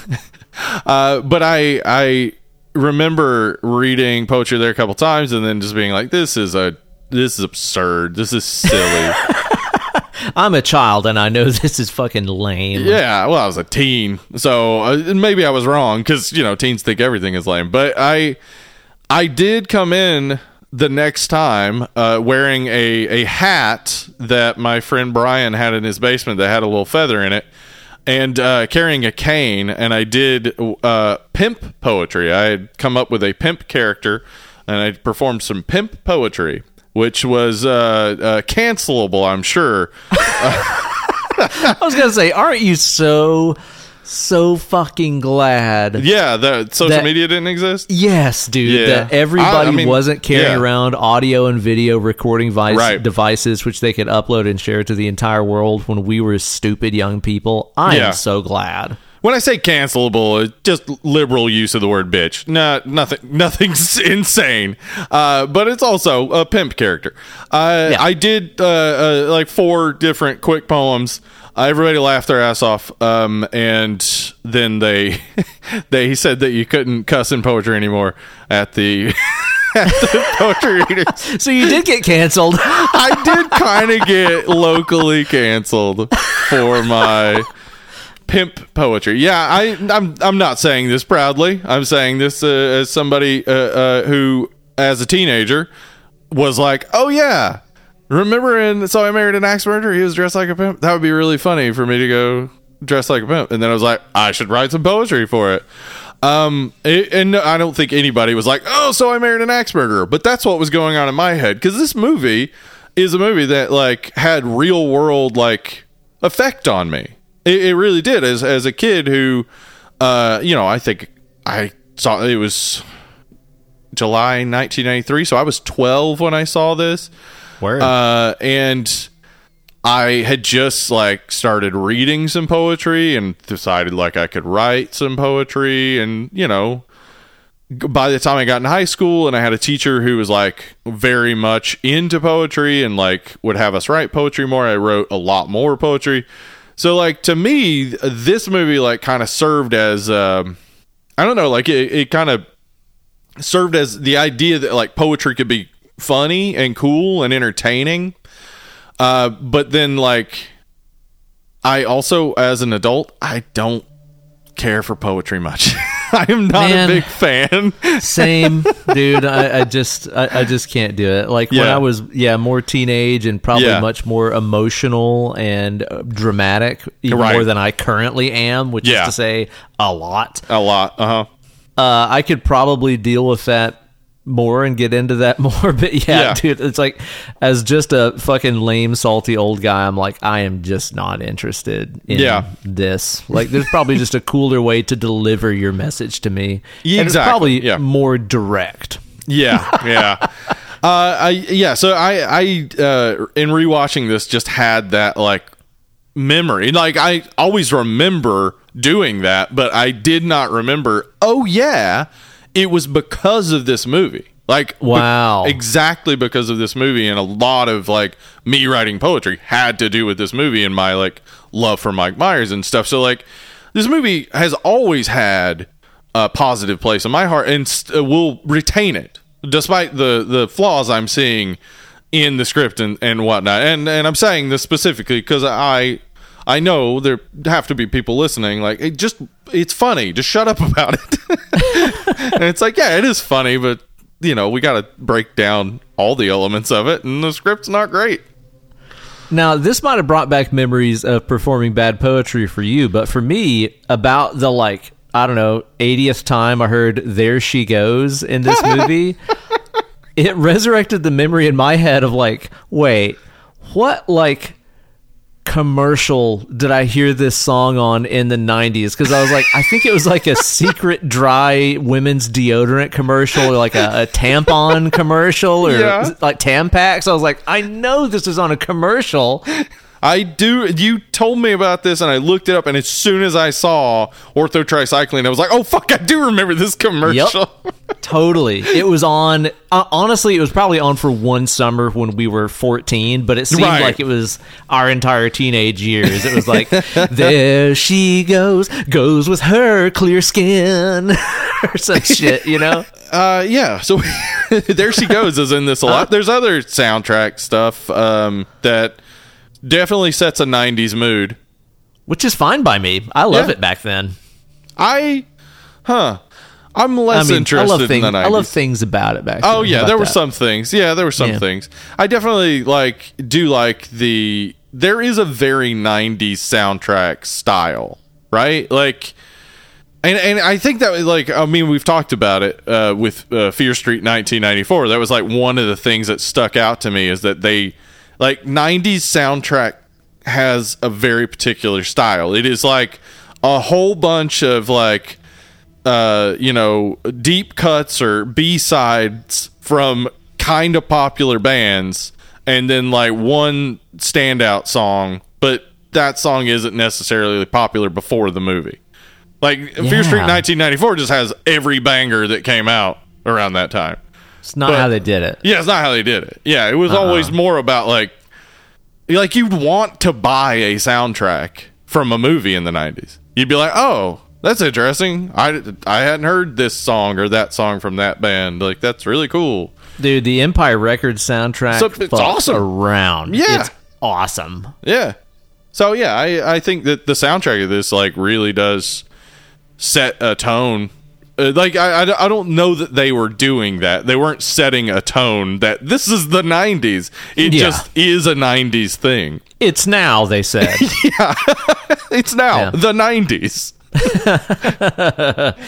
Uh, but I I remember reading poetry there a couple times and then just being like, this is a this is absurd. This is silly. I'm a child and I know this is fucking lame. yeah. Well, I was a teen, so uh, maybe I was wrong because you know teens think everything is lame. But I I did come in the next time uh, wearing a a hat that my friend Brian had in his basement that had a little feather in it. and uh, carrying a cane, and I did uh, pimp poetry. I had come up with a pimp character, and I performed some pimp poetry, which was uh, uh, cancelable, I'm sure. I was gonna say, aren't you so so fucking glad. Yeah, the social That- media didn't exist. Yes, dude. Yeah. That everybody I- I mean, wasn't carrying yeah. around audio and video recording vice Right. devices, which they could upload and share to the entire world when we were stupid young people. I Yeah. am so glad. When I say cancelable, it's just liberal use of the word bitch. No, nothing, nothing's insane. Uh, but it's also a pimp character. Uh. I did uh, uh, like four different quick poems. Everybody laughed their ass off, um, and then they they he said that you couldn't cuss in poetry anymore at the at the poetry readings. So you did get canceled. I did kind of get locally canceled for my pimp poetry. Yeah, I, I'm. I'm not saying this proudly. I'm saying this uh, as somebody uh, uh, who, as a teenager, was like, "Oh yeah, remember in So I Married an Axe Murderer? He was dressed like a pimp. That would be really funny for me to go dress like a pimp." And then I was like, "I should write some poetry for it." Um, it- and I don't think anybody was like, "Oh, so I married an axe murderer," but that's what was going on in my head because this movie is a movie that like had real world like effect on me. It, it really did. As as a kid who, uh, you know, I think I saw it was July 1993, so I was 12 when I saw this. Word. Uh, and I had just like started reading some poetry and decided like I could write some poetry and you know by the time I got in high school and I had a teacher who was like very much into poetry and like would have us write poetry more I wrote a lot more poetry so like to me this movie like kind of served as um I don't know like it, it kind of served as the idea that like poetry could be funny and cool and entertaining uh, but then like I also as an adult I don't care for poetry much. I am not Man. a big fan. Same, dude. I, I just, I, I just can't do it. Like when I was, yeah, more teenage and probably Yeah. much more emotional and uh, dramatic, even Right. more than I currently am, which Yeah. is to say, a lot. a lot. Uh-huh. Uh, I could probably deal with that more and get into that more. But yeah, Yeah. dude, it's like as just a fucking lame, salty old guy, I'm like, I am just not interested in Yeah. this. Like, there's probably just a cooler way to deliver your message to me. Yeah, And exactly, probably yeah. more direct. Yeah, yeah. uh, I yeah. So I I uh, in rewatching this just had that like memory. Like I always remember doing that, but I did not remember. Oh yeah, it was because of this movie. Like be- Wow. exactly because of this movie, and a lot of like me writing poetry had to do with this movie and my like love for Mike Myers and stuff. So like this movie has always had a positive place in my heart and st- uh, will retain it despite the the flaws I'm seeing in the script and and whatnot. And and I'm saying this specifically because I I know there have to be people listening. Like it just it's funny. Just shut up about it. and it's like yeah, it is funny, but you know we got to break down all the elements of it, and the script's not great. Now, this might have brought back memories of performing bad poetry for you, but for me, about the like, I don't know, 80th time I heard There She Goes in this movie, it resurrected the memory in my head of like, wait, what like commercial did I hear this song on in the 90s? Because I was like, I think it was like a secret dry women's deodorant commercial or like a, a tampon commercial or Yeah. like Tampax. I was like, I know this is on a commercial. I do. You told me about this, and I looked it up. And as soon as I saw Ortho Tri-Cyclen, I was like, "Oh fuck! I do remember this commercial." Totally. It was on, uh, honestly, it was probably on for one summer when we were 14, but it seemed Right. like it was our entire teenage years. It was like, there she goes, goes with her clear skin, or some shit, you know? Uh, yeah. So there she goes. Is in this a lot. There's other soundtrack stuff um, that definitely sets a '90s mood. Which is fine by me. I love Yeah. it back then. I, huh? I'm I less mean, I interested love, things, in the 90s. I love things about it back Oh then. yeah, How about there were that? some things. Yeah, there were some Yeah. things. I definitely like do like the there is a very 90s soundtrack style, right? Like and and I think that like I mean we've talked about it uh, with uh, Fear Street 1994. That was like one of the things that stuck out to me is that they like 90s soundtrack has a very particular style. It is like a whole bunch of like uh you know deep cuts or b-sides from kind of popular bands and then like one standout song but that song isn't necessarily popular before the movie. Like fear street 1994 just has every banger that came out around that time It's not But- how they did it. yeah, it's not how they did it. Yeah, it was Uh-uh. always more about like like you'd want to buy a soundtrack from a movie in the 90s. You'd be like, "Oh, that's interesting. I I hadn't heard this song or that song from that band. Like that's really cool." Dude, the Empire Records soundtrack So, it's awesome. around. Yeah. It's awesome. Yeah. So yeah, I I think that the soundtrack of this like really does set a tone. Uh, like I, I I don't know that they were doing that. They weren't setting a tone that this is the 90s. It Yeah. just is a 90s thing. It's now, they said. Yeah, it's now Yeah. the 90s.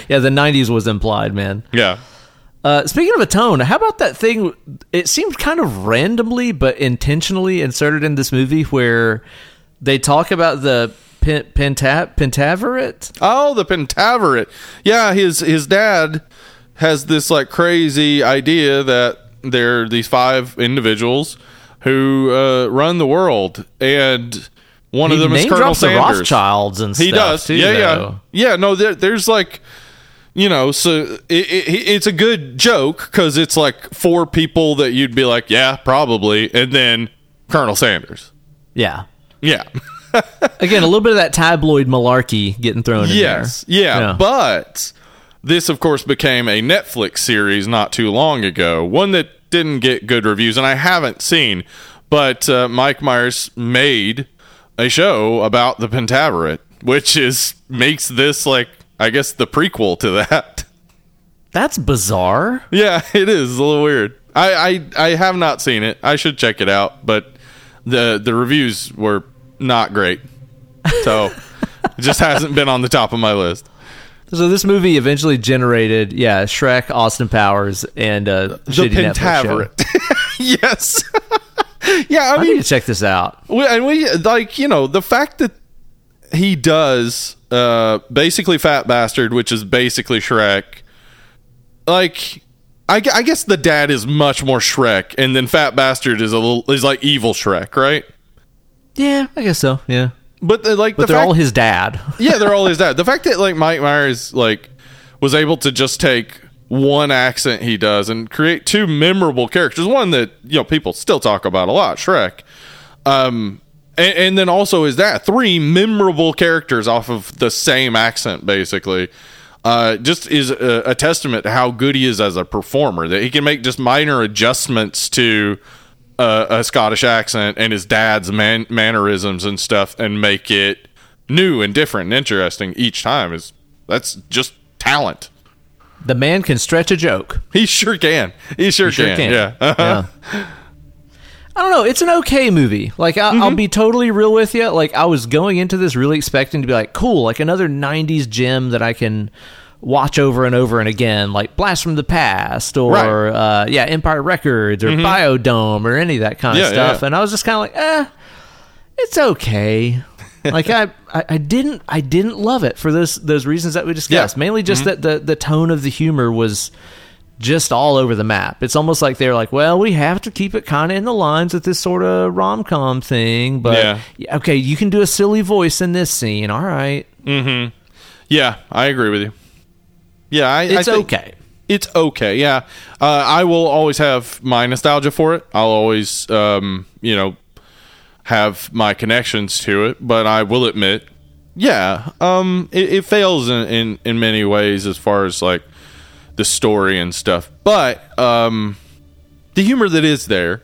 yeah, the 90s was implied, man. Yeah. Uh, speaking of a tone, how about that thing? It seemed kind of randomly but intentionally inserted in this movie where they talk about the pen, penta, pentaverate. Oh, the Pentaverate. Yeah, his his dad has this like crazy idea that there are these five individuals who uh, run the world, and one of them is Colonel drops the Sanders. Rothschilds and He stuff. does. too, yeah, though. yeah, yeah. No, there, there's like, you know, so it, it, it's a good joke because it's like four people that you'd be like, yeah, probably, and then Colonel Sanders. Yeah. Yeah. Again, a little bit of that tabloid malarkey getting thrown in Yes. there. Yeah, But this, of course, became a Netflix series not too long ago. One that didn't get good reviews, and I haven't seen. But uh, Mike Myers made a show about the Pentaverate, which is makes this like I guess the prequel to that. That's bizarre. yeah, it is a little weird. I, I I have not seen it. I should check it out, but the the reviews were not great. So it just hasn't been on the top of my list. So this movie eventually generated, yeah, Shrek, Austin Powers, and uh, the shitty Pentaverate. yes. yeah, I I need mean, to check this out. we, and we like you know the fact that he does uh basically Fat Bastard, which is basically Shrek. Like, I, I guess the dad is much more Shrek, and then Fat Bastard is a little is like evil Shrek, right? Yeah, I guess so. Yeah, But the, like, but the they're fact, all his dad. yeah, they're all his dad. The fact that like Mike Myers like was able to just take one accent he does and create two memorable characters. One that you know people still talk about a lot, Shrek. Um, and, and then also is that three memorable characters off of the same accent, basically. Uh, just is a, a testament to how good he is as a performer. That he can make just minor adjustments to uh, a Scottish accent and his dad's man- mannerisms and stuff, and make it new and different and interesting each time. Is that's just talent. the man can stretch a joke. He sure can. He sure, Sure can. can. Yeah. Uh-huh. Yeah. I don't know. It's an okay movie. Like I, I'll be totally real with you. Like I was going into this really expecting to be like, cool, like another '90s gem that I can watch over and over and again, like Blast from the Past or Right. Mm-hmm. uh, yeah, Empire Records or Biodome or any of that kind of stuff. yeah. And I was just kind of like, eh, it's okay. like I, I, I didn't, I didn't love it for those those reasons that we discussed. Yeah. Mm-hmm. Mainly just that the the tone of the humor was just all over the map. It's almost like they're like, well, we have to keep it kind of in the lines with this sort of rom com thing, but Yeah. yeah, okay, you can do a silly voice in this scene. All right, Hmm. Yeah, I agree with you. Yeah, I, I it's think okay. It's okay. Yeah, uh, I will always have my nostalgia for it. I'll always, um, you know, have my connections to it. But I will admit, yeah, um, it, it fails in, in in many ways as far as like the story and stuff. But um, the humor that is there,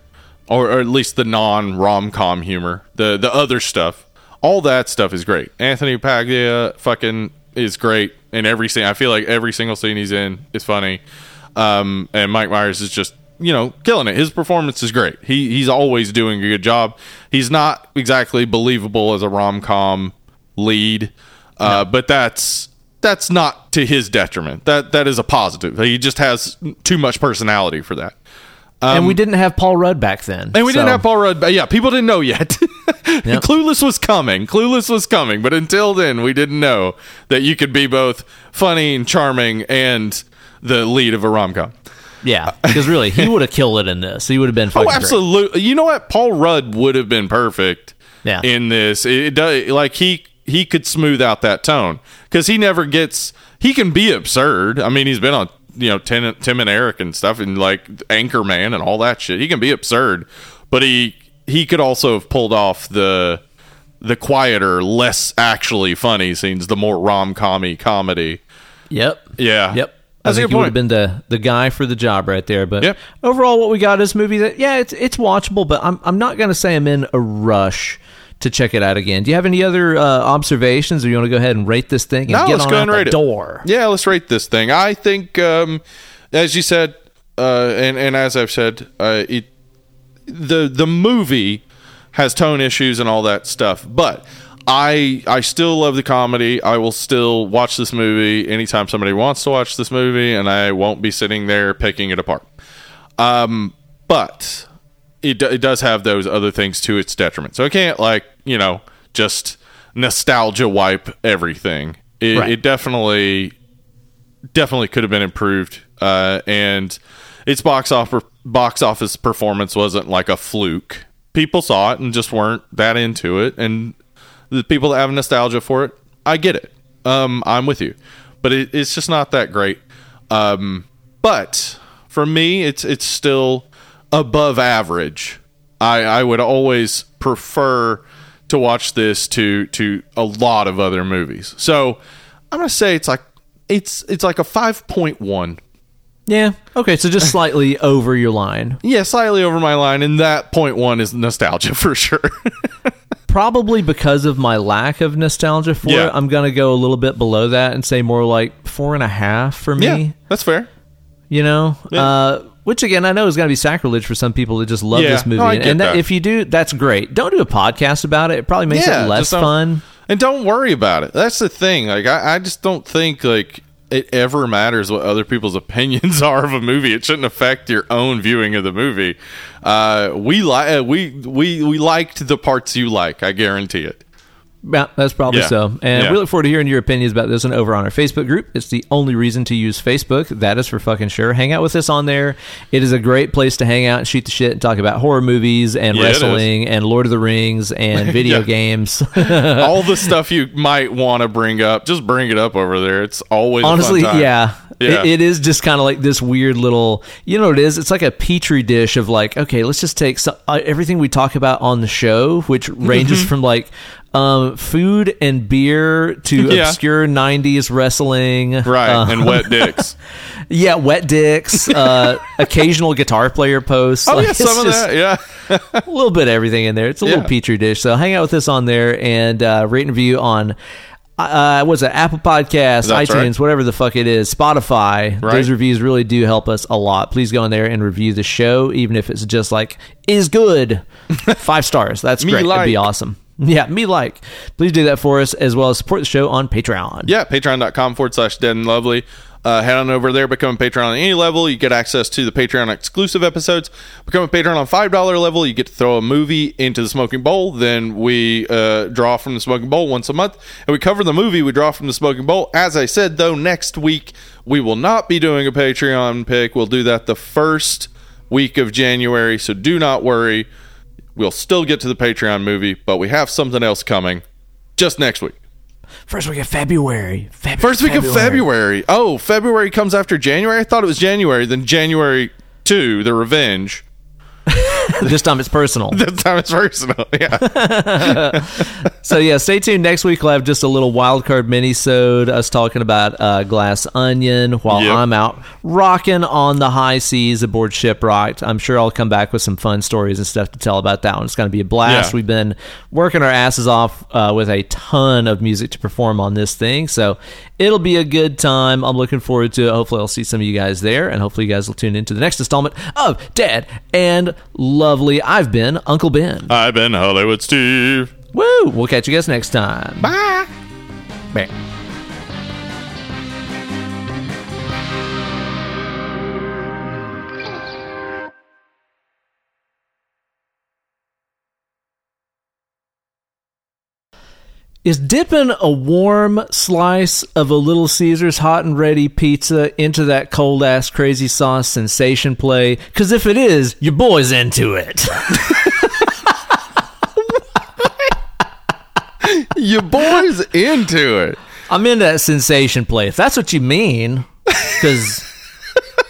or, or at least the non rom com humor, the the other stuff, all that stuff is great. Anthony LaPaglia fucking is great in every scene. I feel like every single scene he's in is funny. Um, and Mike Myers is just you know killing it. His performance is great. He he's always doing a good job. He's not exactly believable as a rom com lead, uh, but that's that's not to his detriment. That that is a positive. He just has too much personality for that. and we didn't have Paul Rudd back then, Um, And we so- didn't have Paul Rudd. but Yeah, people didn't know yet. Clueless was coming. Clueless was coming, but until then, we didn't know that you could be both funny and charming and the lead of a rom com. Yeah, because really, he would have killed it in this. He would have been oh, fucking Oh, great. absolutely. You know what? Paul Rudd would have been perfect. Yeah. In this, it, it does like he he could smooth out that tone because he never gets. He can be absurd. I mean, he's been on you know Tim, Tim and Eric and stuff, and like Anchorman and all that shit. He can be absurd, but he he could also have pulled off the the quieter, less actually funny scenes, the more rom commy comedy. Yep. Yeah. Yep. That's I think he would have been the, the guy for the job right there. But Yep. overall, what we got is movie that yeah, it's it's watchable, but I'm I'm not gonna say I'm in a rush to check it out again. Do you have any other uh, observations, or you want to go ahead and rate this thing and No, get let's on go and the rate it. door? Yeah, let's rate this thing. I think, um, as you said, uh, and and as I've said, uh, it the the movie has tone issues and all that stuff, but. I I still love the comedy. I will still watch this movie anytime somebody wants to watch this movie, and I won't be sitting there picking it apart. Um, but it it does have those other things to its detriment. So I can't like you know just nostalgia wipe everything. It, Right. it definitely definitely could have been improved, uh, and its box office box office performance wasn't like a fluke. People saw it and just weren't that into it, and the people that have nostalgia for it, I get it. Um, I'm with you, but it, it's just not that great. Um, but for me, it's it's still above average. I I would always prefer to watch this to to a lot of other movies. So I'm gonna say it's like it's it's like a five point one. Yeah. Okay, so just slightly over your line. Yeah, slightly over my line, and that point one is nostalgia for sure. Probably because of my lack of nostalgia for Yeah. it, I'm gonna go a little bit below that and say more like four and a half for me. yeah, that's fair. you know Yeah. uh, which again i know is going to be sacrilege for some people that just love Yeah. this movie No, and, and that, that. if you do that's great don't do a podcast about it it probably makes it less fun And don't worry about it. That's the thing. Like I, I just don't think like it ever matters what other people's opinions are of a movie. It shouldn't affect your own viewing of the movie. Uh, we like we we we liked the parts you like. I guarantee it. Yeah that's probably Yeah. so. And Yeah. we look forward to hearing your opinions about this one over on our facebook group. It's the only reason to use facebook. That is for fucking sure. Hang out with us on there. It is a great place to hang out and shoot the shit and talk about horror movies and Yeah, wrestling and lord of the rings and video games. All the stuff you might want to bring up, just bring it up over there. It's always a fun honestly yeah, Yeah. It, it is just kind of like this weird little you know what it is? It's like a petri dish of like okay let's just take some, uh, everything we talk about on the show which ranges from like um, food and beer to Yeah. obscure 90s wrestling right. uh, and wet dicks. yeah wet dicks uh, occasional guitar player posts Oh Like, yeah, some of that. Yeah. a little bit of everything in there. It's a little petri dish. So hang out with us on there and uh, rate and review on. Uh, what's it? Apple Podcasts, That's iTunes, right. whatever the fuck it is, Spotify. Right. Those reviews really do help us a lot. Please go in there and review the show, even if it's just like is good, five stars. That's great. That'd be awesome. Yeah, me like. Please do that for us as well as support the show on Patreon. Yeah, patreon.com forward slash dead and lovely. Uh, head on over there, become a patron on any level. You get access to the Patreon exclusive episodes. Become a patron on $5 level. You get to throw a movie into the smoking bowl. Then we uh, draw from the smoking bowl once a month. And we cover the movie we draw from the smoking bowl. As I said, though, next week we will not be doing a Patreon pick. We'll do that the first week of January. So do not worry. We'll still get to the Patreon movie, but we have something else coming just next week. First week of February. Feb- First week of February. Oh, February comes after January. I thought it was January. Then January two, the revenge. this time it's personal. This time it's personal. Yeah, So yeah, stay tuned. Next week we'll have just a little wild card mini-sode, us talking about uh, Glass Onion while Yep. I'm out rocking on the high seas aboard Shipwrecked. I'm sure I'll come back with some fun stories and stuff to tell about that one. It's going to be a blast. Yeah. We've been working our asses off uh, with a ton of music to perform on this thing, so it'll be a good time. I'm looking forward to it. Hopefully, I'll see some of you guys there, and hopefully, you guys will tune into the next installment of Dead and Lovely. I've been Uncle Ben. I've been Hollywood Steve. Woo! We'll catch you guys next time. Bye. Bye. Is dipping a warm slice of a Little Caesars hot and ready pizza into that cold ass crazy sauce sensation play? Because if it is, your boy's into it. Your boy's into it. I'm into that sensation play. If that's what you mean, because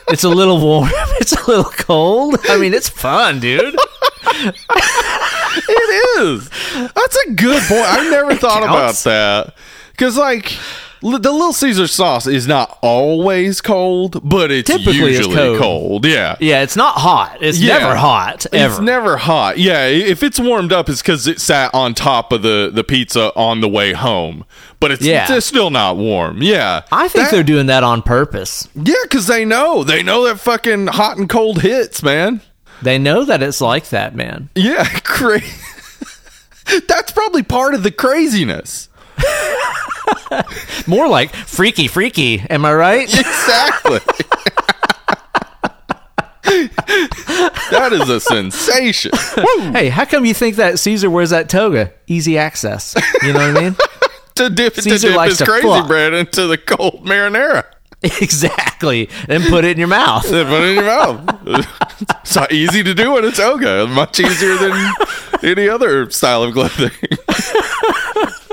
it's a little warm, it's a little cold. I mean, it's fun, dude. It is. That's a good point. I've never thought about that. Because, like, li- the Little Caesar sauce is not always cold, but it's Typically it's usually cold. cold. Yeah. Yeah, it's not hot. It's Yeah. never hot ever. It's never hot. Yeah, i- if it's warmed up, it's because it sat on top of the, the pizza on the way home. But it's, Yeah. it's still not warm. Yeah. I think they're doing that on purpose. Yeah, because they know. They know that fucking hot and cold hits, man. They know that it's like that, man. Yeah, cra- That's probably part of the craziness. More like freaky, freaky. Am I right? Exactly. that is a sensation. Woo! Hey, how come you think that Caesar wears that toga? Easy access. You know what I mean? To dip, to Caesar dip likes his crazy fuck. bread into the cold marinara. exactly. And put it in your mouth. Put it in your mouth. it's not easy to do when it's toga. Much easier than any other style of clothing.